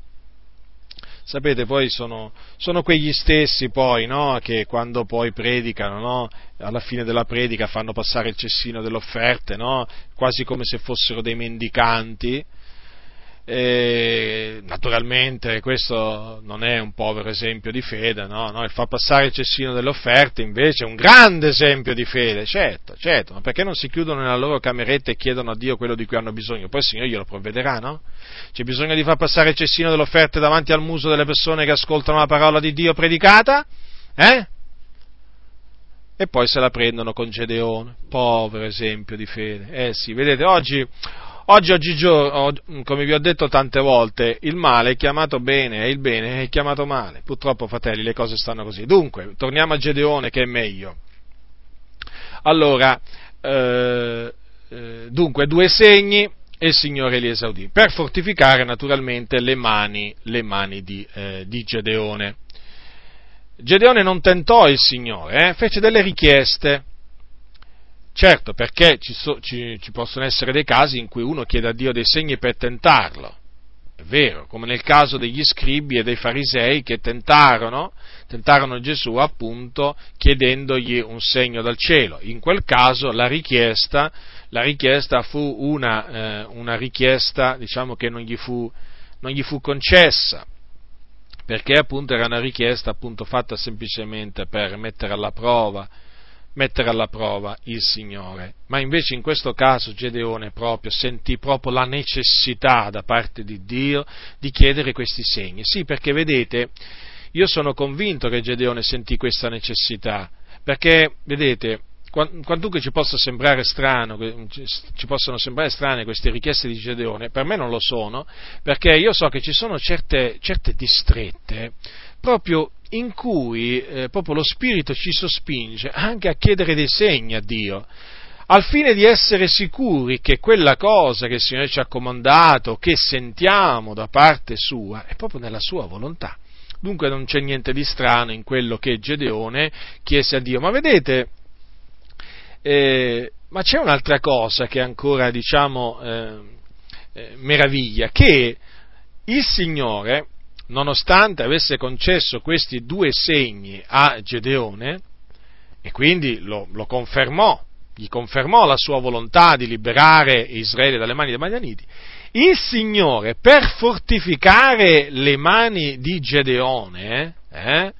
Sapete, poi sono, sono quegli stessi poi, no, che quando poi predicano, no, alla fine della predica fanno passare il cessino delle offerte, no, quasi come se fossero dei mendicanti, e, naturalmente questo non è un povero esempio di fede, no? no? il far passare il cessino delle offerte invece è un grande esempio di fede, certo, certo, ma perché non si chiudono nella loro cameretta e chiedono a Dio quello di cui hanno bisogno? Poi il Signore glielo provvederà, no? C'è bisogno di far passare il cessino delle offerte davanti al muso delle persone che ascoltano la parola di Dio predicata? Eh? E poi se la prendono con Gedeone, povero esempio di fede. Eh sì, vedete, oggi, Oggi, oggigiorno, come vi ho detto tante volte, il male è chiamato bene e il bene è chiamato male. Purtroppo, fratelli, le cose stanno così. Dunque, torniamo a Gedeone che è meglio. Allora, eh, eh, dunque, due segni e il Signore li esaudì, per fortificare naturalmente le mani, le mani di, eh, di, Gedeone. Gedeone non tentò il Signore, eh, fece delle richieste. Certo, perché ci, so, ci, ci possono essere dei casi in cui uno chiede a Dio dei segni per tentarlo, è vero, come nel caso degli scribi e dei farisei che tentarono, tentarono Gesù appunto chiedendogli un segno dal cielo. In quel caso la richiesta, la richiesta fu una, eh, una richiesta diciamo, che non gli, fu, non gli fu concessa perché appunto era una richiesta appunto, fatta semplicemente per mettere alla prova mettere alla prova il Signore. Ma invece in questo caso Gedeone proprio sentì proprio la necessità da parte di Dio di chiedere questi segni. Sì, perché vedete, io sono convinto che Gedeone sentì questa necessità, perché vedete, quantunque ci possa sembrare strano, ci possono sembrare strane queste richieste di Gedeone, per me non lo sono, perché io so che ci sono certe, certe distrette proprio in cui eh, proprio lo Spirito ci sospinge anche a chiedere dei segni a Dio, al fine di essere sicuri che quella cosa che il Signore ci ha comandato, che sentiamo da parte sua, è proprio nella sua volontà. Dunque non c'è niente di strano in quello che Gedeone chiese a Dio. Ma vedete, eh, ma c'è un'altra cosa che ancora, diciamo, eh, eh meraviglia, che il Signore nonostante avesse concesso questi due segni a Gedeone, e quindi lo, lo confermò, gli confermò la sua volontà di liberare Israele dalle mani dei Madianiti, il Signore, per fortificare le mani di Gedeone, eh,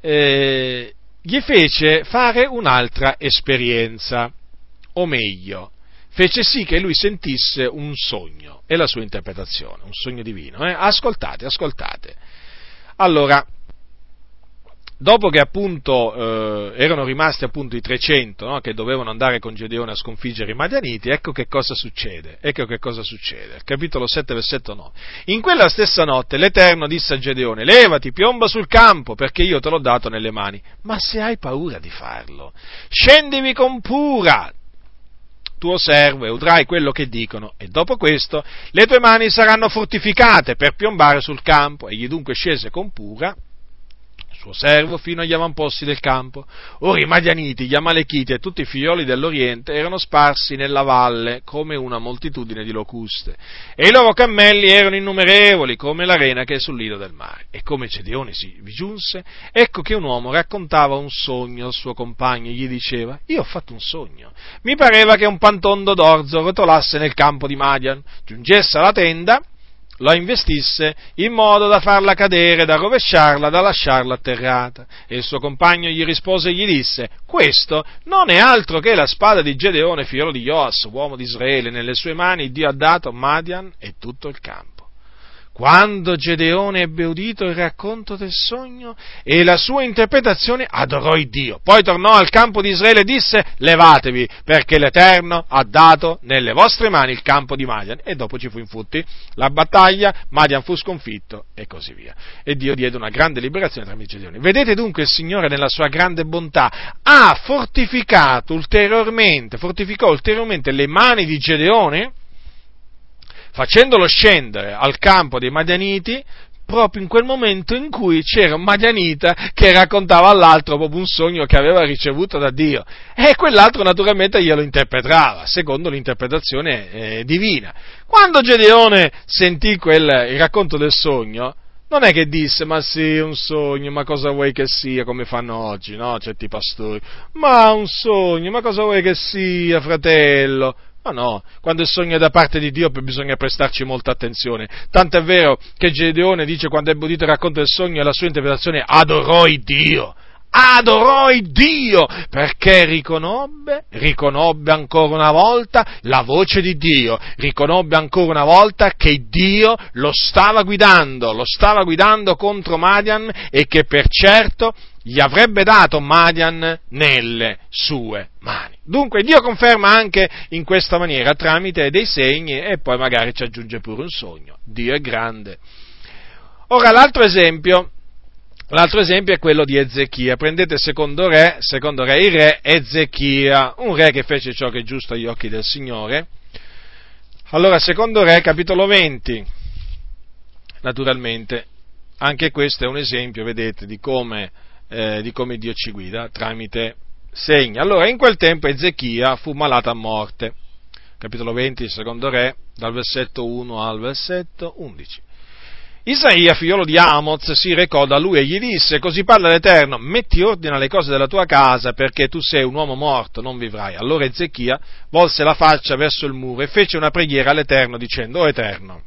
eh, gli fece fare un'altra esperienza, o meglio, fece sì che lui sentisse un sogno e la sua interpretazione, un sogno divino. Eh? Ascoltate, ascoltate. Allora, dopo che appunto eh, erano rimasti appunto i 300 no, che dovevano andare con Gedeone a sconfiggere i Madianiti, ecco che cosa succede. Ecco che cosa succede. Capitolo 7, versetto 9. In quella stessa notte l'Eterno disse a Gedeone: Levati, piomba sul campo, perché io te l'ho dato nelle mani. Ma se hai paura di farlo, scendimi con pura tuo servo e udrai quello che dicono, e dopo questo le tue mani saranno fortificate per piombare sul campo. Egli dunque scese con pura suo servo fino agli avamposti del campo. Ora i Madianiti, gli Amalechiti e tutti i figlioli dell'Oriente erano sparsi nella valle come una moltitudine di locuste, e i loro cammelli erano innumerevoli come l'arena che è sul lido del mare. E come Gedeone si vi giunse, ecco che un uomo raccontava un sogno al suo compagno e gli diceva, io ho fatto un sogno, mi pareva che un pantondo d'orzo rotolasse nel campo di Madian, giungesse alla tenda, la investisse in modo da farla cadere, da rovesciarla, da lasciarla atterrata. E il suo compagno gli rispose e gli disse, questo non è altro che la spada di Gedeone, figlio di Joas, uomo di Israele, nelle sue mani Dio ha dato Madian e tutto il campo. Quando Gedeone ebbe udito il racconto del sogno e la sua interpretazione, adorò il Dio. Poi tornò al campo di Israele e disse, levatevi, perché l'Eterno ha dato nelle vostre mani il campo di Madian. E dopo ci fu infatti la battaglia, Madian fu sconfitto e così via. E Dio diede una grande liberazione tramite Gedeone. Vedete dunque il Signore nella sua grande bontà ha fortificato ulteriormente, fortificò ulteriormente le mani di Gedeone, facendolo scendere al campo dei Madianiti proprio in quel momento in cui c'era un Madianita che raccontava all'altro proprio un sogno che aveva ricevuto da Dio e quell'altro naturalmente glielo interpretava secondo l'interpretazione eh, divina. Quando Gedeone sentì quel, il racconto del sogno, non è che disse, ma sì, un sogno, ma cosa vuoi che sia, come fanno oggi, no? Certi pastori. Ma un sogno, ma cosa vuoi che sia, fratello? Ma no, quando il sogno è da parte di Dio bisogna prestarci molta attenzione. Tanto è vero che Gedeone dice quando ebbe udito il racconto del sogno e la sua interpretazione adorò Dio. Adorò Dio perché riconobbe, riconobbe ancora una volta la voce di Dio, riconobbe ancora una volta che Dio lo stava guidando, lo stava guidando contro Madian e che per certo gli avrebbe dato Madian nelle sue mani. Dunque Dio conferma anche in questa maniera tramite dei segni e poi magari ci aggiunge pure un sogno. Dio è grande. Ora l'altro esempio, l'altro esempio è quello di Ezechia. Prendete secondo re, secondo re il re Ezechia, un re che fece ciò che è giusto agli occhi del Signore Allora, secondo Re, capitolo 20, naturalmente, anche questo è un esempio, vedete, di come, eh, di come Dio ci guida tramite segni. Allora, in quel tempo Ezechia fu malato a morte. Capitolo 20, secondo Re, dal versetto 1 al versetto 11. Isaia, figliolo di Amoz, si recò da lui e gli disse, così parla l'Eterno, metti ordine alle cose della tua casa, perché tu sei un uomo morto, non vivrai. Allora Ezechia volse la faccia verso il muro e fece una preghiera all'Eterno, dicendo, O Eterno,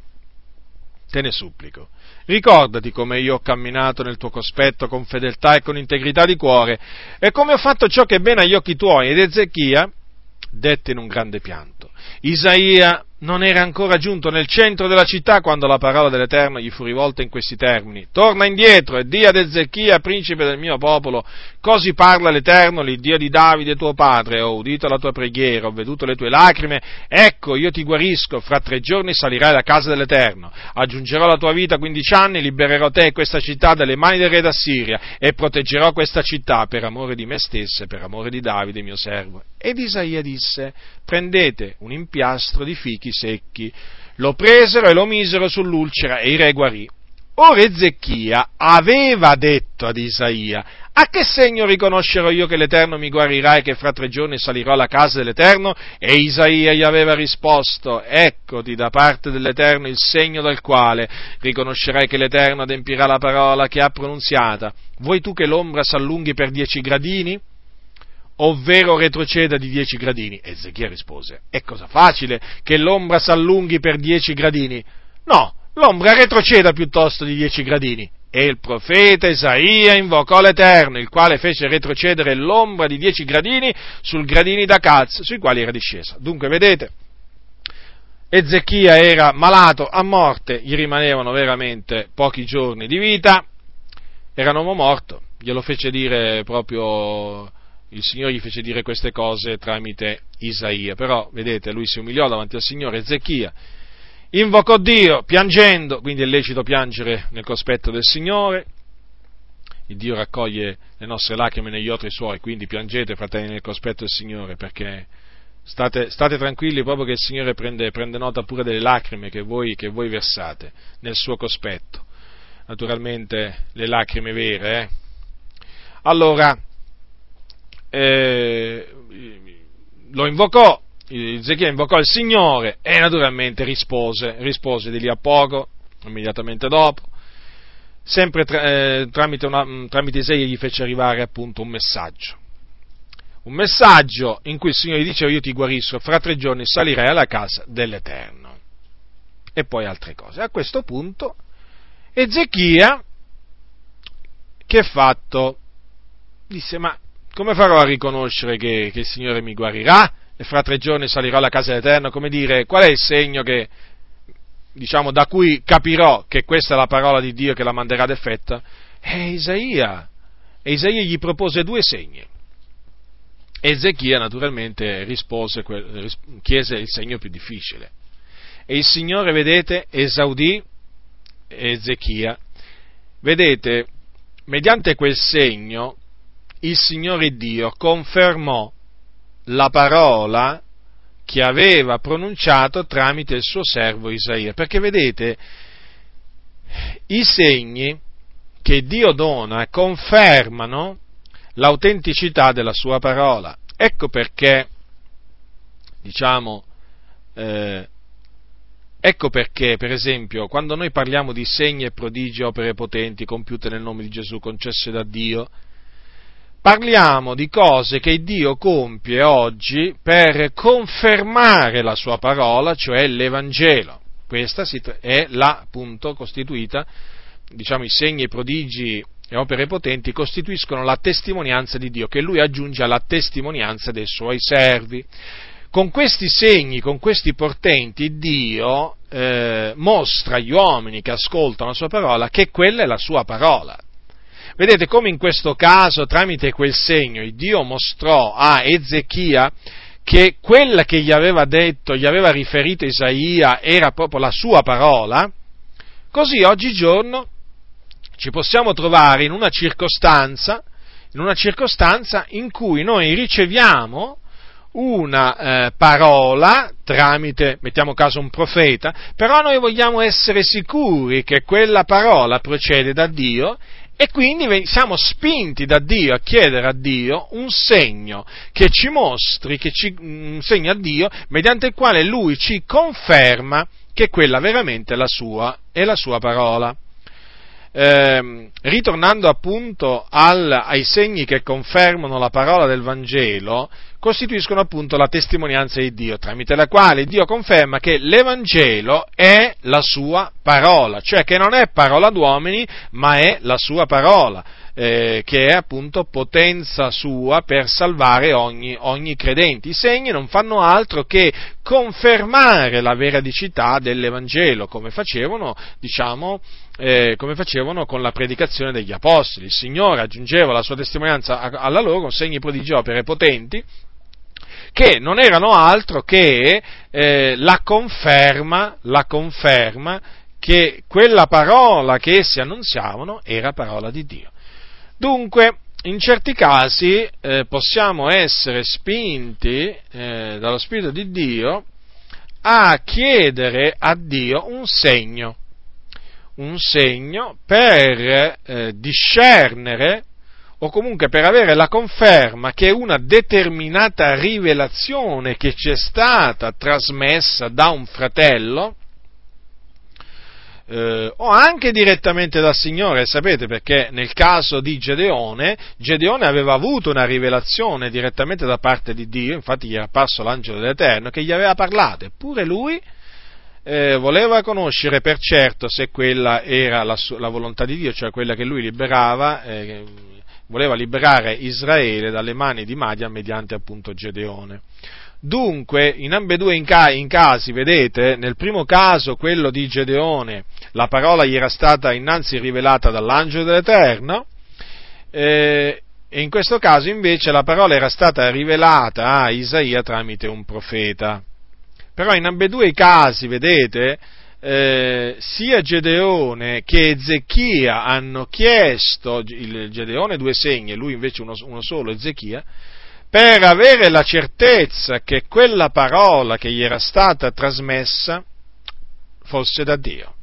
te ne supplico, ricordati come io ho camminato nel tuo cospetto con fedeltà e con integrità di cuore, e come ho fatto ciò che è bene agli occhi tuoi. Ed Ezechia dette in un grande pianto. Isaia non era ancora giunto nel centro della città quando la parola dell'Eterno gli fu rivolta in questi termini. Torna indietro e dia ad Ezechia, principe del mio popolo, così parla l'Eterno, l'Iddio di Davide tuo padre, ho udito la tua preghiera, ho veduto le tue lacrime, ecco io ti guarisco, fra tre giorni salirai alla casa dell'Eterno, aggiungerò la tua vita quindici anni, libererò te e questa città dalle mani del re d'Assiria e proteggerò questa città per amore di me stesso e per amore di Davide mio servo. Ed Isaia disse, prendete un impiastro di fichi secchi. Lo presero e lo misero sull'ulcera e il re guarì. Ora Ezechia aveva detto ad Isaia, a che segno riconoscerò io che l'Eterno mi guarirà e che fra tre giorni salirò alla casa dell'Eterno? E Isaia gli aveva risposto, eccoti da parte dell'Eterno il segno del quale riconoscerai che l'Eterno adempirà la parola che ha pronunziata. Vuoi tu che l'ombra s'allunghi per dieci gradini? Ovvero retroceda di dieci gradini. Ezechia rispose, è cosa facile che l'ombra s'allunghi per dieci gradini. No, l'ombra retroceda piuttosto di dieci gradini. E il profeta Isaia invocò l'Eterno, il quale fece retrocedere l'ombra di dieci gradini sul gradini da Caz, sui quali era discesa. Dunque, vedete, Ezechia era malato a morte, gli rimanevano veramente pochi giorni di vita, era un uomo morto, glielo fece dire proprio il Signore gli fece dire queste cose tramite Isaia, però vedete, lui si umiliò davanti al Signore, Ezechia, invocò Dio piangendo, quindi è lecito piangere nel cospetto del Signore, il Dio raccoglie le nostre lacrime negli otri suoi, quindi piangete fratelli nel cospetto del Signore perché state, state tranquilli proprio che il Signore prende, prende nota pure delle lacrime che voi, che voi, versate nel suo cospetto, naturalmente le lacrime vere. Eh? Allora, eh, lo invocò, Ezechia invocò il Signore e naturalmente rispose, rispose di lì a poco, immediatamente dopo, sempre tra, eh, tramite, una, mm, tramite Isaia gli fece arrivare appunto un messaggio. Un messaggio in cui il Signore diceva io ti guarisco, fra tre giorni salirai alla casa dell'Eterno. E poi altre cose. A questo punto Ezechia, che fatto? Disse ma come farò a riconoscere che, che, il Signore mi guarirà e fra tre giorni salirò alla casa dell'Eterno? Come dire, qual è il segno che, diciamo, da cui capirò che questa è la parola di Dio che la manderà ad effetto? È Isaia. E Isaia gli propose due segni. Ezechia naturalmente rispose, chiese il segno più difficile. E il Signore, vedete, esaudì Ezechia. Vedete, mediante quel segno il Signore Dio confermò la parola che aveva pronunciato tramite il suo servo Isaia. Perché vedete, i segni che Dio dona confermano l'autenticità della sua parola. Ecco perché, diciamo, eh, ecco perché, per esempio, quando noi parliamo di segni e prodigi, opere potenti compiute nel nome di Gesù, concesse da Dio, parliamo di cose che Dio compie oggi per confermare la sua parola, cioè l'Evangelo. Questa è la, appunto, costituita, diciamo, i segni, i prodigi e opere potenti costituiscono la testimonianza di Dio, che Lui aggiunge alla testimonianza dei Suoi servi. Con questi segni, con questi portenti, Dio eh, mostra agli uomini che ascoltano la Sua parola che quella è la Sua parola. Vedete come in questo caso, tramite quel segno, Dio mostrò a Ezechia che quella che gli aveva detto, gli aveva riferito Isaia, era proprio la sua parola, così oggigiorno ci possiamo trovare in una circostanza, in una circostanza in cui noi riceviamo una eh, parola tramite, mettiamo caso, un profeta, però noi vogliamo essere sicuri che quella parola procede da Dio e quindi siamo spinti da Dio a chiedere a Dio un segno che ci mostri, che ci, un segno a Dio, mediante il quale Lui ci conferma che quella veramente è la sua, è la sua parola. Eh, ritornando appunto al, ai segni che confermano la parola del Vangelo, costituiscono appunto la testimonianza di Dio, tramite la quale Dio conferma che l'Evangelo è la sua parola, cioè che non è parola d'uomini, ma è la sua parola. Eh, che è appunto potenza sua per salvare ogni, ogni credente. I segni non fanno altro che confermare la veridicità dell'Evangelo, come facevano, diciamo, eh, come facevano con la predicazione degli apostoli. Il Signore aggiungeva la sua testimonianza alla loro, segni, prodigi, opere potenti, che non erano altro che eh, la conferma, la conferma che quella parola che essi annunziavano era parola di Dio. Dunque, in certi casi eh, possiamo essere spinti eh, dallo Spirito di Dio a chiedere a Dio un segno, un segno per eh, discernere o comunque per avere la conferma che una determinata rivelazione che ci è stata trasmessa da un fratello, eh, o anche direttamente dal Signore, sapete perché nel caso di Gedeone, Gedeone aveva avuto una rivelazione direttamente da parte di Dio, infatti gli era apparso l'angelo dell'Eterno che gli aveva parlato, eppure lui eh, voleva conoscere per certo se quella era la, la, volontà di Dio, cioè quella che lui liberava, eh, voleva liberare Israele dalle mani di Madian mediante appunto Gedeone. Dunque, in ambedue in, ca- casi, vedete, nel primo caso, quello di Gedeone, la parola gli era stata innanzi rivelata dall'angelo dell'Eterno, eh, e in questo caso invece la parola era stata rivelata a Isaia tramite un profeta. Però in ambedue i casi, vedete, eh, sia Gedeone che Ezechia hanno chiesto, il Gedeone due segni e lui invece uno, uno solo, Ezechia, per avere la certezza che quella parola che gli era stata trasmessa fosse da Dio.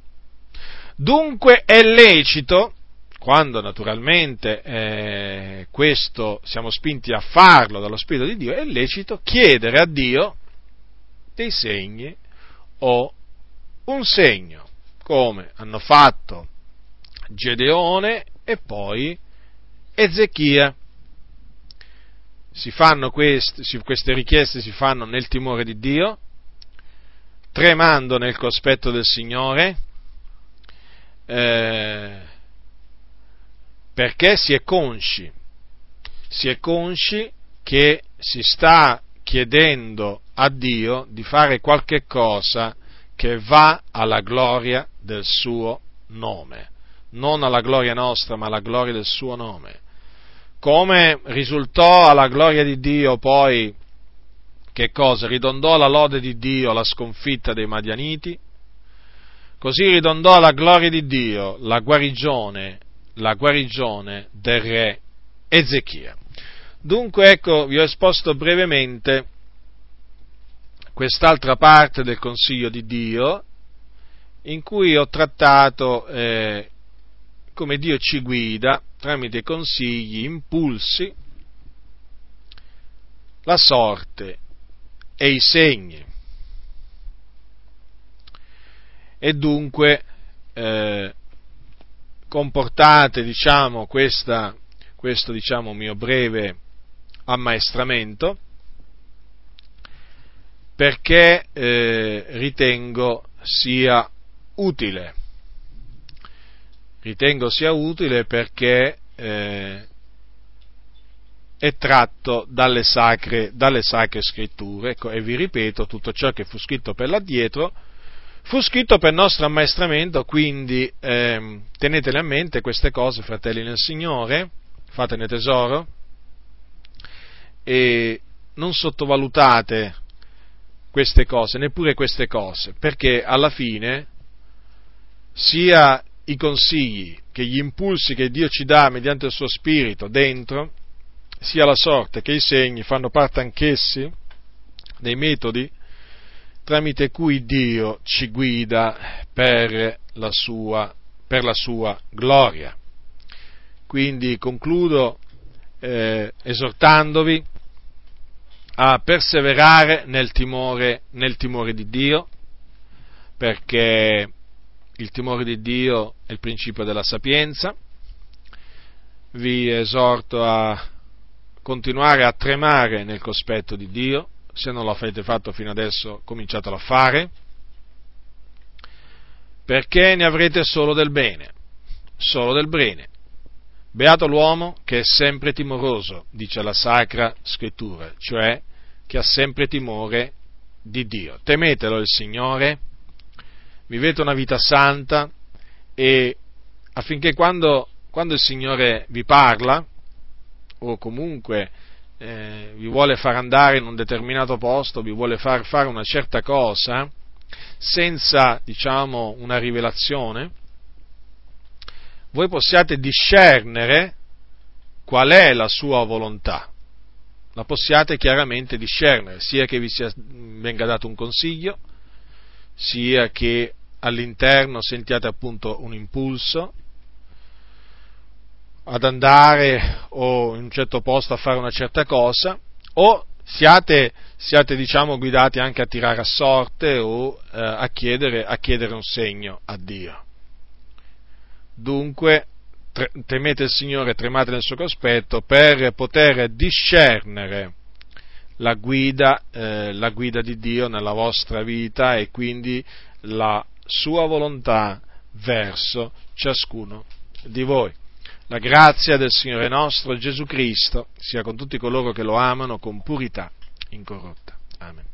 Dunque è lecito, quando naturalmente eh, questo siamo spinti a farlo dallo Spirito di Dio, è lecito chiedere a Dio dei segni o un segno, come hanno fatto Gedeone e poi Ezechia. Queste, queste richieste si fanno nel timore di Dio, tremando nel cospetto del Signore, eh, perché si è consci, si è consci che si sta chiedendo a Dio di fare qualche cosa che va alla gloria del suo nome, non alla gloria nostra, ma alla gloria del suo nome. Come risultò alla gloria di Dio poi, che cosa? Ridondò la lode di Dio la sconfitta dei Madianiti, così ridondò alla gloria di Dio la guarigione, la guarigione del re Ezechia. Dunque ecco, vi ho esposto brevemente quest'altra parte del consiglio di Dio in cui ho trattato eh, come Dio ci guida tramite consigli, impulsi, la sorte e i segni. E dunque eh, comportate diciamo, questa, questo diciamo, mio breve ammaestramento perché eh, ritengo sia utile. Ritengo sia utile perché eh, è tratto dalle sacre, dalle sacre scritture. Ecco, e vi ripeto, tutto ciò che fu scritto per l'addietro fu scritto per nostro ammaestramento, quindi eh, tenetele a mente queste cose, fratelli nel Signore, fatene tesoro e non sottovalutate queste cose, neppure queste cose, perché alla fine sia i consigli che gli impulsi che Dio ci dà mediante il suo spirito dentro, sia la sorte che i segni fanno parte anch'essi dei metodi tramite cui Dio ci guida per la sua, per la sua gloria. Quindi concludo eh, esortandovi a perseverare nel timore, nel timore di Dio, perché il timore di Dio è il principio della sapienza. Vi esorto a continuare a tremare nel cospetto di Dio, se non lo avete fatto fino adesso cominciatelo a fare, perché ne avrete solo del bene, solo del bene. Beato l'uomo che è sempre timoroso, dice la Sacra Scrittura, cioè che ha sempre timore di Dio. Temetelo il Signore, vivete una vita santa e affinché quando, quando il Signore vi parla, o comunque eh, vi vuole far andare in un determinato posto, vi vuole far fare una certa cosa, senza, diciamo, una rivelazione, voi possiate discernere qual è la sua volontà. La possiate chiaramente discernere, sia che vi sia, venga dato un consiglio, sia che all'interno sentiate appunto un impulso, ad andare o in un certo posto a fare una certa cosa, o siate, siate diciamo, guidati anche a tirare a sorte o eh, a, chiedere, a chiedere un segno a Dio. Dunque, temete il Signore, tremate nel suo cospetto per poter discernere la guida, eh, la guida di Dio nella vostra vita e quindi la sua volontà verso ciascuno di voi. La grazia del Signore nostro Gesù Cristo sia con tutti coloro che lo amano con purità incorrotta. Amen.